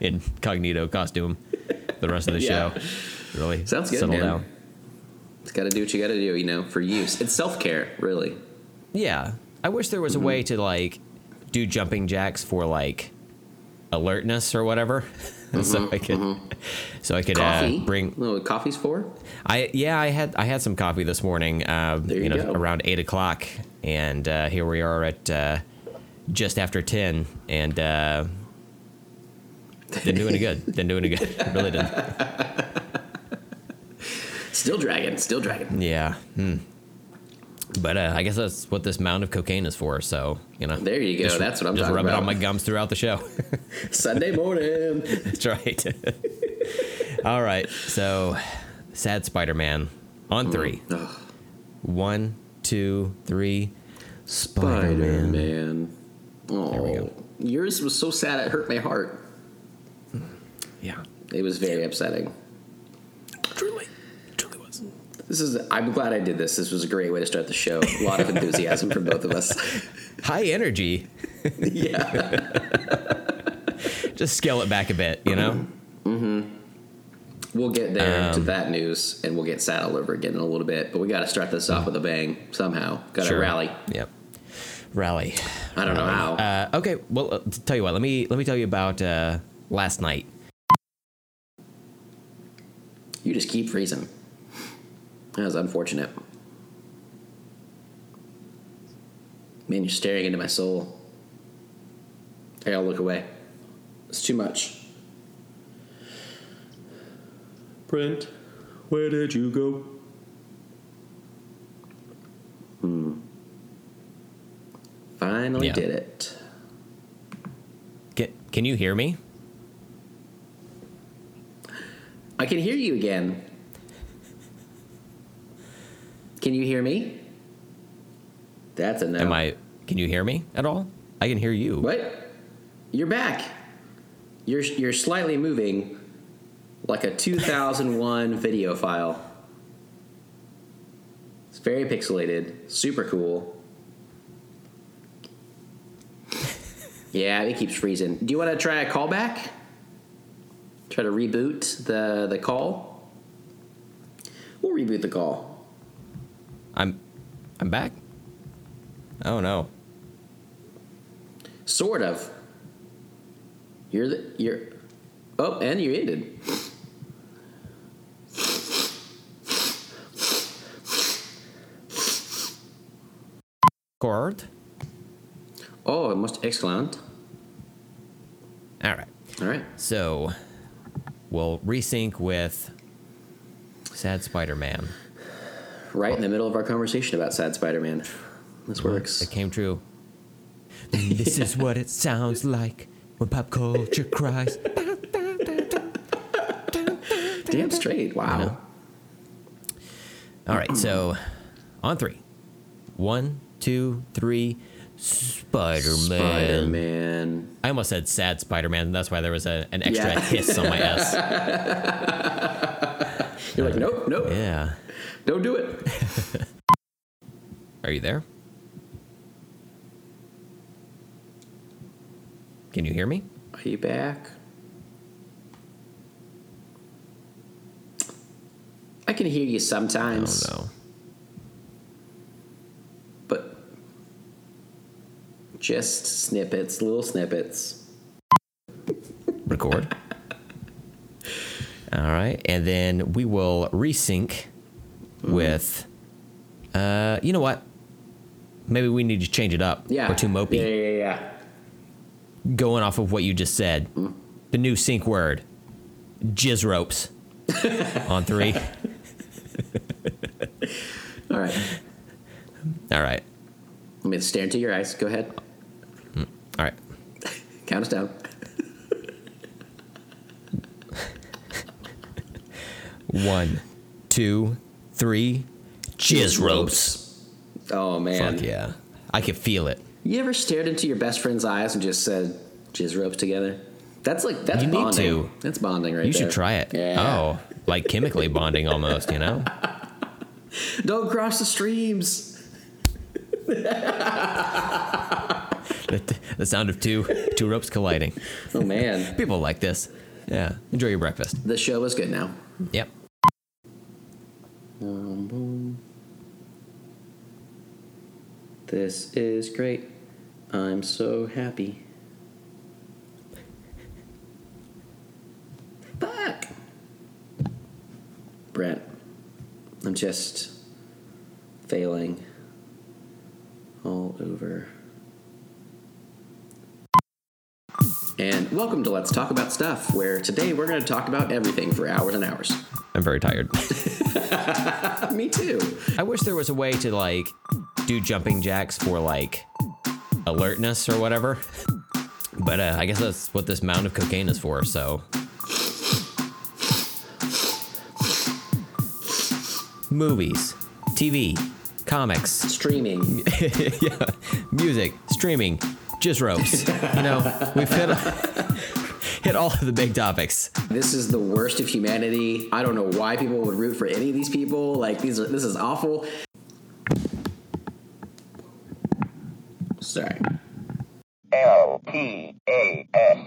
incognito costume the rest of the Yeah. show. Really Sounds good, settle man. down. It's got to do what you got to do, you know, for use. It's self care, really. Yeah, I wish there was a Mm-hmm. way to like do jumping jacks for like alertness or whatever, so I could, so I could Mm-hmm, Coffee. uh, bring. You what coffee's for? I yeah, I had I had some coffee this morning. Uh, There you know, go. around eight o'clock, and uh, here we are at uh, just after ten, and uh, didn't do any good. Didn't do any good. Really didn't. Still dragon. Still dragon. Yeah. Hmm. But uh, I guess that's what this mound of cocaine is for. So you know, There you go. Just- That's what I'm just talking rub about. it on my gums throughout the show. Sunday morning. That's right. All right. So, sad Spider-Man on three. Ugh. One, two, three. Spider Spider-Man. Oh, yours was so sad it hurt my heart. Yeah. It was very upsetting. Truly, truly was. This is. I'm glad I did this. This was a great way to start the show. A lot of enthusiasm from both of us. High energy. yeah. Just scale it back a bit. You know. Mm-hmm. We'll get there to Um, that news, and we'll get sad all over again in a little bit. But we got to start this off with a bang somehow. Got to Sure. rally. Yep. Rally. I don't know how. Uh, okay. Well, uh, tell you what. Let me let me tell you about uh, last night. You just keep freezing. That was unfortunate. Man, you're staring into my soul. I gotta look away. It's too much. Brent, where did you go? Hmm. Finally Yeah. did it. Can, can you hear me? I can hear you again. Can you hear me? That's a no. Am I? Can you hear me at all? I can hear you. What? You're back. You're you're slightly moving, like a 2001 video file. It's very pixelated, super cool. Yeah, it keeps freezing. Do you want to try a callback? Try to reboot the the call. We'll reboot the call. I'm I'm back. Oh no. Sort of. You're the you're. Oh, and you ended. Cord. Oh, it must excellent. All right. All right. So we'll resync with Sad Spider-Man. Right in the middle of our conversation about Sad Spider-Man. This works. It came true. this is what it sounds like when pop culture cries. Damn straight. Wow. know. All right, so on three. One, two, three. Spider-Man. Spider-Man. I almost said sad Spider-Man. and That's why there was a, an extra Yeah. hiss on my S. You're like, nope, nope, Yeah. Don't do it. Are you there? Can you hear me? Are you back? I can hear you sometimes. Oh no. but just snippets, little snippets. Record. All right, and then we will resync Mm-hmm. with. Uh, you know what? Maybe we need to change it up. Yeah. We're too mopey. Yeah, yeah, yeah. Going off of what you just said, mm. the new sync word, jizz ropes. On three. All right. All right. Let me stare into your eyes. Go ahead. Mm. All right. Count us down. One, two, three. Jizz ropes. Oh man. Fuck yeah. I can feel it. You ever stared into your best friend's eyes and just said jizz ropes together? That's like that's You need bonding. to. That's bonding right You there. should try it. Yeah. Oh, like chemically bonding almost, you know? Don't cross the streams. The, the sound of two two ropes colliding. Oh man. People like this. Yeah. Enjoy your breakfast. the show is good now. Yep. This is great. I'm so happy. Fuck. Brent, I'm just failing all over. And welcome to Let's Talk About Stuff, where today we're going to talk about everything for hours and hours. I'm very tired. Me too. I wish there was a way to like do jumping jacks for like alertness or whatever. But uh, I guess that's what this mound of cocaine is for. So, movies, TV, comics, Streaming. yeah, music, streaming, just ropes. You know, we've hit hit all of the big topics. This is the worst of humanity. I don't know why people would root for any of these people. Like these are, this is awful. Sorry. L P A S.